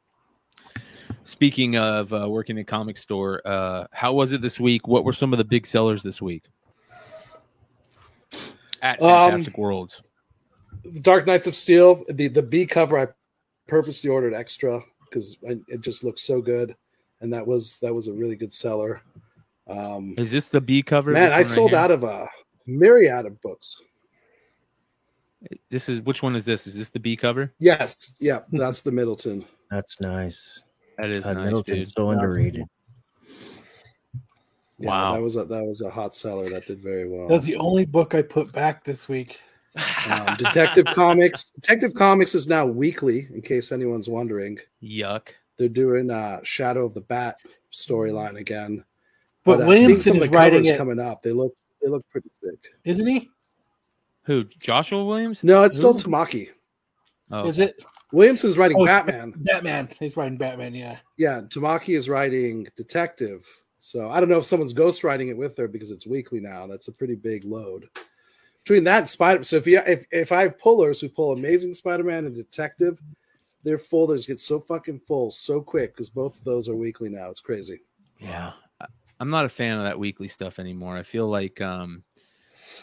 Speaker 2: Speaking of uh, working in a comic store, uh, how was it this week? What were some of the big sellers this week at
Speaker 4: Um,
Speaker 2: Fantastic Worlds?
Speaker 4: The Dark Knights of Steel, the, the B cover, I purposely ordered extra because it just looks so good. And that was that was a really good seller. Um,
Speaker 2: Is this the B cover?
Speaker 4: man, I sold out of a myriad of books.
Speaker 2: This is which one is this? Is this the B cover?
Speaker 4: Yes, yeah, that's the Middleton.
Speaker 6: That's nice.
Speaker 2: That is
Speaker 6: Todd
Speaker 2: nice,
Speaker 6: Middleton's
Speaker 2: dude.
Speaker 6: so underrated.
Speaker 4: Yeah,
Speaker 2: Wow.
Speaker 4: that was a that was a hot seller that did very well.
Speaker 1: That's the only book I put back this week.
Speaker 4: Um, Detective Comics. Detective Comics is now weekly, in case anyone's wondering.
Speaker 2: Yuck.
Speaker 4: They're doing uh, Shadow of the Bat storyline again.
Speaker 1: But,
Speaker 4: uh,
Speaker 1: Williamson
Speaker 4: some of
Speaker 1: is
Speaker 4: the
Speaker 1: writing it,
Speaker 4: coming up. They look they look pretty sick.
Speaker 1: isn't he?
Speaker 2: Who? Joshua Williams?
Speaker 4: No, it's still
Speaker 1: Ooh.
Speaker 4: Tamaki.
Speaker 2: Oh,
Speaker 1: Is it
Speaker 4: Williamson's writing
Speaker 1: Oh,
Speaker 4: Batman.
Speaker 1: Batman? He's writing Batman. Yeah.
Speaker 4: Yeah, Tamaki is writing Detective. So I don't know if someone's ghostwriting it with her because it's weekly now. That's a pretty big load. Between that and Spider, so if you if if I have pullers who pull Amazing Spider-Man and Detective, their folders get so fucking full so quick because both of those are weekly now. It's crazy.
Speaker 2: Yeah. I'm not a fan of that weekly stuff anymore. I feel like um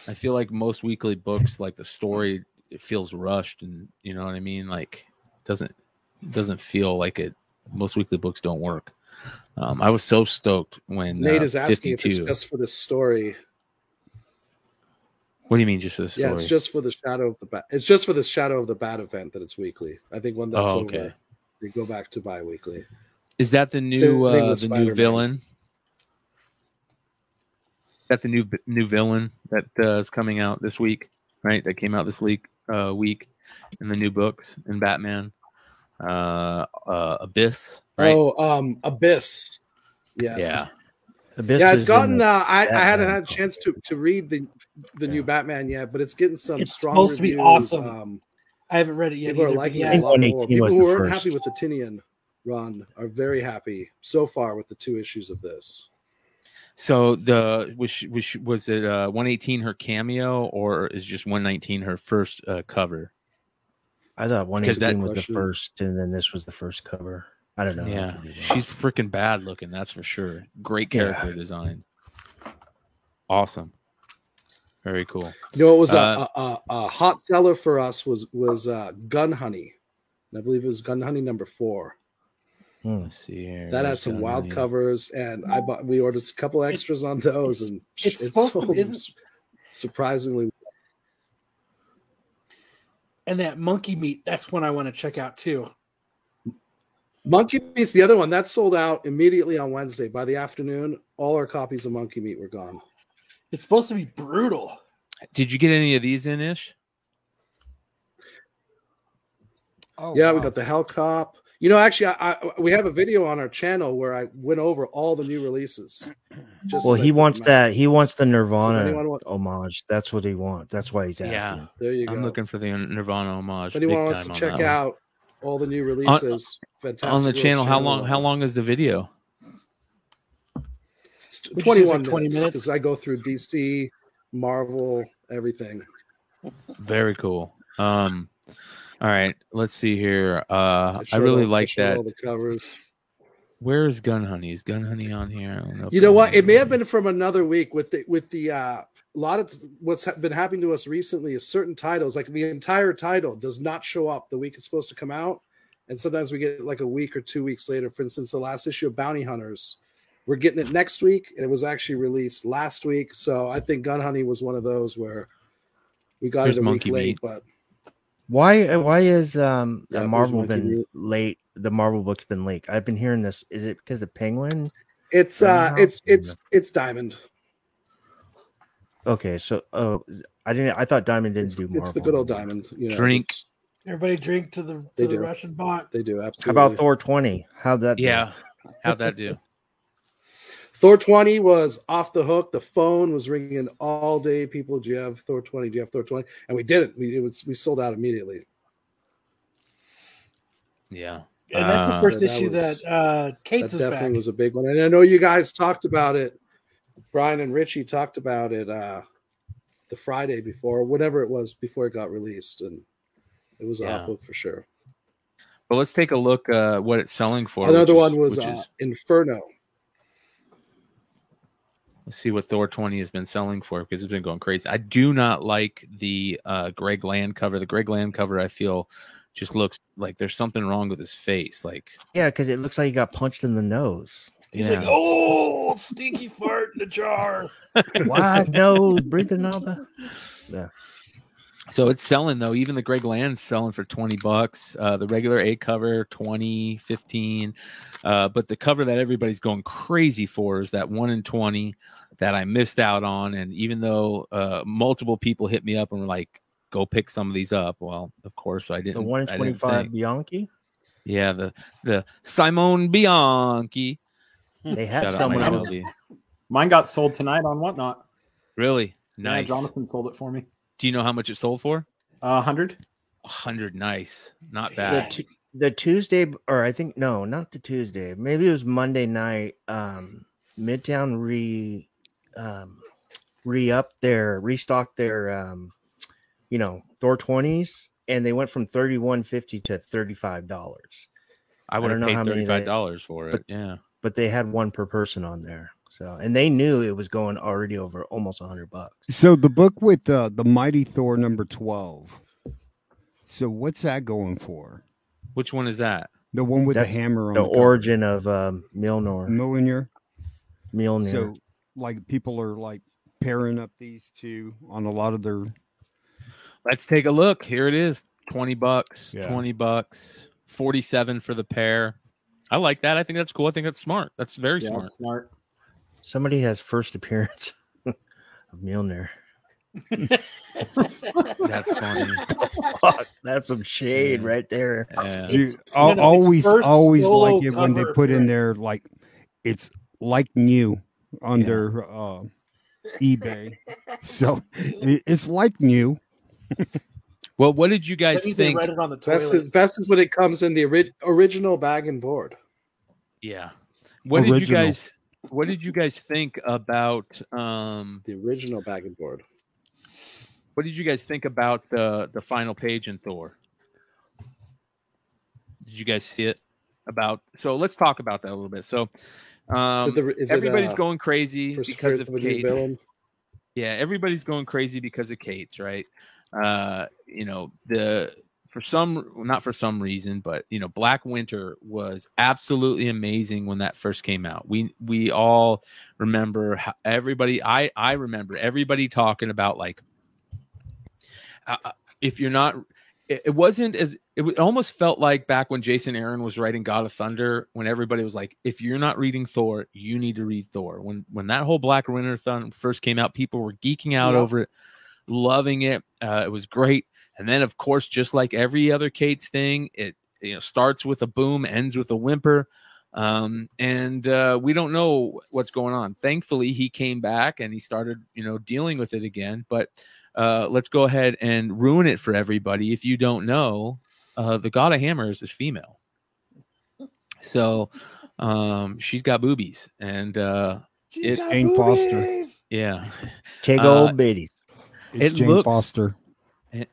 Speaker 2: I feel like most weekly books like the story it feels rushed and you know what I mean like doesn't doesn't feel like it most weekly books don't work. Um I was so stoked when
Speaker 4: Nate
Speaker 2: uh,
Speaker 4: is asking if
Speaker 2: 52
Speaker 4: it's just for the story.
Speaker 2: What do you mean just for the story?
Speaker 4: Yeah, it's just for the Shadow of the Bat. It's just for the Shadow of the Bat event that it's weekly. I think when that's
Speaker 2: Oh,
Speaker 4: over,
Speaker 2: okay.
Speaker 4: they go back to bi-weekly.
Speaker 2: Is that the new uh, the new
Speaker 4: Spider-Man.
Speaker 2: villain? Is that the new new villain that uh, is coming out this week? Right, that came out this week uh, week in the new books in Batman, uh, uh, Abyss. Right?
Speaker 4: Oh, um, Abyss. Yeah,
Speaker 2: yeah.
Speaker 6: Abyss
Speaker 4: yeah, it's gotten. Uh, I, I hadn't had a chance to to read the the new Batman yet, but it's getting some
Speaker 1: It's
Speaker 4: strong
Speaker 1: supposed to be
Speaker 4: reviews.
Speaker 1: awesome.
Speaker 4: Um,
Speaker 1: I haven't read it yet.
Speaker 4: people are
Speaker 1: either, but
Speaker 4: liking
Speaker 1: yeah,
Speaker 4: it a lot more. People who weren't
Speaker 6: first.
Speaker 4: happy with the Tynion run are very happy so far with the two issues of this.
Speaker 2: So the was was was it uh, 118 her cameo or is just 119 her first uh, cover?
Speaker 6: I thought 118
Speaker 2: that-
Speaker 6: was the
Speaker 4: Question.
Speaker 6: first, and then this was the first cover. I don't know.
Speaker 2: Yeah,
Speaker 6: could
Speaker 2: she's freaking bad looking. That's for sure. Great
Speaker 6: Yeah.
Speaker 2: character design. Awesome. Very cool.
Speaker 4: You know, what was
Speaker 2: Uh,
Speaker 4: a, a, a hot seller for us was was uh, Gun Honey. And I believe it was Gun Honey number four.
Speaker 6: Hmm.
Speaker 2: Let's see here.
Speaker 4: That had some wild
Speaker 2: Honey?
Speaker 4: covers, and I bought. We ordered a couple extras on those, and
Speaker 1: it's
Speaker 4: it
Speaker 1: supposed to
Speaker 4: sold
Speaker 1: be-
Speaker 4: surprisingly.
Speaker 1: and that monkey meat. That's one I want to check out too.
Speaker 4: Monkey Meat's the other one that sold out immediately on Wednesday. By the afternoon, all our copies of Monkey Meat were gone.
Speaker 1: It's supposed to be brutal.
Speaker 2: Did you get any of these in ish?
Speaker 5: Oh,
Speaker 4: yeah, we got the Hell Cop. You know, actually, I, I, we have a video on our channel where I went over all the new releases. Just
Speaker 6: Well, he
Speaker 4: put
Speaker 6: wants that. He wants the Nirvana
Speaker 4: want-
Speaker 6: homage. That's what he wants. That's why he's asking.
Speaker 2: Yeah.
Speaker 4: There you go.
Speaker 2: I'm looking for the Nirvana homage.
Speaker 4: if
Speaker 2: big
Speaker 4: anyone wants to check
Speaker 2: that one.
Speaker 4: out all the new releases, fantastic
Speaker 2: on the
Speaker 4: World's
Speaker 2: channel, how long? How long is the video?
Speaker 4: It's
Speaker 1: Would you say it's
Speaker 4: 21
Speaker 1: like 20
Speaker 4: minutes
Speaker 1: minutes?
Speaker 4: because I go through DC, Marvel, everything.
Speaker 2: Very cool. Um, all right, let's see here. Uh, I really
Speaker 4: all-
Speaker 2: like that.
Speaker 4: All the covers.
Speaker 2: Where is Gun Honey? Is Gun Honey on here? I don't know.
Speaker 4: You know what? It may have been from another week with the with the uh, a lot of what's been happening to us recently is certain titles, like the entire title, does not show up the week it's supposed to come out, and sometimes we get it like a week or two weeks later. For instance, the last issue of Bounty Hunters, we're getting it next week, and it was actually released last week. So I think Gun Honey was one of those where we got it a week late,
Speaker 2: Meat.
Speaker 4: but
Speaker 6: Why why is um
Speaker 4: Yeah,
Speaker 6: the Marvel been
Speaker 4: Meat.
Speaker 6: late? The Marvel book's been late. I've been hearing this. Is it because of Penguin?
Speaker 4: it's uh
Speaker 6: House?
Speaker 4: it's it's it's Diamond.
Speaker 6: Okay, so oh, I didn't. I thought Diamond didn't
Speaker 4: It's,
Speaker 6: do Marvel.
Speaker 4: it's the good old Diamond. You know,
Speaker 2: Drink.
Speaker 1: Everybody drink to the to
Speaker 4: They
Speaker 1: the
Speaker 4: do.
Speaker 1: Russian bot.
Speaker 4: They do
Speaker 6: How about Thor twenty? How'd that? do?
Speaker 2: Yeah. How'd that do?
Speaker 4: Thor 20 was off the hook. The phone was ringing all day. People, do you have Thor 20? Do you have Thor 20? And we didn't. We it was we sold out immediately.
Speaker 2: Yeah.
Speaker 1: And that's the
Speaker 2: Uh,
Speaker 1: first
Speaker 4: So that
Speaker 1: issue
Speaker 4: was-
Speaker 1: that uh Cates
Speaker 4: that
Speaker 1: is
Speaker 4: definitely
Speaker 1: back.
Speaker 4: was a big one. And I know you guys talked about it. Brian and Richie talked about it uh the Friday before, whatever it was before it got released. And it was a
Speaker 2: Yeah.
Speaker 4: hot book for sure.
Speaker 2: But let's take a look uh what it's selling for.
Speaker 4: Another one
Speaker 2: is-
Speaker 4: was uh,
Speaker 2: is-
Speaker 4: Inferno.
Speaker 2: Let's see what Thor 20 has been selling for because it's been going crazy. I do not like the uh Greg Land cover. The Greg Land cover I feel just looks like there's something wrong with his face. Like
Speaker 6: yeah, because it looks like he got punched in the nose.
Speaker 1: He's
Speaker 2: yeah.
Speaker 1: like, oh, stinky fart in the jar.
Speaker 6: Why no breathing all the?
Speaker 2: So it's selling though. Even the Greg Land's selling for 20 bucks. Uh, the regular A cover 20, 15. Uh, but the cover that everybody's going crazy for is that 1 in 20 that I missed out on. And even though uh, multiple people hit me up and were like, go pick some of these up. Well, of course I didn't.
Speaker 6: The one
Speaker 2: I didn't
Speaker 6: twenty five. Bianchi.
Speaker 2: Yeah, the the Simone Bianchi.
Speaker 6: They had someone else.
Speaker 8: Mine got sold tonight on whatnot.
Speaker 2: Really Nice. Yeah.
Speaker 8: Jonathan sold it for me.
Speaker 2: Do you know how much it sold for?
Speaker 8: A hundred.
Speaker 2: A hundred. Nice. Not
Speaker 6: the,
Speaker 2: bad.
Speaker 6: the Tuesday, or I think no, not the Tuesday. Maybe it was Monday night. Um, Midtown re, um, re up their restocked their, um, you know, Thor twenties, and they went from thirty one fifty to thirty five dollars.
Speaker 2: I would have paid
Speaker 6: how many
Speaker 2: thirty five dollars for it.
Speaker 6: but-
Speaker 2: yeah.
Speaker 6: But they had one per person on there, so and they knew it was going already over almost a hundred bucks.
Speaker 5: So the book with uh, the Mighty Thor number twelve. So what's that going for?
Speaker 2: Which one is that?
Speaker 5: The one with
Speaker 6: That's
Speaker 5: the hammer on
Speaker 6: The
Speaker 5: the, cover.
Speaker 6: origin of um, Milnor,
Speaker 5: Milnor.
Speaker 6: Mjolnir.
Speaker 5: So like people are like pairing up these two on a lot of their
Speaker 2: Let's take a look. Here it is. 20 bucks.
Speaker 5: Yeah.
Speaker 2: 20 bucks. 47 for the pair. I like that. I think that's cool. I think that's smart. That's very
Speaker 8: Yeah,
Speaker 2: smart.
Speaker 8: smart.
Speaker 6: Somebody has first appearance of Milner.
Speaker 2: That's funny.
Speaker 6: That's some shade
Speaker 2: Yeah.
Speaker 6: right there.
Speaker 2: Yeah.
Speaker 5: Dude, I'll
Speaker 1: no, no, it's
Speaker 5: always always like it when they
Speaker 1: cover
Speaker 5: put in there like it's like new under uh eBay. So it, it's like new.
Speaker 2: Well, what did you guys think?
Speaker 1: read it on the
Speaker 4: Best
Speaker 1: toilet.
Speaker 4: is best is when it comes in the ori- original bag and board.
Speaker 2: Yeah. What did you guys what did you guys think about um
Speaker 4: The original bag and board.
Speaker 2: what did you guys think about the the final page in Thor? Did you guys see it? About so let's talk about that a little bit. So um
Speaker 4: it the,
Speaker 2: everybody's
Speaker 4: it, uh,
Speaker 2: going crazy because of
Speaker 4: of a New
Speaker 2: Kate.
Speaker 4: Villain?
Speaker 2: Yeah, everybody's going crazy because of Cates, right? Uh, you know, the for some not for some reason, but you know, Black Winter was absolutely amazing when that first came out. We we all remember how everybody I I remember everybody talking about like uh, uh, if you're not it, it wasn't as it almost felt like back when Jason Aaron was writing God of Thunder when everybody was like if you're not reading Thor you need to read Thor when when that whole Black Winter Thun first came out people were geeking out
Speaker 4: Yeah.
Speaker 2: over it loving it uh, it was great and then of course just like every other Cates' thing it you know starts with a boom ends with a whimper um, and uh, we don't know what's going on thankfully he came back and he started you know dealing with it again but uh, let's go ahead and ruin it for everybody. If you don't know, uh, the God of Hammers is female. So um, she's got boobies. And uh,
Speaker 1: She's
Speaker 2: It-
Speaker 1: got
Speaker 5: Jane Foster.
Speaker 2: Yeah.
Speaker 6: Take
Speaker 2: Uh,
Speaker 6: old biddies.
Speaker 5: It's
Speaker 2: It
Speaker 5: Jane
Speaker 2: looks-
Speaker 5: Foster.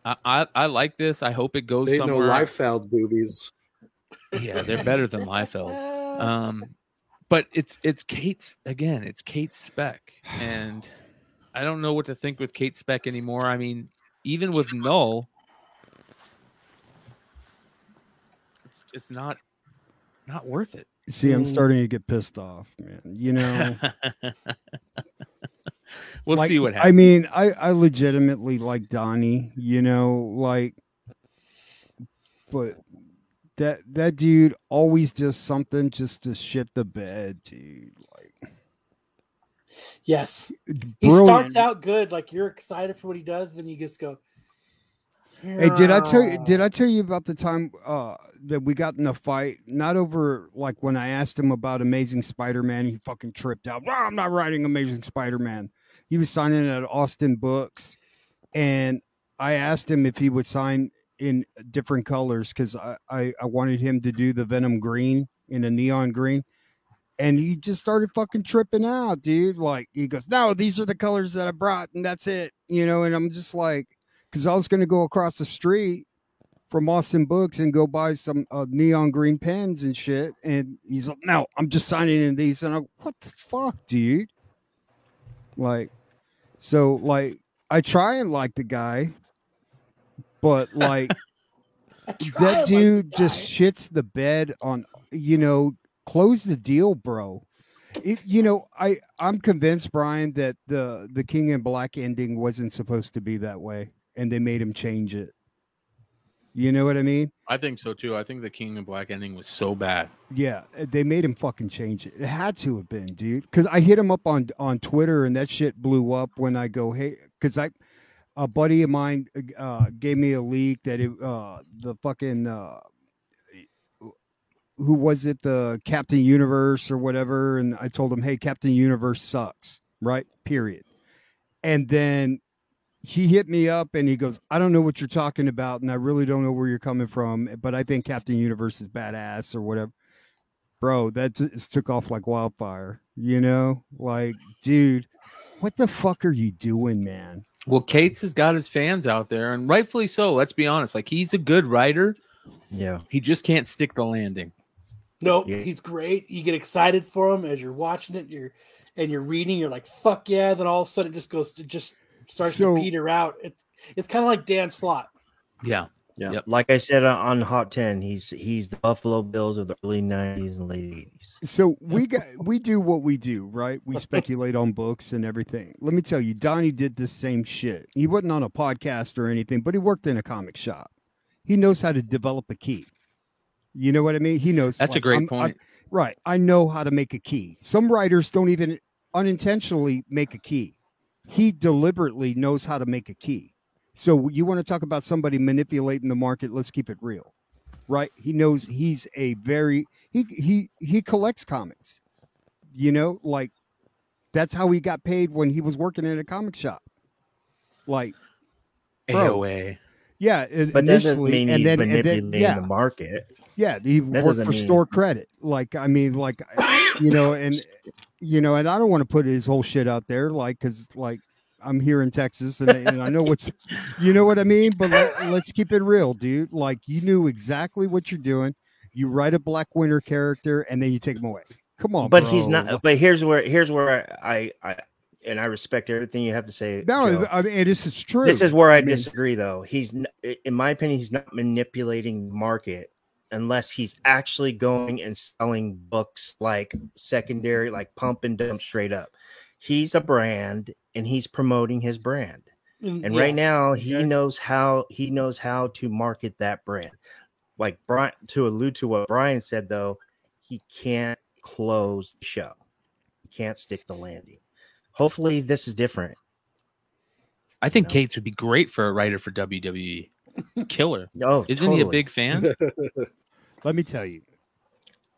Speaker 2: I, I I like this. I hope it goes
Speaker 4: They ain't no
Speaker 2: somewhere.
Speaker 4: Liefeld boobies.
Speaker 2: Yeah, they're better than Liefeld. Um, but it's it's Cates again. It's Cates spec, and I don't know what to think with Cates spec anymore. I mean, even with Knull, it's it's not not worth it.
Speaker 5: See, I'm
Speaker 6: Mm.
Speaker 5: starting to get pissed off, man. You know,
Speaker 2: we'll
Speaker 5: like,
Speaker 2: see what happens.
Speaker 5: I mean, I I legitimately like Donny. You know, like, but that that dude always does something just to shit the bed, dude. Like,
Speaker 1: yes. He starts out good, like you're excited for what he does, then you just go.
Speaker 5: Hey, did I tell you? Did I tell you about the time uh, that we got in a fight? Not over like when I asked him about Amazing Spider-Man, he fucking tripped out. "Ah, I'm not writing Amazing Spider-Man. He was signing at Austin Books, and I asked him if he would sign in different colors because I, I I wanted him to do the Venom green in a neon green. And he just started fucking tripping out, dude. Like he goes, "No, these are the colors that I brought, and that's it," you know. And I'm just like, because I was going to go across the street from Austin Books and go buy some uh, neon green pens and shit. And he's like, "No, I'm just signing in these." And I'm, "What the fuck, dude?" Like, so like I try and like the guy, but like that dude
Speaker 1: the
Speaker 5: just shits the bed on you know close the deal bro it, you know i i'm convinced brian that the the king in black ending wasn't supposed to be that way and they made him change it. You know what i mean?
Speaker 2: I think so too. I think the King in Black ending was so bad.
Speaker 5: yeah they made him fucking change it. It had to have been dude. Because i hit him up on on twitter and that shit blew up when i go hey because i a buddy of mine uh gave me a leak that it uh the fucking uh who was it? The captain universe or whatever and i told him hey captain universe sucks right? Period. And then he hit me up and he goes i don't know what you're talking about and i really don't know where you're coming from but i think captain universe is badass or whatever bro that just took off like wildfire you know like dude what the fuck are you doing man
Speaker 2: Well, Cates has got his fans out there, and rightfully so. Let's be honest. Like he's a good writer.
Speaker 6: Yeah.
Speaker 2: He just can't stick the landing.
Speaker 1: Nope,
Speaker 6: Yeah.
Speaker 1: he's great. You get excited for him as you're watching it. You're and you're reading. You're like, "Fuck yeah!" Then all of a sudden, it just goes. to just starts
Speaker 5: So-
Speaker 1: to peter out. It's it's kind of like Dan Slott.
Speaker 2: Yeah.
Speaker 6: Yeah.
Speaker 2: Yep.
Speaker 6: Like I said uh, on Hot 10, he's he's the Buffalo Bills of the early 90s and late 80s.
Speaker 5: so we got we do what we do right we speculate on books and everything let me tell you donny did this same shit he wasn't on a podcast or anything but he worked in a comic shop he knows how to develop a key you know what i mean he knows
Speaker 2: That's a great
Speaker 5: I'm-
Speaker 2: point.
Speaker 5: I- right i know how to make a key some writers don't even unintentionally make a key he deliberately knows how to make a key so you want to talk about somebody manipulating the market let's keep it real right he knows he's a very he he he collects comics you know like that's how he got paid when he was working in a comic shop like Bro.
Speaker 2: AOA.
Speaker 5: yeah i-
Speaker 6: But
Speaker 5: initially
Speaker 6: mean
Speaker 5: and
Speaker 6: he's
Speaker 5: then, and
Speaker 6: manipulating
Speaker 5: then yeah
Speaker 6: the market.
Speaker 5: yeah he
Speaker 6: That
Speaker 5: worked for
Speaker 6: mean-
Speaker 5: store credit like i mean like you know and you know and i don't want to put his whole shit out there like because like i'm here in texas and, and i know what's you know what i mean but let, let's keep it real dude like you knew exactly what you're doing you write a black winter character and then you take him away come on
Speaker 6: but he's not but here's where here's where I I and I respect everything you have to say.
Speaker 5: no
Speaker 6: Joe.
Speaker 5: i mean this is true
Speaker 6: This is where I
Speaker 5: mean,
Speaker 6: disagree, though. He's, in my opinion, he's not manipulating the market unless he's actually going and selling books like secondary, like pump and dump straight up. He's a brand and he's promoting his brand. Mm, and right now, he
Speaker 1: Okay.
Speaker 6: knows how he knows how to market that brand. Like Brian, to allude to what Brian said, though, he can't close the show. He can't stick the landing. Hopefully, this is different.
Speaker 2: I think
Speaker 6: No.
Speaker 2: Cates would be great for a writer for WWE. Killer.
Speaker 6: Oh,
Speaker 2: Isn't he a big fan?
Speaker 5: let me tell you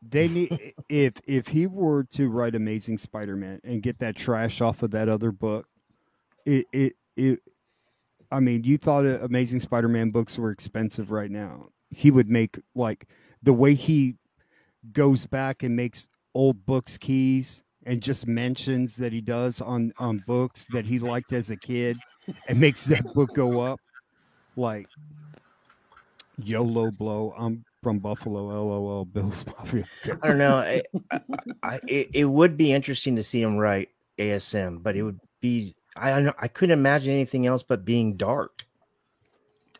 Speaker 5: they need if if he were to write amazing spider-man and get that trash off of that other book it it it i mean you thought uh, amazing spider-man books were expensive right now he would make like the way he goes back and makes old books keys and just mentions that he does on on books that he liked as a kid and makes that book go up like YOLO blow. I'm from Buffalo. LOL. Bills Mafia.
Speaker 6: I don't know. I, I, I, it, it would be interesting to see him write ASM, but it would be I don't know. I couldn't imagine anything else but being dark.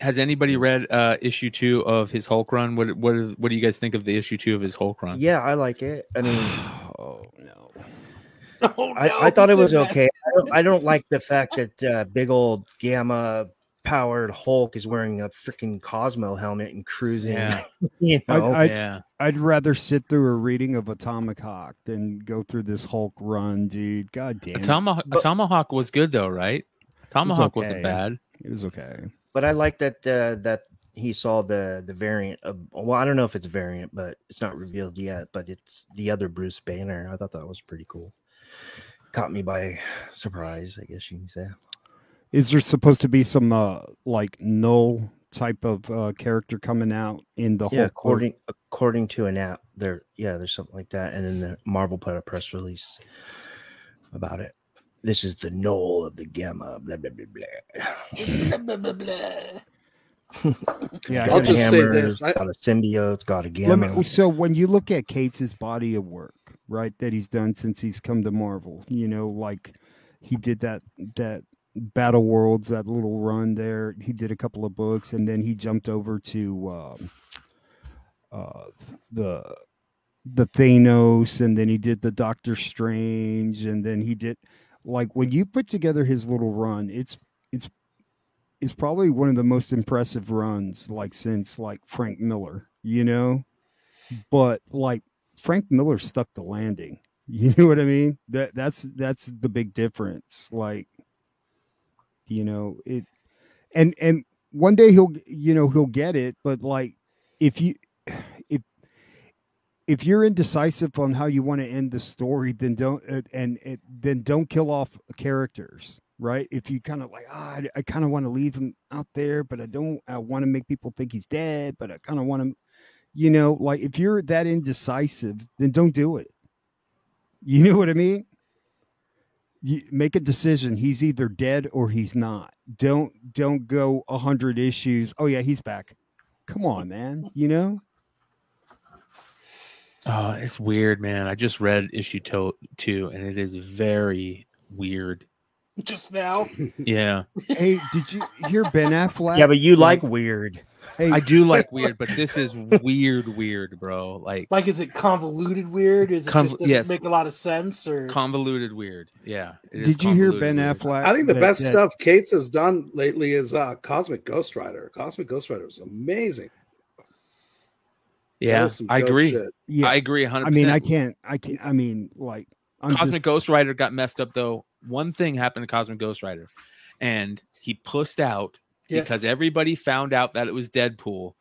Speaker 2: Has anybody read uh, issue two of his Hulk run? What what is, what do you guys think of the issue two of his Hulk run?
Speaker 6: Yeah, I like it. I mean,
Speaker 5: oh no.
Speaker 1: Oh,
Speaker 6: I,
Speaker 1: no,
Speaker 6: I thought it was okay. I don't, I don't like the fact that uh, big old gamma powered Hulk is wearing a freaking Cosmo helmet and cruising.
Speaker 2: Yeah.
Speaker 6: You
Speaker 5: I-
Speaker 6: know,
Speaker 5: I-
Speaker 2: yeah.
Speaker 5: I'd rather sit through a reading of Atomic Hawk than go through this Hulk run, dude. God damn.
Speaker 2: A
Speaker 5: it.
Speaker 2: tomahawk, was good though, right? Tomahawk
Speaker 5: okay.
Speaker 2: wasn't bad.
Speaker 5: It was okay.
Speaker 6: but I like that uh, that he saw the the variant of. Well, I don't know if it's a variant, but it's not revealed yet. But it's the other Bruce Banner. I thought that was pretty cool. Caught me by surprise, I guess you can say.
Speaker 5: Is there supposed to be some uh like Knull type of uh character coming out in the
Speaker 6: yeah,
Speaker 5: Hulk? book?
Speaker 6: according according to an app, there yeah, there's something like that, and then the Marvel put a press release about it. This is the Knull of the gamma. Blah blah blah blah.
Speaker 1: Blah, blah, blah.
Speaker 5: Yeah,
Speaker 4: I'll
Speaker 6: Got
Speaker 4: just say this, I-
Speaker 6: got a symbiote, got a gamma.
Speaker 5: me, so when you look at Cates' body of work, right, that he's done since he's come to Marvel, you know, like he did that that Battle Worlds, that little run there. He did a couple of books, and then he jumped over to um, uh, the the Thanos, and then he did the Doctor Strange, and then he did like when you put together his little run, it's it's it's probably one of the most impressive runs like since like Frank Miller, you know. But like Frank Miller stuck the landing. You know what I mean? That that's that's the big difference. Like, you know, it and and one day he'll you know he'll get it, but like if you if if you're indecisive on how you want to end the story, then don't uh, and, and then don't kill off characters, right? If you kind of like, ah, I, I kind of want to leave him out there, but I don't. I want to make people think he's dead, but I kind of want to, you know, like if you're that indecisive, then don't do it. You know what I mean? You make a decision. He's either dead or he's not. Don't don't go a hundred issues. Oh yeah, he's back. Come on, man. You know.
Speaker 2: Oh, it's weird, man. I just read issue to- two, and it is very weird.
Speaker 1: Just now.
Speaker 2: Yeah,
Speaker 5: Hey, did you hear Ben Affleck?
Speaker 6: yeah, but you like weird.
Speaker 5: Hey,
Speaker 2: I do like weird, but this is weird, weird, bro. Like
Speaker 1: Like, is it convoluted weird? Is it
Speaker 2: Conv-
Speaker 1: just doesn't
Speaker 2: yes.
Speaker 1: make a lot of sense? Or
Speaker 2: convoluted, weird. Yeah.
Speaker 5: did you hear Ben
Speaker 2: weird.
Speaker 5: Affleck?
Speaker 4: I think the
Speaker 5: that-
Speaker 4: best
Speaker 5: that-
Speaker 4: stuff Cates has done lately is uh Cosmic Ghost Rider. Cosmic Ghost Rider is amazing.
Speaker 2: Yeah, I agree.
Speaker 4: shit.
Speaker 5: Yeah,
Speaker 2: I agree 100%.
Speaker 5: I mean, I can't. I can't. I mean, like, I'm
Speaker 2: Cosmic
Speaker 5: just.
Speaker 2: Ghost Rider got messed up though. One thing happened to Cosmic Ghost Rider, and he pussed out
Speaker 1: Yes.
Speaker 2: because everybody found out that it was Deadpool,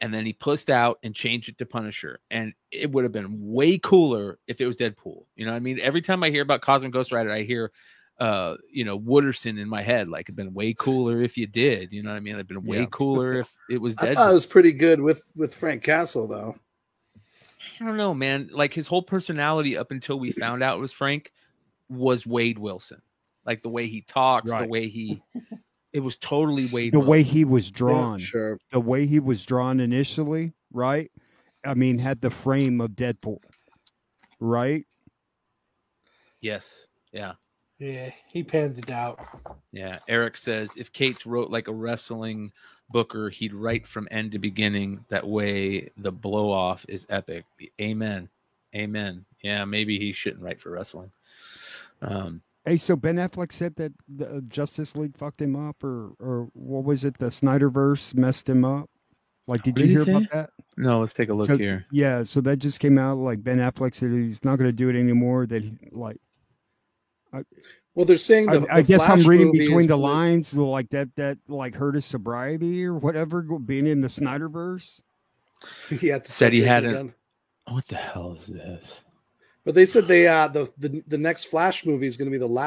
Speaker 2: and then he pussed out and changed it to Punisher. And it would have been way cooler if it was Deadpool. You know what I mean? Every time I hear about Cosmic Ghost Rider, I hear uh you know Wooderson in my head like it'd been way cooler if you did you know what i mean it'd been way
Speaker 5: Yeah.
Speaker 2: cooler if it was
Speaker 4: I thought it was pretty good with with Frank Castle though.
Speaker 2: I don't know, man. Like his whole personality up until we found out it was Frank was Wade Wilson. Like the way he talks, the way he it was totally Wade
Speaker 5: the way he was
Speaker 4: Yeah,
Speaker 5: drawn,
Speaker 4: sure.
Speaker 5: the way he was drawn initially, right? I mean, had the frame of Deadpool, right?
Speaker 2: Yes. Yeah.
Speaker 1: yeah, he pans it out.
Speaker 2: Yeah. Eric says if Cates wrote like a wrestling booker, he'd write from end to beginning. That way the blow off is epic. Amen. Amen. Yeah, maybe he shouldn't write for wrestling. Um
Speaker 5: Hey, so Ben Affleck said that the uh, Justice League fucked him up, or or what was it? The Snyderverse messed him up. Like, did
Speaker 2: What
Speaker 5: you
Speaker 2: did
Speaker 5: hear
Speaker 2: he
Speaker 5: about that?
Speaker 2: no, let's take a look
Speaker 5: So-
Speaker 2: here.
Speaker 5: Yeah, so that just came out. Like Ben Affleck said he's not going to do it anymore. That he like.
Speaker 4: Well, they're saying the,
Speaker 5: I, I
Speaker 4: the
Speaker 5: guess I'm reading between the
Speaker 4: gonna-
Speaker 5: lines, like that that like hurt his sobriety or whatever, being in the Snyderverse.
Speaker 4: He had to
Speaker 2: Said he hadn't- What the hell is this?
Speaker 4: But they said they uh the the, the next Flash movie is going to be the last.